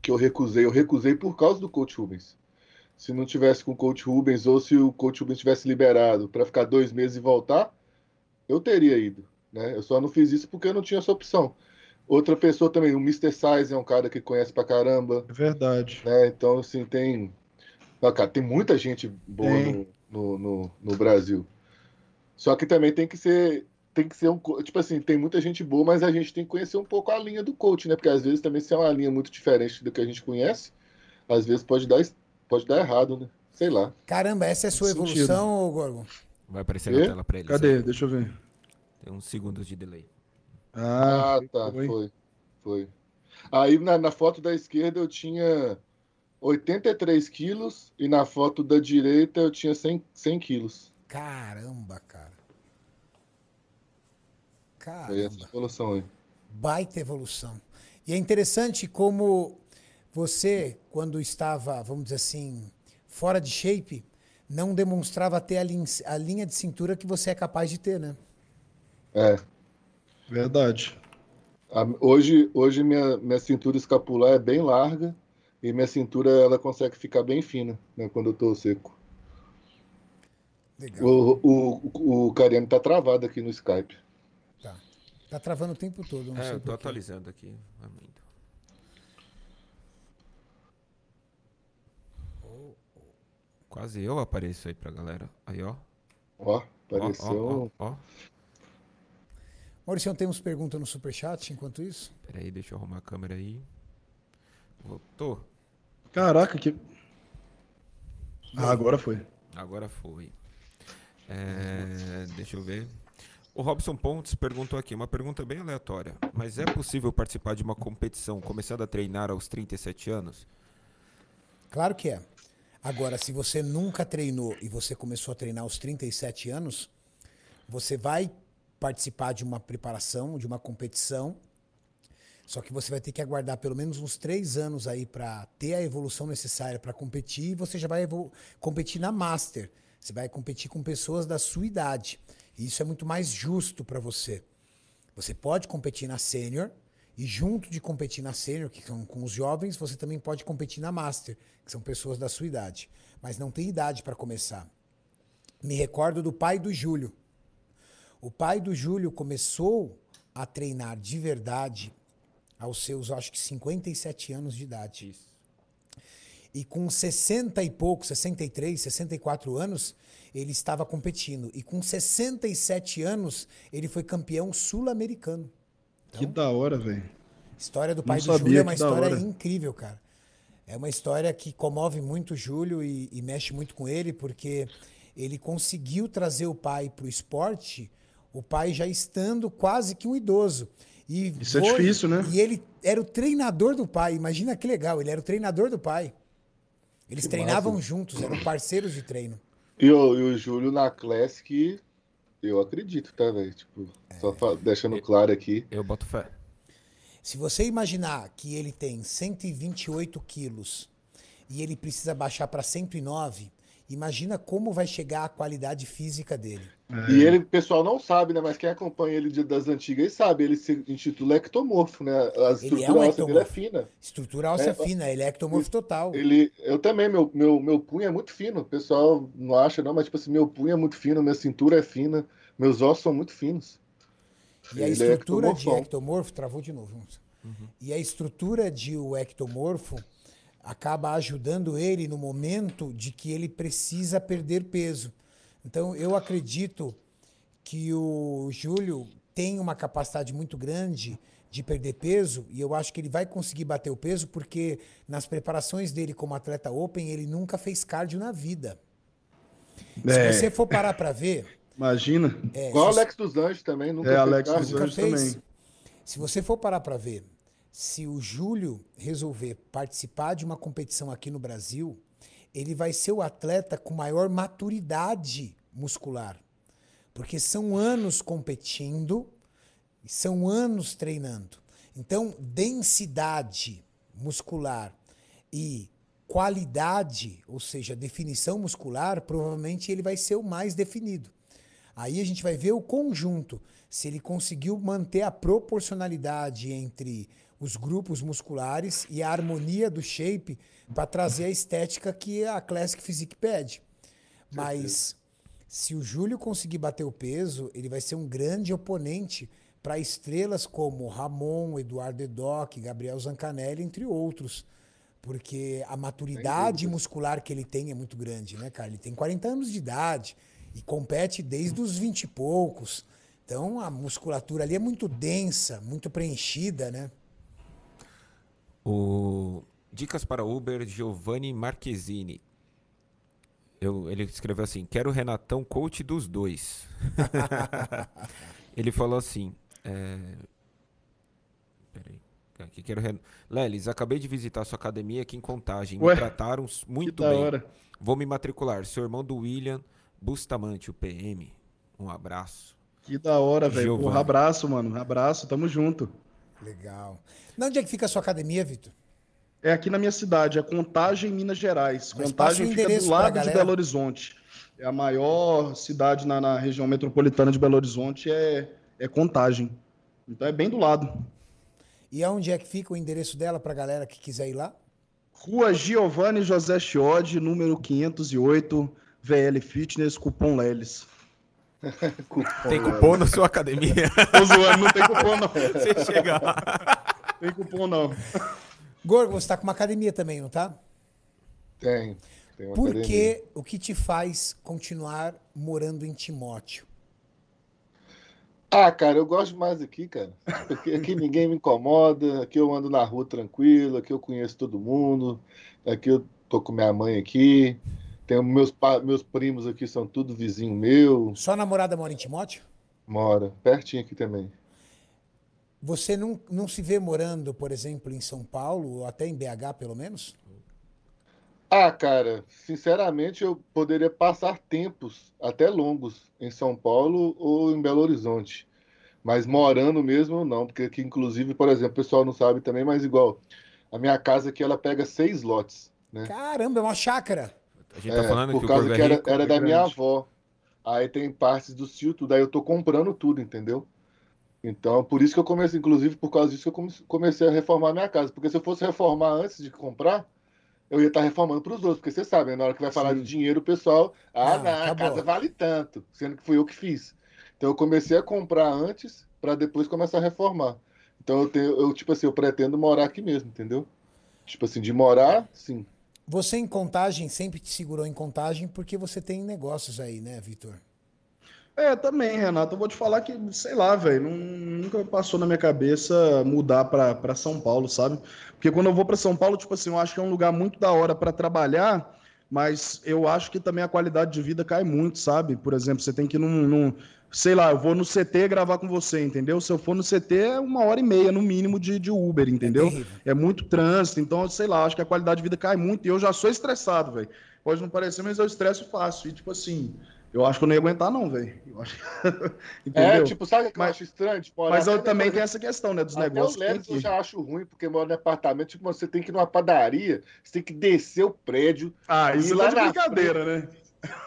que eu recusei, eu recusei por causa do coach Rubens. Se não tivesse com o coach Rubens ou se o coach Rubens tivesse liberado para ficar dois meses e voltar, eu teria ido, né? Eu só não fiz isso porque eu não tinha essa opção. Outra pessoa também, o Mr. Size é um cara que conhece pra caramba, É verdade. né? Então, assim, tem. Ah, cara, tem muita gente boa no, no, no, no Brasil. Só que também tem que ser tem que ser um. Tipo assim, tem muita gente boa, mas a gente tem que conhecer um pouco a linha do coach, né? Porque às vezes também se é uma linha muito diferente do que a gente conhece, às vezes pode dar, pode dar errado, né? Sei lá. Caramba, essa é a sua Sentido. evolução, Gorgon? Vai aparecer Quê? na tela pra eles. Cadê? aí. Deixa eu ver. Tem uns segundos de delay. Ah, Ah, tá, foi. Foi. Aí na, na foto da esquerda eu tinha 83 quilos e na foto da direita eu tinha 100, 100 quilos. Caramba, cara. Foi essa Caramba. evolução aí. Baita evolução. E é interessante como você, quando estava, vamos dizer assim, fora de shape, não demonstrava ter a, lin- a linha de cintura que você é capaz de ter, né? É. verdade. Hoje hoje minha, minha cintura escapular é bem larga e minha cintura ela consegue ficar bem fina né, quando eu tô seco. Legal. O, o, o Cariano tá travado aqui no Skype. Tá. Tá travando o tempo todo. Não É, sei eu tô atualizando aqui. Amém. Quase eu apareço aí pra galera. Aí, ó. Ó, Ó, apareceu. ó, ó, ó. Maurício, temos pergunta no superchat enquanto isso? Pera aí, deixa eu arrumar a câmera aí. Voltou. Caraca, que. Ah, agora foi. Agora foi. É, deixa eu ver. O Robson Pontes perguntou aqui, uma pergunta bem aleatória. Mas é possível participar de uma competição começando a treinar aos 37 anos? Claro que é. Agora, se você nunca treinou e você começou a treinar aos 37 anos, você vai participar de uma preparação, de uma competição. Só que você vai ter que aguardar pelo menos uns três anos aí para ter a evolução necessária para competir e você já vai competir na Master. Você vai competir com pessoas da sua idade. E isso é muito mais justo para você. Você pode competir na Sênior e junto de competir na Sênior, que são com os jovens, você também pode competir na Master, que são pessoas da sua idade. Mas não tem idade para começar. Me recordo do pai do Júlio. O pai do Júlio começou a treinar de verdade aos seus, acho que 57 anos de idade. Isso. E com 60 e pouco, 63, 64 anos, ele estava competindo. E com 67 anos, ele foi campeão sul-americano. Que da hora, velho. História do pai do sabia, Júlio é uma história incrível, cara. É uma história que comove muito o Júlio e, e mexe muito com ele, porque ele conseguiu trazer o pai para o esporte, o pai já estando quase que um idoso. E Isso é difícil, né? E ele era o treinador do pai. Imagina que legal, ele era o treinador do pai. Eles Que treinavam massa. juntos, eram parceiros de treino. E o, e o Júlio na Classic, eu acredito, tá, velho? Tipo, só fa- deixando claro aqui. Eu boto fé. Se você imaginar que ele tem 128 quilos e ele precisa baixar para 109, imagina como vai chegar a qualidade física dele. E ele, o pessoal não sabe, né? Mas quem acompanha ele de- das antigas aí sabe, ele se intitula ectomorfo, né? A é estrutura um óssea dele é fina. Estrutura óssea É, fina, ele é ectomorfo total. Ele, eu também, meu, meu, meu punho é muito fino. O pessoal não acha, não, mas tipo assim, meu punho é muito fino, minha cintura é fina, meus ossos são muito finos. E a Ele é estrutura de ectomorfão. ectomorfo, travou de novo. vamos. E a estrutura de o ectomorfo acaba ajudando ele no momento de que ele precisa perder peso. Então, eu acredito que o Júlio tem uma capacidade muito grande de perder peso e eu acho que ele vai conseguir bater o peso porque nas preparações dele como atleta open, ele nunca fez cardio na vida. É, Se você for parar para ver, Imagina. é, Igual Anjos dos Anjos também, nunca É, fez Alex cardio. dos Nunca Anjos fez. também. Se você for parar para ver, se o Júlio resolver participar de uma competição aqui no Brasil, ele vai ser o atleta com maior maturidade muscular. Porque são anos competindo, são anos treinando. Então, densidade muscular e qualidade, ou seja, definição muscular, provavelmente ele vai ser o mais definido. Aí a gente vai ver o conjunto, se ele conseguiu manter a proporcionalidade entre os grupos musculares e a harmonia do shape para trazer a estética que a Classic Physique pede. Mas se o Júlio conseguir bater o peso, ele vai ser um grande oponente para estrelas como Ramon, Eduardo Edoc, Gabriel Zancanelli, entre outros. Porque a maturidade muscular que ele tem é muito grande, né, cara? Ele tem 40 anos de idade e compete desde os 20 e poucos. Então a musculatura ali é muito densa, muito preenchida, né? O Dicas para Uber, Giovanni Marquezine. Eu, ele escreveu assim: Quero o Renatão coach dos dois. ele falou assim: é... Peraí. Aqui, quero Ren... Lelis, acabei de visitar sua academia aqui em Contagem. Ué, me trataram muito bem. hora. Vou me matricular. Seu irmão do William Bustamante, o PM. Um abraço. Que da hora, velho. Porra, abraço, mano. Abraço, tamo junto. Legal. Na onde é que fica a sua academia, Vitor? É aqui na minha cidade, é Contagem, Minas Gerais. Mas Contagem fica do lado de. Belo Horizonte. É a maior cidade na, na região metropolitana de Belo Horizonte, é, é Contagem. Então é bem do lado. E aonde é que fica o endereço dela pra galera que quiser ir lá? Rua Giovanni José Chiodi, número 508, VL Fitness, cupom Leles. Tem cupom na sua academia? Tô zoando, não tem cupom não. Você chega lá. Tem cupom não. Gorgo, você tá com uma academia também, não tá? Tem. tem uma Por academia. que o que te faz continuar morando em Timóteo? Ah, cara, eu gosto mais aqui, cara. Porque aqui ninguém me incomoda, aqui eu ando na rua tranquilo, aqui eu conheço todo mundo, aqui eu tô com minha mãe aqui, tenho meus, meus primos aqui, são tudo vizinho meu, Sua namorada mora em Timóteo? mora pertinho aqui também. Você não, não se vê morando, por exemplo, em São Paulo, ou até em BH, pelo menos? Ah, cara, sinceramente eu poderia passar tempos até longos em São Paulo ou em Belo Horizonte. Mas morando mesmo não, porque aqui inclusive, por exemplo, o pessoal não sabe também, mas igual, a minha casa aqui ela pega seis lotes, né? Caramba, é uma chácara. A gente tá É, falando por que o causa Corvo que é era, rico. era é da minha grande. avó. Aí tem partes do tio, tudo. Aí eu tô comprando tudo, entendeu? Então, por isso que eu comecei, inclusive por causa disso que eu come- comecei a reformar minha casa. Porque se eu fosse reformar antes de comprar, eu ia estar reformando para os outros. Porque você sabe, né? na hora que vai falar Sim. de dinheiro, o pessoal, ah, Ah, não, a casa vale tanto, sendo que fui eu que fiz. Então eu comecei a comprar antes para depois começar a reformar. Então eu tenho, eu, tipo assim, eu pretendo morar aqui mesmo, entendeu? Tipo assim, de morar, sim. Você em contagem sempre te segurou em contagem porque você tem negócios aí, né, Vitor? É, também, Renato. Eu vou te falar que, sei lá, velho, nunca passou na minha cabeça mudar pra São Paulo, sabe? Porque quando eu vou pra São Paulo, tipo assim, eu acho que é um lugar muito da hora pra trabalhar, mas eu acho que também a qualidade de vida cai muito, sabe? Por exemplo, você tem que ir num, num- sei lá, eu vou no CT gravar com você, entendeu? Se eu for no CT, é uma hora e meia, no mínimo, de, de Uber, entendeu? terrível. É muito trânsito, então, sei lá, acho que a qualidade de vida cai muito e eu já sou estressado, velho. Pode não parecer, mas eu estresso fácil. E, tipo assim, eu acho que eu não ia aguentar, não, velho. Eu acho. É, tipo, sabe o que eu Mas- acho estranho? Tipo, Mas eu também tenho essa questão, né? Dos Até negócios. o Lelis eu já acho ruim, porque mora no apartamento, tipo, você tem que ir numa padaria, você tem que descer o prédio, Ah, isso lá tá de brincadeira, né?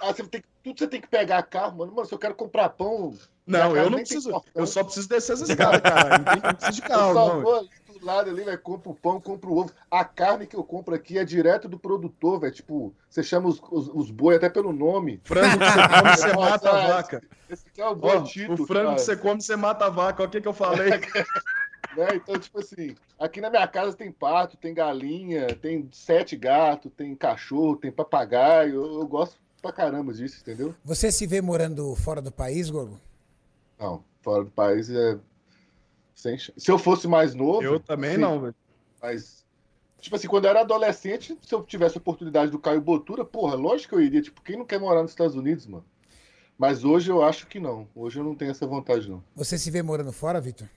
ah, você tem que, tudo você tem que pegar carro, mano. Mano, se eu quero comprar pão, Não, eu não preciso. Eu só preciso descer essa escada, cara. Não, preciso de eu carro, só não. vou lado ali, vai, compro o pão, compro o ovo. A carne que eu compro aqui é direto do produtor, velho. Tipo, você chama os, os, os boi até pelo nome. Frango que você come, você mata a vaca. Esse aqui é o boi Tito, o frango cara. que você come, você mata a vaca. Olha o que, que eu falei. né? Então, tipo assim, aqui na minha casa tem pato, tem galinha, tem sete gatos, tem cachorro, tem papagaio. Eu, eu gosto pra caramba disso, entendeu? Você se vê morando fora do país, Gorgo? Não, fora do país é. Sem... ch- Se eu fosse mais novo. Eu também sim, não, velho. Mas. Tipo assim, quando eu era adolescente, se eu tivesse a oportunidade do Caio Botura, porra, lógico que eu iria. Tipo, quem não quer morar nos Estados Unidos, mano? Mas hoje eu acho que não. Hoje eu não tenho essa vontade, não. Você se vê morando fora, Vitor?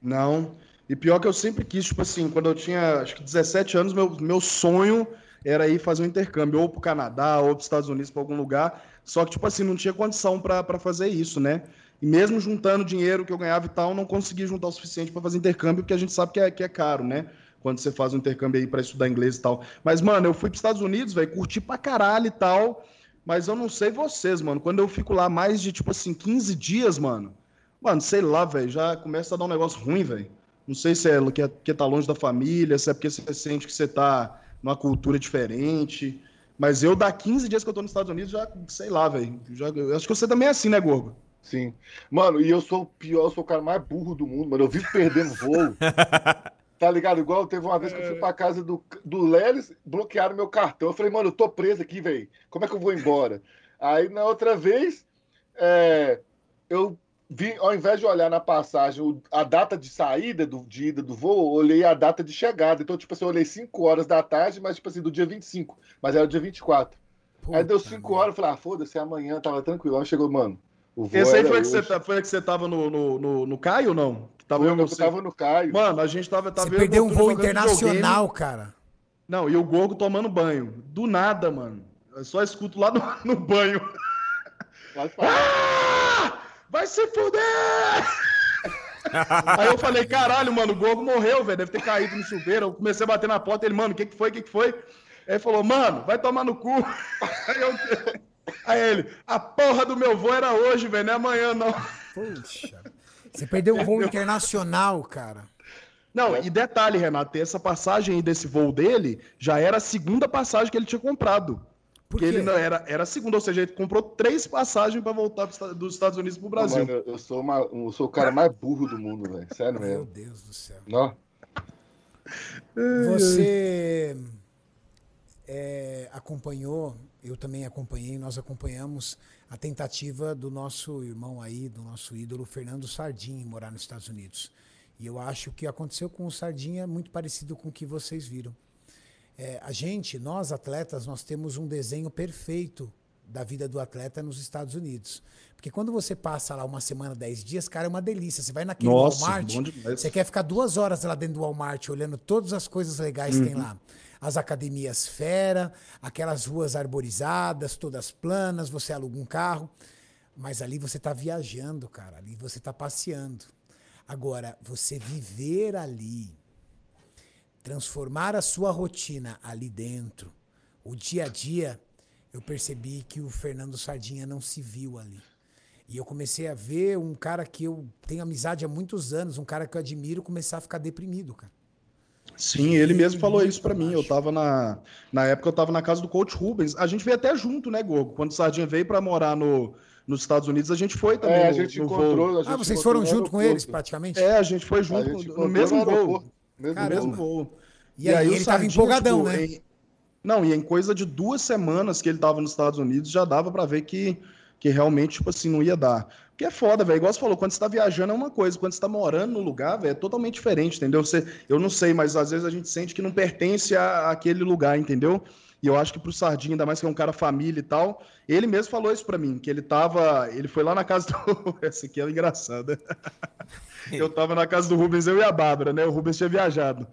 Não. E pior que eu sempre quis, tipo assim, quando eu tinha acho que 17 anos, meu, meu sonho era ir fazer um intercâmbio, ou pro Canadá, ou pros Estados Unidos, pra algum lugar. Só que, tipo assim, não tinha condição pra fazer isso, né? E mesmo juntando dinheiro que eu ganhava e tal, não consegui juntar o suficiente pra fazer intercâmbio, porque a gente sabe que é, que é caro, né? Quando você faz um intercâmbio aí pra estudar inglês e tal. Mas, mano, eu fui pros Estados Unidos, velho, curti pra caralho e tal. Mas eu não sei vocês, mano. Quando eu fico lá mais de, tipo assim, 15 dias, mano. Mano, sei lá, velho. Já começa a dar um negócio ruim, velho. Não sei se é porque, porque tá longe da família, se é porque você sente que você tá numa cultura diferente. Mas eu, dá 15 dias que eu tô nos Estados Unidos, já, sei lá, velho. Acho que você também é assim, né, Gorgo? Sim. Mano, e eu sou o pior, eu sou o cara mais burro do mundo, mano. Eu vivo perdendo voo. Tá ligado? Igual teve uma vez que eu fui pra casa do, do Lelis, bloquearam meu cartão. Eu falei, mano, eu tô preso aqui, velho. Como é que eu vou embora? Aí na outra vez, é, eu vi, ao invés de olhar na passagem a data de saída do, de ida do voo, olhei a data de chegada. Então, tipo assim, eu olhei 5 horas da tarde, mas, tipo assim, do dia 25. Mas era o dia 24. Puta aí deu 5 horas, eu falei, ah, foda-se, amanhã tava tranquilo. Aí chegou, mano. Esse aí foi que, você, tá, foi que você tava no, no, no, no Caio ou não? Que tava eu, eu tava no Caio. Mano, a gente tava. tava você perdeu um voo internacional, cara. Não, e o Gorgo tomando banho. Do nada, mano. Eu só escuto lá no, no banho. Ah! Vai se fuder! Aí eu falei, caralho, mano, o Gorgo morreu, velho. Deve ter caído no chuveiro. Eu comecei a bater na porta. Ele, mano, o que, que foi? O que, que foi? Aí ele falou, mano, vai tomar no cu. Aí, eu... Aí ele, a porra do meu voo era hoje, velho, não é amanhã, não. Puxa. Você perdeu um voo internacional, cara. Não, e detalhe, Renato, essa passagem aí desse voo dele já era a segunda passagem que ele tinha comprado. Porque ele não era, era a segunda, ou seja, ele comprou três passagens para voltar dos Estados Unidos para o Brasil. Mano, eu, sou uma, eu sou o cara mais burro do mundo, velho. Sério mesmo. Meu Deus do céu. Não? Você é, acompanhou, eu também acompanhei, nós acompanhamos a tentativa do nosso irmão aí, do nosso ídolo Fernando Sardim, morar nos Estados Unidos. E eu acho que aconteceu com o Sardinha muito parecido com o que vocês viram. É, a gente, nós atletas, nós temos um desenho perfeito da vida do atleta nos Estados Unidos. Porque quando você passa lá uma semana, dez dias, cara, é uma delícia. Você vai naquele Nossa, Walmart, você quer ficar duas horas lá dentro do Walmart olhando todas as coisas legais uhum. que tem uhum. lá. As academias fera, aquelas ruas arborizadas, todas planas, você aluga um carro. Mas ali você está viajando, cara. Ali você está passeando. Agora, você viver ali, transformar a sua rotina ali dentro, o dia a dia, eu percebi que o Fernando Sardinha não se viu ali. E eu comecei a ver um cara que eu tenho amizade há muitos anos, um cara que eu admiro, começar a ficar deprimido, cara. Sim, ele mesmo falou isso para mim. Eu tava na. Na época eu tava na casa do coach Rubens. A gente veio até junto, né, Gogo? Quando o Sardinha veio para morar no, nos Estados Unidos, a gente foi também. É, a gente no, encontrou. A gente ah, vocês foram junto com eles, praticamente? É, a gente foi junto gente no mesmo voo. Mesmo, mesmo voo. E, e aí, aí ele tava empolgadão, tipo, né? Em... Não, e em coisa de duas semanas que ele tava nos Estados Unidos, já dava para ver que, que realmente, tipo assim, não ia dar. Porque é foda, velho. Igual você falou, quando você tá viajando é uma coisa, quando você tá morando no lugar, velho, é totalmente diferente, entendeu? Você, eu não sei, mas às vezes a gente sente que não pertence a, àquele lugar, entendeu? E eu acho que pro Sardinha, ainda mais que é um cara família e tal, ele mesmo falou isso para mim, que ele tava, ele foi lá na casa do, essa aqui é engraçada. eu tava na casa do Rubens, eu e a Bárbara, né? O Rubens tinha viajado.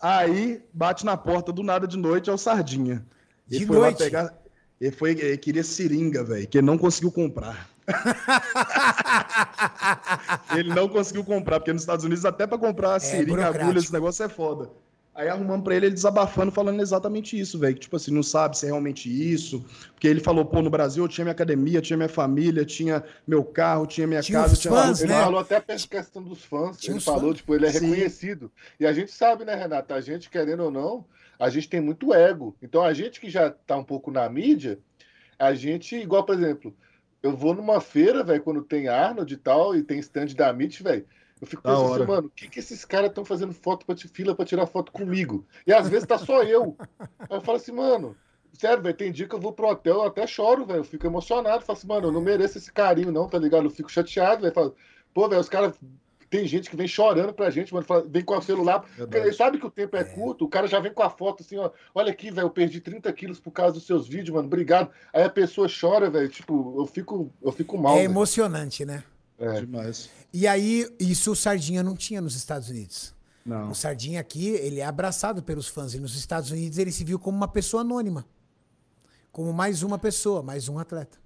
Aí bate na porta do nada de noite é o Sardinha. Ele de foi noite. lá pegar. Ele, foi, ele queria seringa, velho, que ele não conseguiu comprar. ele não conseguiu comprar, porque nos Estados Unidos, até para comprar é, seringa, agulha, esse negócio é foda. Aí arrumando pra ele, ele desabafando, falando exatamente isso, velho. Que, tipo assim, não sabe se é realmente isso. Porque ele falou, pô, no Brasil eu tinha minha academia, tinha minha família, tinha meu carro, tinha minha tinha casa. Tinha fãs, Ele né? falou até a questão dos fãs. Tinha ele falou, fãs. tipo, ele é Sim. reconhecido. E a gente sabe, né, Renata? A gente, querendo ou não, a gente tem muito ego. Então a gente que já tá um pouco na mídia, a gente, igual, por exemplo, eu vou numa feira, velho, quando tem Arnold e tal, e tem stand da Amit, velho. Eu fico pensando assim, mano, o que, que esses caras estão fazendo foto pra, fila para tirar foto comigo? E às vezes tá só eu. Aí eu falo assim, mano, sério, velho, tem dia que eu vou pro hotel, eu até choro, velho. Eu fico emocionado. Falo assim, mano, eu não mereço esse carinho, não, tá ligado? Eu fico chateado, velho. Pô, velho, os caras. Tem gente que vem chorando pra gente, mano, vem com o celular. Ele sabe que o tempo é, é, curto, o cara já vem com a foto assim, ó. Olha aqui, velho, eu perdi 30 quilos por causa dos seus vídeos, mano. Obrigado. Aí a pessoa chora, velho. Tipo, eu fico, eu fico mal. É véio. emocionante, né? É. Demais. E aí, isso o Sardinha não tinha nos Estados Unidos. Não. O Sardinha aqui, ele é abraçado pelos fãs. E nos Estados Unidos ele se viu como uma pessoa anônima. Como mais uma pessoa, mais um atleta.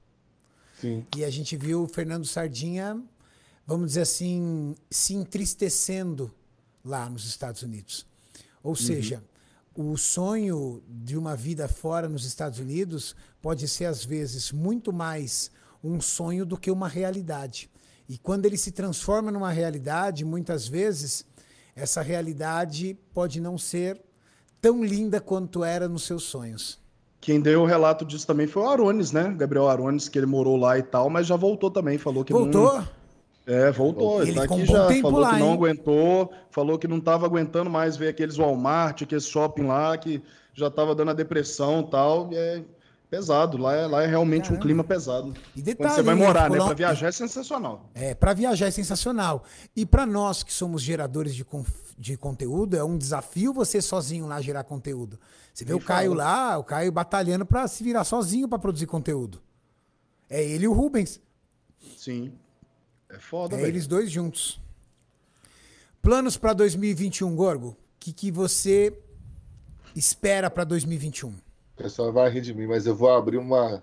Sim. E a gente viu o Fernando Sardinha, vamos dizer assim, se entristecendo lá nos Estados Unidos. Ou uhum. seja, o sonho de uma vida fora nos Estados Unidos pode ser, às vezes, muito mais um sonho do que uma realidade. E quando ele se transforma numa realidade, muitas vezes, essa realidade pode não ser tão linda quanto era nos seus sonhos. Quem deu o relato disso também foi o Arones, né? Gabriel Arones, que ele morou lá e tal, mas já voltou também, falou que voltou? Não... É, voltou. Ele, tá aqui um já. Falou lá, que não hein? aguentou, falou que não estava aguentando mais ver aqueles Walmart, aqueles shopping lá, que já estava dando a depressão e tal. E é pesado. Lá é, lá é realmente Caramba. um clima pesado. E Quando detalhe, você vai morar, né? Colom- Pra viajar é sensacional. É, para viajar é sensacional. E para nós que somos geradores de, conf- de conteúdo, é um desafio você sozinho lá gerar conteúdo. Você vê Nem o Caio fala. lá, o Caio batalhando para se virar sozinho para produzir conteúdo. É ele e o Rubens. Sim. É foda, É velho. eles dois juntos. Planos para 2021, Gorgo? O que, que você espera para 2021? O pessoal vai rir de mim, mas eu vou abrir uma,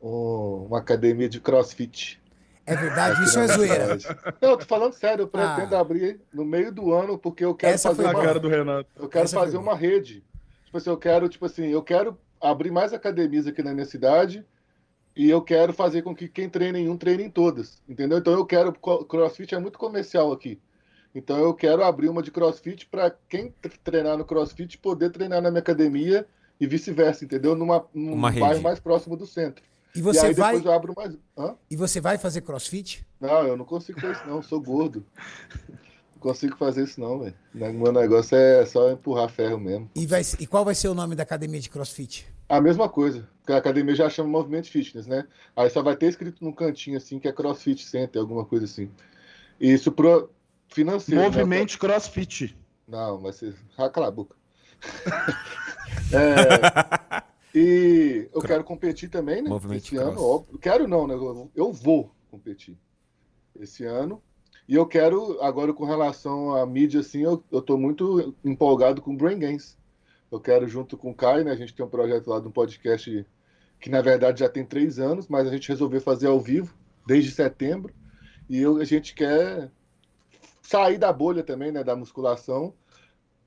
um- uma academia de crossfit. É verdade, aqui isso é zoeira. Não, eu tô falando sério, eu pretendo Ah. abrir no meio do ano, porque eu quero Essa fazer foi uma, cara do Renato. eu quero Essa fazer uma rede. Tipo assim, eu quero, tipo assim, eu quero abrir mais academias aqui na minha cidade e eu quero fazer com que quem treina em um treine em todas, entendeu? Então eu quero CrossFit é muito comercial aqui. Então eu quero abrir uma de CrossFit para quem tre- treinar no CrossFit poder treinar na minha academia e vice-versa, entendeu? Numa, num Uma bairro rede. mais próximo do centro. E e você aí vai depois eu abro mais. Hã? e você vai fazer CrossFit? Não, eu não consigo fazer isso, não. Eu sou gordo. Não consigo fazer isso, não, velho. Meu negócio é só empurrar ferro mesmo. E, vai, e qual vai ser o nome da academia de CrossFit? A mesma coisa. Porque a academia já chama Movimento Fitness, né? Aí só vai ter escrito num cantinho assim que é CrossFit Center, alguma coisa assim. Isso pro financeiro. né? Movimento CrossFit. Não, vai ser. Ah, cala a boca. É, e eu quero competir também, né? Movimento esse ano, óbvio. Quero não, né? Eu- Eu vou competir esse ano. E eu quero, agora com relação à mídia, assim, eu, eu tô muito empolgado com Brain Games. Eu quero, junto com o Caio, né? A gente tem um projeto lá de um podcast que, na verdade, já tem três anos, mas a gente resolveu fazer ao vivo desde setembro. E eu, a gente quer sair da bolha também, né? Da musculação.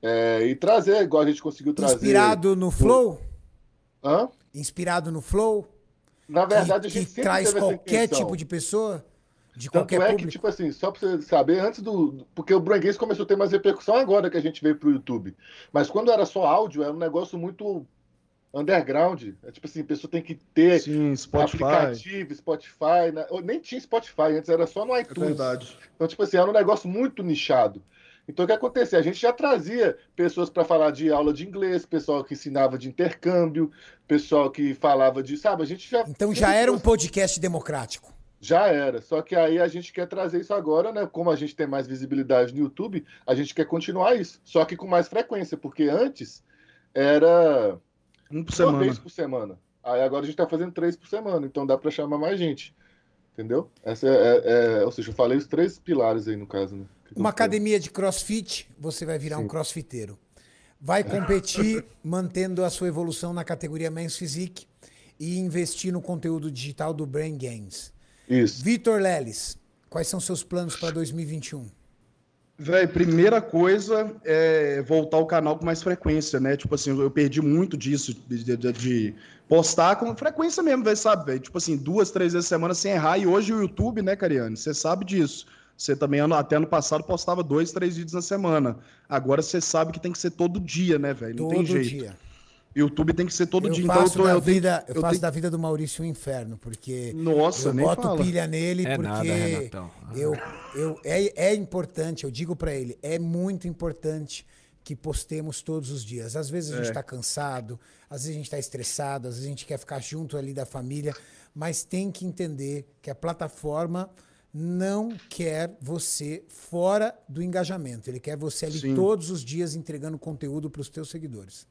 é, e trazer, igual a gente conseguiu trazer. Inspirado no Flow? Hã? Inspirado no Flow? Na verdade, que, a gente que sempre traz qualquer tipo de pessoa? De Tanto qualquer é público? que, tipo assim, só pra você saber, antes do. Porque o Brain Games começou a ter mais repercussão agora que a gente veio pro YouTube. Mas quando era só áudio, era um negócio muito underground. É tipo assim, a pessoa tem que ter Sim, Spotify. aplicativo, Spotify. né? Ou Nem tinha Spotify, antes era só no É iTunes. verdade. Então, tipo assim, era um negócio muito nichado. Então, o que acontecia? A gente já trazia pessoas para falar de aula de inglês, pessoal que ensinava de intercâmbio, pessoal que falava de, sabe, a gente já. Então já era um podcast democrático. Já era. Só que aí a gente quer trazer isso agora, né? Como a gente tem mais visibilidade no YouTube, a gente quer continuar isso. Só que com mais frequência, porque antes era Um por uma semana. vez por semana. Aí agora a gente tá fazendo três por semana, então dá para chamar mais gente. Entendeu? Essa é, é- é- ou seja, eu falei os três pilares aí no caso, né? Uma academia de crossfit, você vai virar um Sim. crossfiteiro. Vai competir mantendo a sua evolução na categoria Men's Physique e investir no conteúdo digital do Brain Games. Isso. Vitor Leles, quais são seus planos para 2021? Véi, primeira coisa é voltar o canal com mais frequência, né? Tipo assim, eu perdi muito disso, de, de- de postar com frequência mesmo, velho, sabe, velho? Tipo assim, duas, três vezes a semana sem errar. E hoje o YouTube, né, Cariane? Você sabe disso. Você também, até ano passado, postava dois, três vídeos na semana. Agora você sabe que tem que ser todo dia, né, velho? Não Todo tem jeito. dia. YouTube tem que ser todo eu dia. faço, então eu tenho- vida, eu eu faço tenho- da vida do Maurício um inferno, porque Nossa, eu nem boto fala. pilha nele É porque nada, Renatão. eu, eu, é, é importante, eu digo pra ele, é muito importante que postemos todos os dias. Às vezes a gente É. tá cansado, às vezes a gente tá estressado, às vezes a gente quer ficar junto ali da família, mas tem que entender que a plataforma não quer você fora do engajamento. Ele quer você ali Sim. todos os dias entregando conteúdo para os teus seguidores.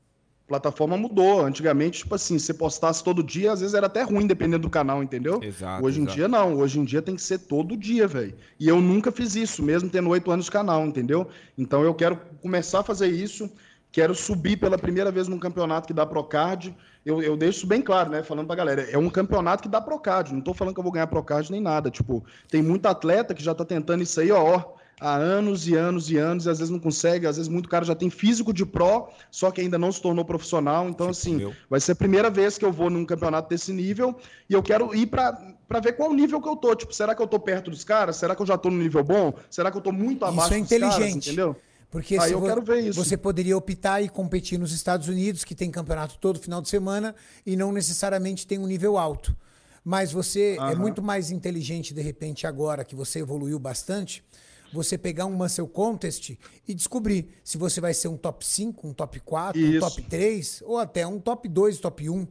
Plataforma mudou. Antigamente, tipo assim, você postasse todo dia, às vezes era até ruim, dependendo do canal, entendeu? Exato, Hoje em exato. dia, não. Hoje em dia tem que ser todo dia, velho. E eu nunca fiz isso, mesmo tendo oito anos de canal, entendeu? Então eu quero começar a fazer isso. Quero subir pela primeira vez num campeonato que dá Procard. Eu, eu deixo isso bem claro, né? Falando pra galera. É um campeonato que dá Procard. Não tô falando que eu vou ganhar Procard nem nada. Tipo, tem muito atleta que já tá tentando isso aí, ó, ó há anos e anos e anos, e às vezes não consegue, às vezes muito cara já tem físico de pró, só que ainda não se tornou profissional. Então, assim, eu. vai ser a primeira vez que eu vou num campeonato desse nível e eu quero ir pra pra ver qual nível que eu tô. Tipo, será que eu tô perto dos caras? Será que eu já tô no nível bom? Será que eu tô muito abaixo Isso é dos caras? inteligente. Entendeu? Porque Aí se eu vo- quero ver isso. você poderia optar e competir nos Estados Unidos, que tem campeonato todo final de semana, e não necessariamente tem um nível alto. Mas você é muito mais inteligente, de repente, agora que você evoluiu bastante, você pegar um Muscle Contest e descobrir se você vai ser um top 5, um top 4, um Isso. top 3, ou até um top 2, top 1.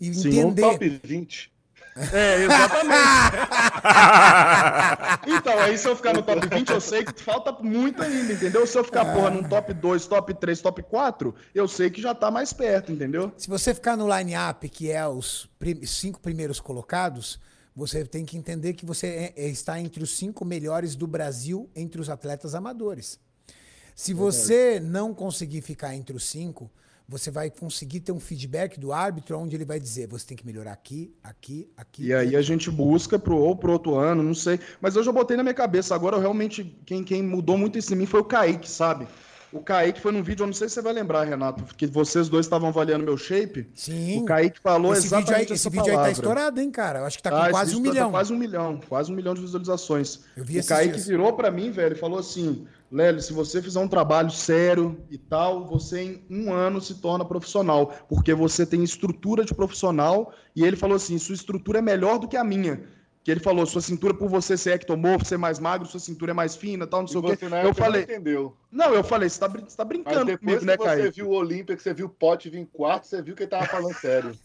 e Sim, entender. um top 20. É, exatamente. então, aí se eu ficar no top 20, eu sei que falta muito ainda, entendeu? Se eu ficar, Ah. porra, num top 2, top 3, top 4, eu sei que já tá mais perto, entendeu? Se você ficar no line-up, que é os prim- cinco primeiros colocados, você tem que entender que você é- é- está entre os cinco melhores do Brasil entre os atletas amadores. Se você não conseguir ficar entre os cinco, você vai conseguir ter um feedback do árbitro onde ele vai dizer, você tem que melhorar aqui, aqui, aqui. E aí a gente busca pro, ou pro outro ano, não sei. Mas eu já botei na minha cabeça. Agora, eu realmente, quem, quem mudou muito isso em mim foi o Kaique, sabe? O Kaique foi num vídeo, eu não sei se você vai lembrar, Renato, que vocês dois estavam avaliando meu shape. Sim. O Kaique falou esse vídeo, aí, exatamente esse vídeo aí tá palavra. estourado, hein, cara? Eu acho que tá com Ah, quase um tá- milhão. Tá quase um milhão, quase um milhão de visualizações. Eu vi o Kaique dias. virou pra mim, velho, e falou assim: Lélio, se você fizer um trabalho sério e tal, você em um ano se torna profissional, porque você tem estrutura de profissional. E ele falou assim: sua estrutura é melhor do que a minha. Que ele falou, sua cintura, por você ser ectomorfo, ser mais magro, sua cintura é mais fina, tal, não E sei o você quê. Eu falei, não entendeu. não, eu falei, você tá, você tá Mas brincando depois comigo, que né, você Kaique? viu o Olímpia, que você viu o Pote vir em quarto, você viu que ele tava falando sério.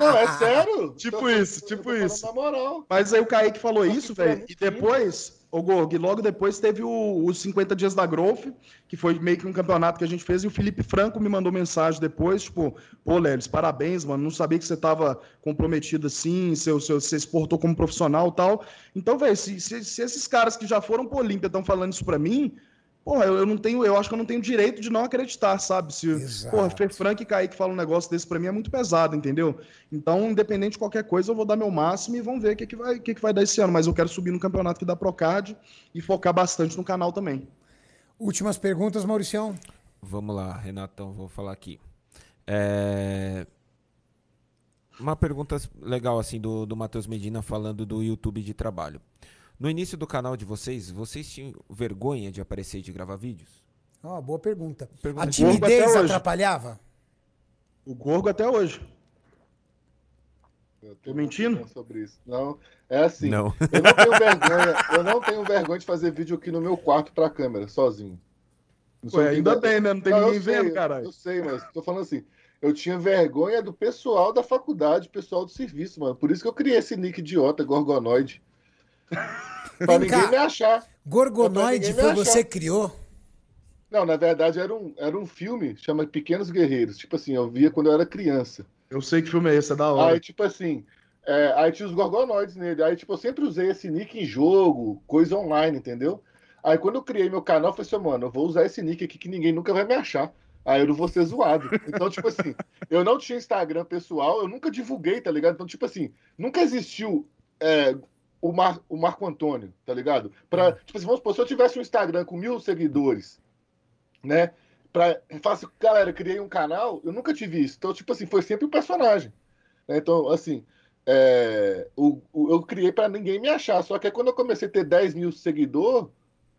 Não, é sério. Tipo Tô- isso, tô- tipo tô isso. Na moral. Mas aí o Kaique falou isso, velho. E depois, o Gorg, logo depois teve os 50 dias da Growth, que foi meio que um campeonato que a gente fez, e o Felipe Franco me mandou mensagem depois, tipo, pô, Lelis, parabéns, mano. Não sabia que você tava comprometido assim, seu, você se portou como profissional tal. Então, velho, se, se, se esses caras que já foram pro Olímpia estão falando isso pra mim. Porra, eu, eu não tenho, eu acho que eu não tenho direito de não acreditar, sabe? Se, Exato. porra, Fer Frank e Kaique falam um negócio desse pra mim é muito pesado, entendeu? Então, independente de qualquer coisa, eu vou dar meu máximo e vamos ver o que, que, vai, o que, que vai dar esse ano. Mas eu quero subir no campeonato que dá Procard e focar bastante no canal também. Últimas perguntas, Mauricião. Vamos lá, Renatão, vou falar aqui. É, Uma pergunta legal assim do, do Matheus Medina falando do YouTube de trabalho. No início do canal de vocês, vocês tinham vergonha de aparecer e de gravar vídeos? Ó, boa pergunta. Pergunta A de- timidez atrapalhava? O Gorgo até hoje. Eu Tô mentindo? Sobre isso. Não, é assim. Não. Eu não tenho vergonha. Eu não tenho vergonha de fazer vídeo aqui no meu quarto pra câmera, sozinho. Ué, ainda bem, né? Não tem Não, eu ninguém sei, vendo, caralho. Eu sei, mas tô falando assim. Eu tinha vergonha do pessoal da faculdade, pessoal do serviço, mano. Por isso que eu criei esse nick idiota, Gorgonoide. Pra ninguém cá. me achar. Gorgonoide foi achar. você criou? Não, na verdade era um, era um filme, chama Pequenos Guerreiros. Tipo assim, eu via quando eu era criança. Eu sei que filme é esse, é da hora. Aí, tipo assim, é, aí tinha os Gorgonoides nele. Aí, tipo, eu sempre usei esse nick em jogo, coisa online, entendeu? Aí, quando eu criei meu canal, eu falei assim, mano, eu vou usar esse nick aqui que ninguém nunca vai me achar. Aí eu não vou ser zoado. Então, tipo assim, eu não tinha Instagram pessoal, eu nunca divulguei, tá ligado? Então, tipo assim, nunca existiu é, o, Mar, o Marco Antônio, tá ligado? Pra, tipo assim, vamos supor, se eu tivesse um Instagram com mil seguidores, né? Pra, falar assim, galera, criei um canal, eu nunca tive isso. Então, tipo assim, foi sempre o personagem. né? Então, assim, é, o, o- eu criei pra ninguém me achar. Só que aí quando eu comecei a ter 10 mil seguidores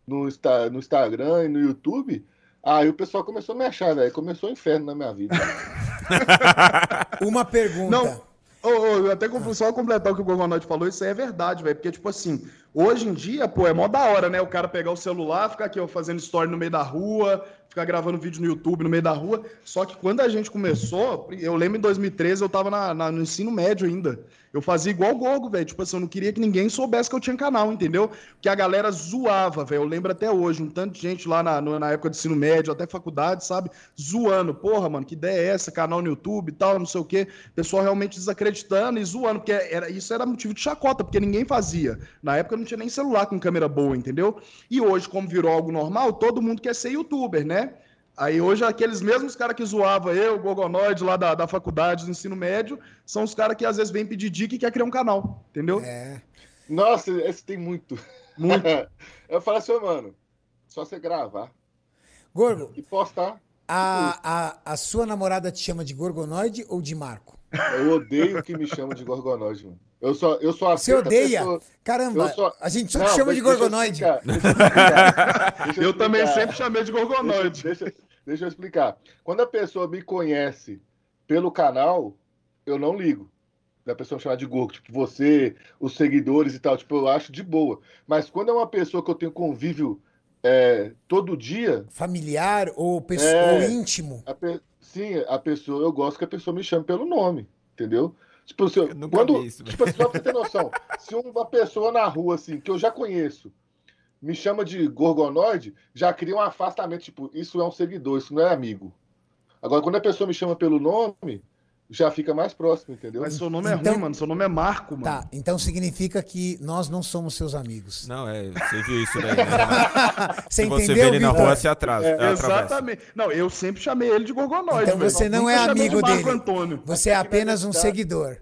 no, Insta- no Instagram e no YouTube, aí o pessoal começou a me achar, velho. Começou o inferno na minha vida. Uma pergunta. Não. Ô, ô, até com- só completar o que o Gorgonoide falou, isso aí é verdade, velho. Porque, tipo assim, hoje em dia, pô, é mó da hora, né? O cara pegar o celular, ficar aqui, ó, fazendo story no meio da rua, ficar gravando vídeo no YouTube no meio da rua. Só que quando a gente começou, eu lembro em 2013, eu tava na- na- no ensino médio ainda. Eu fazia igual o Gogo, velho. Tipo assim, eu não queria que ninguém soubesse que eu tinha canal, entendeu? Porque a galera zoava, velho. Eu lembro até hoje, um tanto de gente lá na, na época de ensino médio, até faculdade, sabe? Zoando. Porra, mano, que ideia é essa? Canal no YouTube e tal, não sei o quê. Pessoal realmente desacreditando e zoando, porque era, isso era motivo de chacota, porque ninguém fazia. Na época não tinha nem celular com câmera boa, entendeu? E hoje, como virou algo normal, todo mundo quer ser youtuber, né? Aí hoje aqueles mesmos caras que zoavam eu, o Gogonoide lá da, da faculdade, do ensino médio, são os caras que às vezes vêm pedir dica e quer criar um canal, entendeu? É. Nossa, esse tem muito. Muito. eu falo assim, ô, mano, só você gravar Gorgo, e postar. a, a, a sua namorada te chama de Gorgonoide ou de Marco? Eu odeio que me chamam de Gorgonoide, mano. Eu só, eu só Você odeia? pessoa- Caramba, Eu só- a gente só te chama de deixa eu Gorgonoide. deixa eu explicar, deixa Eu também sempre chamei de Gorgonoide. Deixa, deixa, deixa eu explicar. Quando a pessoa me conhece pelo canal, eu não ligo. Da pessoa chamar de Gorgo, tipo, você, os seguidores e tal, tipo, eu acho de boa. Mas quando é uma pessoa que eu tenho convívio é, todo dia, Familiar ou, pessoa, É. ou íntimo? a pe- sim, a pessoa, eu gosto que a pessoa me chame pelo nome, entendeu? Tipo, se eu, quando, isso, tipo, assim, só pra você ter noção, se uma pessoa na rua, assim, que eu já conheço, me chama de gorgonoide, já cria um afastamento, tipo, isso é um seguidor, isso não é amigo. Agora, quando a pessoa me chama pelo nome, já fica mais próximo, entendeu? Mas seu nome é Então- ruim, mano. Seu nome é Marco, mano. Tá, então significa que nós não somos seus amigos. Não, é, você viu isso daí, né? Você Se você entendeu, vê ele na Vitor? rua, você atrasa. É, exatamente. Não, eu sempre chamei ele de Gorgonoide. Então você não é amigo de Marco dele. Antônio. Você é apenas um seguidor.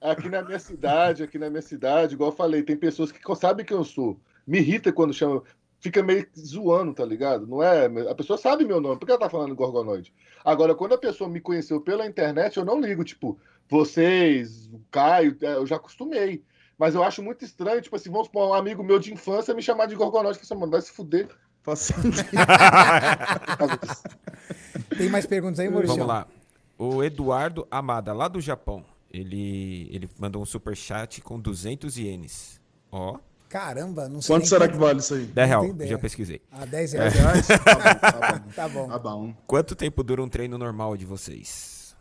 Aqui na minha cidade, aqui na minha cidade, igual eu falei, tem pessoas que sabem quem eu sou. Me irrita quando chama. Fica meio zoando, tá ligado? Não é. A pessoa sabe meu nome, por que ela tá falando gorgonoide? Agora, quando a pessoa me conheceu pela internet, eu não ligo, tipo, vocês, o Caio, é, eu já acostumei. Mas eu acho muito estranho, tipo assim, vamos supor, um amigo meu de infância me chamar de gorgonoide, que você, mano, vai se fuder. Assim, Tem mais perguntas aí, Maurício? Vamos lá. O Eduardo Amada, lá do Japão, ele, ele mandou um super chat com 200 ienes. Ó, Caramba, não sei. Quanto será que vale isso aí? 10 real, tem ideia. já pesquisei. Ah, 10 10 reais. reais? Tá bom, tá bom. Tá bom. Tá bom. Quanto tempo dura um treino normal de vocês?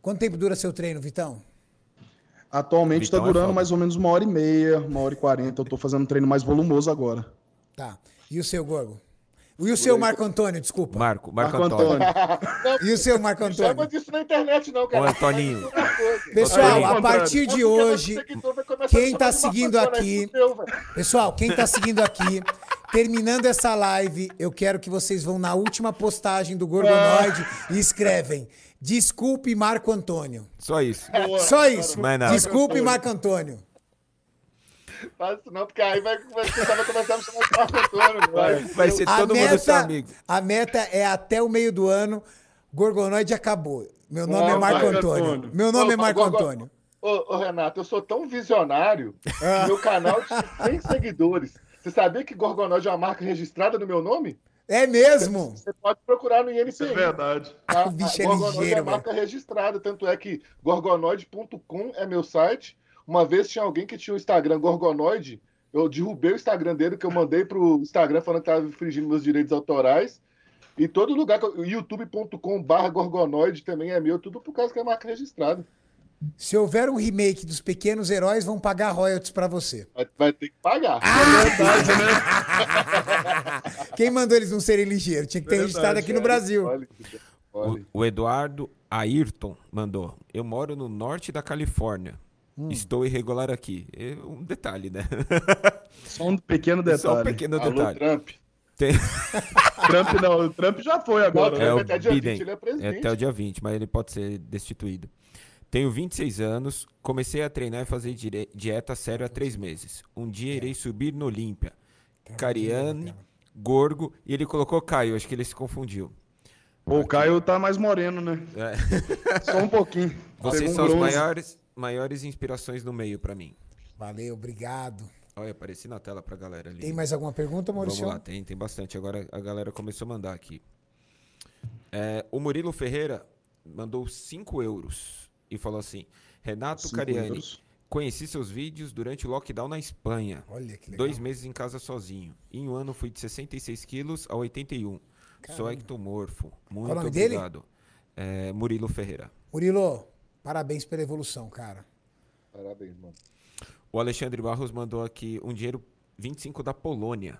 Quanto tempo dura seu treino, Vitão? Atualmente Vitão tá é durando foda. mais ou menos uma hora e meia, uma hora e quarenta. Eu tô fazendo um treino mais volumoso agora. Tá. E o seu, Gorgo? E o seu Marco Antônio, desculpa. Marco, Marco, Marco Antônio. Antônio. E o seu Marco Não chama Antônio? disso na internet, não, cara. Ô, Antoninho. Coisa. Pessoal, Aí, a partir de porque hoje, quem tá seguindo Antônio, aqui- pessoal, quem tá seguindo aqui, terminando essa live, eu quero que vocês vão na última postagem do Gorgonoide e escrevem: Desculpe, Marco Antônio. Só isso. Só isso. Desculpe, Marco Antônio. Faz isso não, porque aí vai, vai, você vai começar a me chamar de Marco Antônio. Vai, Vai ser A todo mundo seu meta, amigo. a meta é até o meio do ano. Gorgonoide acabou. Meu nome é Não, Marco Marco Antônio. Antônio. Meu nome é Ô, Marco Gorgo- Antônio. Ô, ô, Renato, eu sou tão visionário que meu canal tem 100 seguidores. Você sabia que Gorgonoide é uma marca registrada no meu nome? É mesmo? Você pode procurar no Isso é INPI. verdade. A, O bicho é a Gorgonoide ligeiro, é marca registrada, tanto é que gorgonoide.com é meu site. Uma vez tinha alguém que tinha o Instagram Gorgonoide, eu derrubei o Instagram dele, que eu mandei pro Instagram falando que estava infringindo meus direitos autorais. E todo lugar, que eu- youtube.com barra gorgonoide também é meu, tudo por causa que é marca registrada. Se houver um remake dos Pequenos Heróis, vão pagar royalties pra você. Vai, vai ter que pagar. Ah! É verdade, né? Quem mandou eles não serem ligeiros? Tinha que ter Verdade, registrado aqui no Olha, Brasil. olha, olha. O, o Eduardo Ayrton mandou. Eu moro no norte da Califórnia. Hum. Estou irregular aqui. É um detalhe, né? Só um pequeno Só um detalhe. pequeno Alô, detalhe. Trump. Tem- Trump não, o Trump já foi agora. Não, né? É o até dia Biden. 20 ele é É presidente. até o dia 20, mas ele pode ser destituído. Tenho 26 anos, comecei a treinar e fazer dire- dieta sério há três meses. Um dia irei subir no Olímpia. Cariane, Gorgo, e ele colocou Caio, acho que ele se confundiu. Pô, o Caio tá mais moreno, né? É. Só um pouquinho. Vocês um são bronze. maiores, maiores inspirações no meio pra mim. Valeu, obrigado. Olha, apareci na tela pra galera ali. Tem mais alguma pergunta, Maurício? Vamos lá, tem, tem bastante. Agora a galera começou a mandar aqui. É, o Murilo Ferreira mandou 5 euros e falou assim: Renato Cinco Cariani, euros. conheci seus vídeos durante o lockdown na Espanha. Olha que legal. Dois meses em casa sozinho. Em um ano fui de 66 quilos a 81. Sou ectomorfo. Muito o nome dele? obrigado. É, Murilo Ferreira. Murilo, parabéns pela evolução, cara. Parabéns, mano. O Alexandre Barros mandou aqui um dinheiro 25 da Polônia.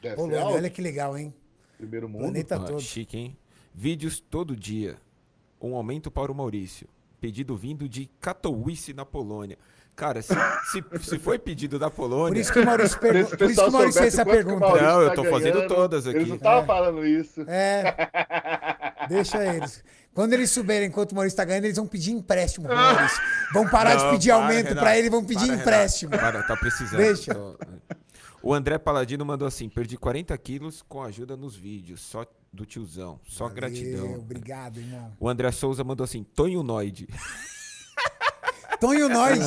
Deve Polônia, olha que legal, hein? primeiro mundo. Planeta Ah, todo. chique, hein? Vídeos todo dia. Um aumento para o Maurício. Pedido vindo de Katowice, na Polônia. Cara, se, se, se foi pedido da Polônia. Por isso que o Maurício, o Por isso que o Maurício fez essa pergunta. Maurício Não, eu tá tô fazendo ganhando, todas aqui. Eles não estavam É. falando isso. É. Deixa eles. Quando eles souberem quanto o Maurício tá ganhando, eles vão pedir empréstimo pro Maurício. Vão parar de Não, pedir para, aumento Renato. pra ele e vão pedir Para, empréstimo. Renato. Para, tá precisando. Deixa. Tô- O André Paladino mandou assim: perdi 40 quilos com ajuda nos vídeos. Só do tiozão. Só Valeu, gratidão. Obrigado, irmão. O André Souza mandou assim: Tonho Noide. Tonho Noide.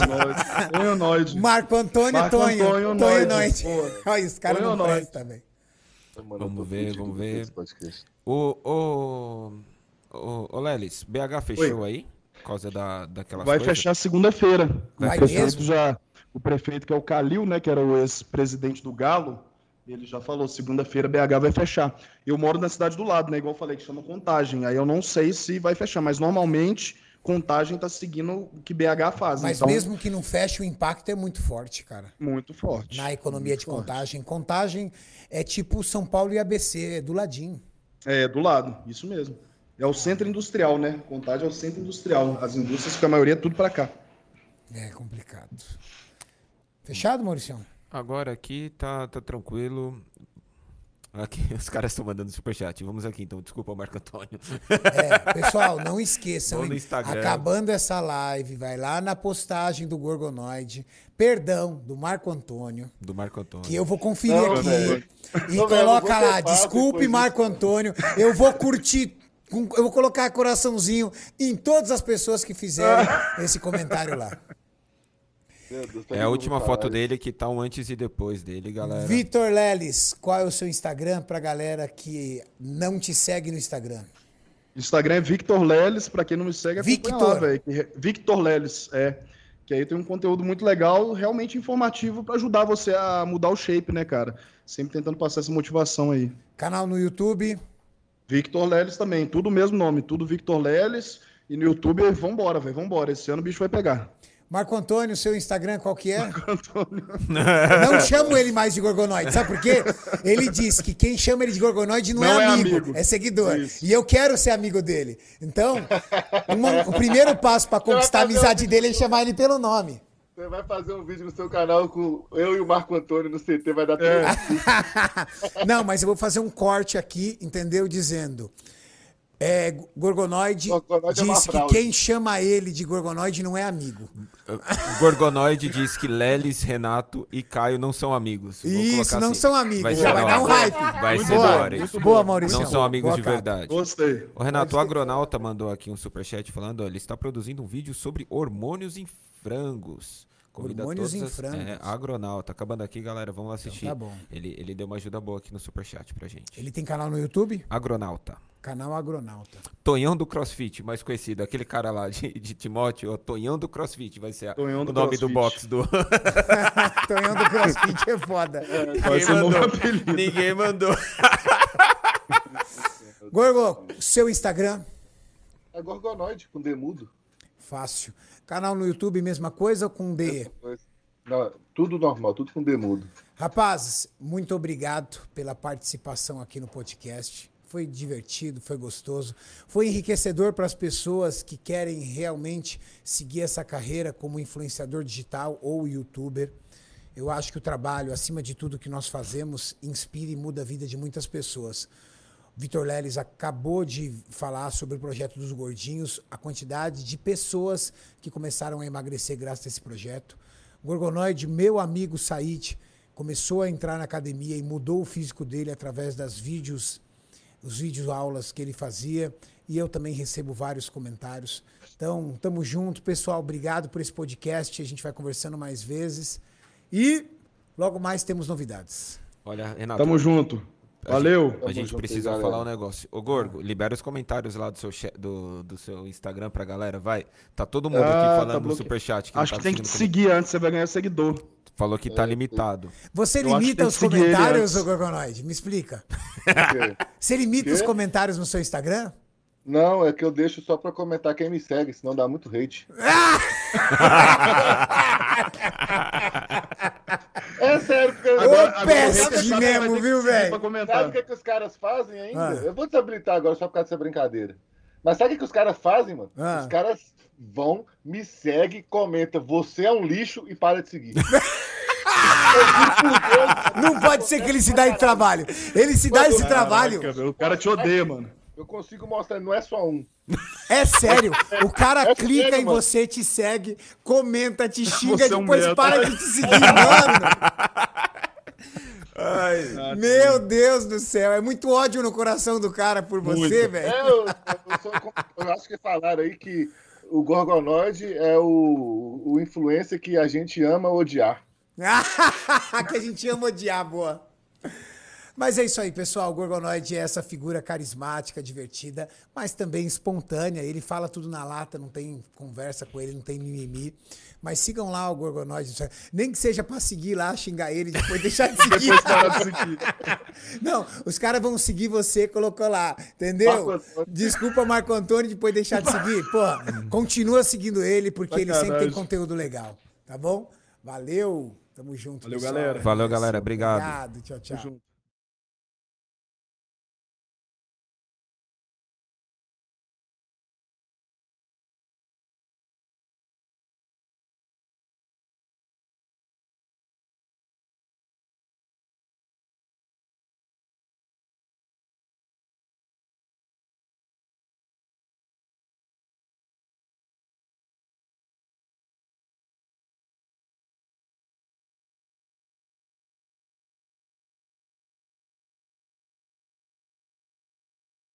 Tonho Noide. Marco Antônio Marco Tonho. Antônio Tonho Noide. Noide. Olha, os caras não prestam também. Mano, Vamos ver, vamos ver. esse podcast. Ô, ô, Lelis, BH fechou aí? Por causa da, daquelas Vai coisas? fechar segunda-feira. Vai o prefeito mesmo? já, o prefeito que é o Calil, né, que era o ex-presidente do Galo, Ele já falou, segunda-feira BH vai fechar. Eu moro na cidade do lado, né? Igual eu falei, que chama Contagem. Aí eu não sei se vai fechar, mas normalmente Contagem tá seguindo o que BH faz. Mas então, mesmo que não feche, o impacto é muito forte, cara. Muito forte. Na economia muito de forte. contagem. Contagem é tipo São Paulo e ABC, é do ladinho. É, do lado, isso mesmo. É o centro industrial, né? Contagem é o centro industrial. As indústrias, que a maioria é tudo para cá. É complicado. Fechado, Mauricião? Agora aqui tá, tá tranquilo. Aqui, os caras estão mandando superchat. Vamos aqui então, desculpa, Marco Antônio. É, pessoal, não esqueçam. No hein? Instagram. Acabando essa live, vai lá na postagem do Gorgonoide, perdão, do Marco Antônio, Do Marco Antônio. que eu vou conferir Não, aqui. E Não, velho, coloca lá, desculpe, Marco Antônio, eu vou curtir. Eu vou colocar coraçãozinho em todas as pessoas que fizerem esse comentário lá. Deus, É a última foto dele que tá um antes e depois dele, galera. Vitor Leles, qual é o seu Instagram pra galera que não te segue no Instagram? Instagram é Victor Leles, para quem não me segue, acompanha Victor. velho. Victor Leles, é. Que aí tem um conteúdo muito legal, realmente informativo para ajudar você a mudar o shape, né, cara? Sempre tentando passar essa motivação aí. Canal no YouTube. Victor Leles também, tudo o mesmo nome, tudo Victor Leles. E no YouTube, vambora, velho, vambora. Esse ano o bicho vai pegar. Marco Antônio, seu Instagram qual que é? Não chamo ele mais de Gorgonoide, sabe por quê? Ele disse que quem chama ele de Gorgonoide não, Não é, é amigo, amigo. é seguidor. Isso. E eu quero ser amigo dele. Então, uma- o primeiro passo pra conquistar a amizade dele é chamar ele pelo nome. Você vai fazer um vídeo no seu canal com eu e o Marco Antônio no CT, vai dar tudo. Não, mas eu vou fazer um corte aqui, entendeu? Dizendo. É, Gorgonoide, Gorgonoide é uma disse que fraude. quem chama ele de Gorgonoide não é amigo. Gorgonoide diz que Lelis, Renato e Caio não são amigos. Vou Isso, não assim. são amigos. Vai já ser vai da dar um hype. Vai Muito ser boa, da hora. muito isso. boa, Maurício. Não são amigos Boa, de verdade. Gostei. O Renato, o Agronauta mandou aqui um superchat falando, ó, ele está produzindo um vídeo sobre hormônios em frangos. Convida Hormônios todas em as- frangos. É, Agronauta. Acabando aqui, galera, vamos lá assistir. tá bom. Ele, ele deu uma ajuda boa aqui no superchat pra gente. Ele tem canal no YouTube? Agronauta. Canal Agronauta. Tonhão do CrossFit, mais conhecido. Aquele cara lá de, de Timóteo, ó, Tonhão do CrossFit vai ser Tonhão o do nome do CrossFit. box do... Tonhão do CrossFit é foda. Vai ser o novo mandou. apelido. Ninguém mandou. Gorgo, seu Instagram? É Gorgonoide com demudo. Fácil. Canal no YouTube, mesma coisa com D? Não, tudo normal, tudo com demudo. Rapazes, muito obrigado pela participação aqui no podcast. Foi divertido, foi gostoso, foi enriquecedor para as pessoas que querem realmente seguir essa carreira como influenciador digital ou youtuber. Eu acho que o trabalho, acima de tudo que nós fazemos, inspira e muda a vida de muitas pessoas. Vitor Leles acabou de falar sobre o projeto dos gordinhos, a quantidade de pessoas que começaram a emagrecer graças a esse projeto. Gorgonoide, meu amigo Said, começou a entrar na academia e mudou o físico dele através das vídeos, os vídeos aulas que ele fazia, e eu também recebo vários comentários. Então, tamo junto, pessoal, obrigado por esse podcast, a gente vai conversando mais vezes e logo mais temos novidades. Olha, Renato. Tamo junto. Valeu. A gente junto, precisa galera. falar um negócio. Ô, Gorgo, libera os comentários lá do seu, do, do seu Instagram pra galera, vai. Tá todo mundo Ah, aqui tá falando no bloque- superchat. Acho não que tá tem que te seguir antes, você vai ganhar seguidor. Falou que tá limitado. Você Eu que limita os que comentários, ô Gorgonoide? Me explica. Você limita os comentários no seu Instagram? Não, é que eu deixo só pra comentar quem me segue, senão dá muito hate. É sério, porque eu- Ô, Agora- peste agora mesmo, viu, velho? Sabe o que, que os caras fazem ainda? Ah. Eu vou desabilitar agora só por causa dessa brincadeira. Mas sabe o que, que os caras fazem, mano? Ah. Os caras vão, me segue, comenta, você é um lixo e para de seguir. Não pode ser que ele se dá esse trabalho. Ele se dá esse trabalho. Caraca, o cara te odeia, mano. Eu consigo mostrar, não é só um. É sério. O cara É clica sério, em mano. você, te segue, comenta, te xinga, Você é um depois merda. para de te seguir, mano. Meu Deus do céu. É muito ódio no coração do cara por você, Muito. velho. É, eu, eu eu acho que falaram aí que o Gorgonoide é o, o influencer que a gente ama odiar. que a gente ama odiar, boa. Mas é isso aí, pessoal. O Gorgonoide é essa figura carismática, divertida, mas também espontânea. Ele fala tudo na lata, não tem conversa com ele, não tem mimimi. Mas sigam lá o Gorgonoide. Nem que seja pra seguir lá, xingar ele, depois deixar de seguir. Depois parar de seguir. Não, os caras vão seguir você, colocou lá, entendeu? Marco. Desculpa, Marco Antônio, depois deixar de seguir. Pô, continua seguindo ele, porque ele sempre tem conteúdo legal. Tá bom? Valeu, tamo junto. Valeu, pessoal. galera. Valeu, galera. Obrigado. Obrigado, tchau, tchau. Tamo junto.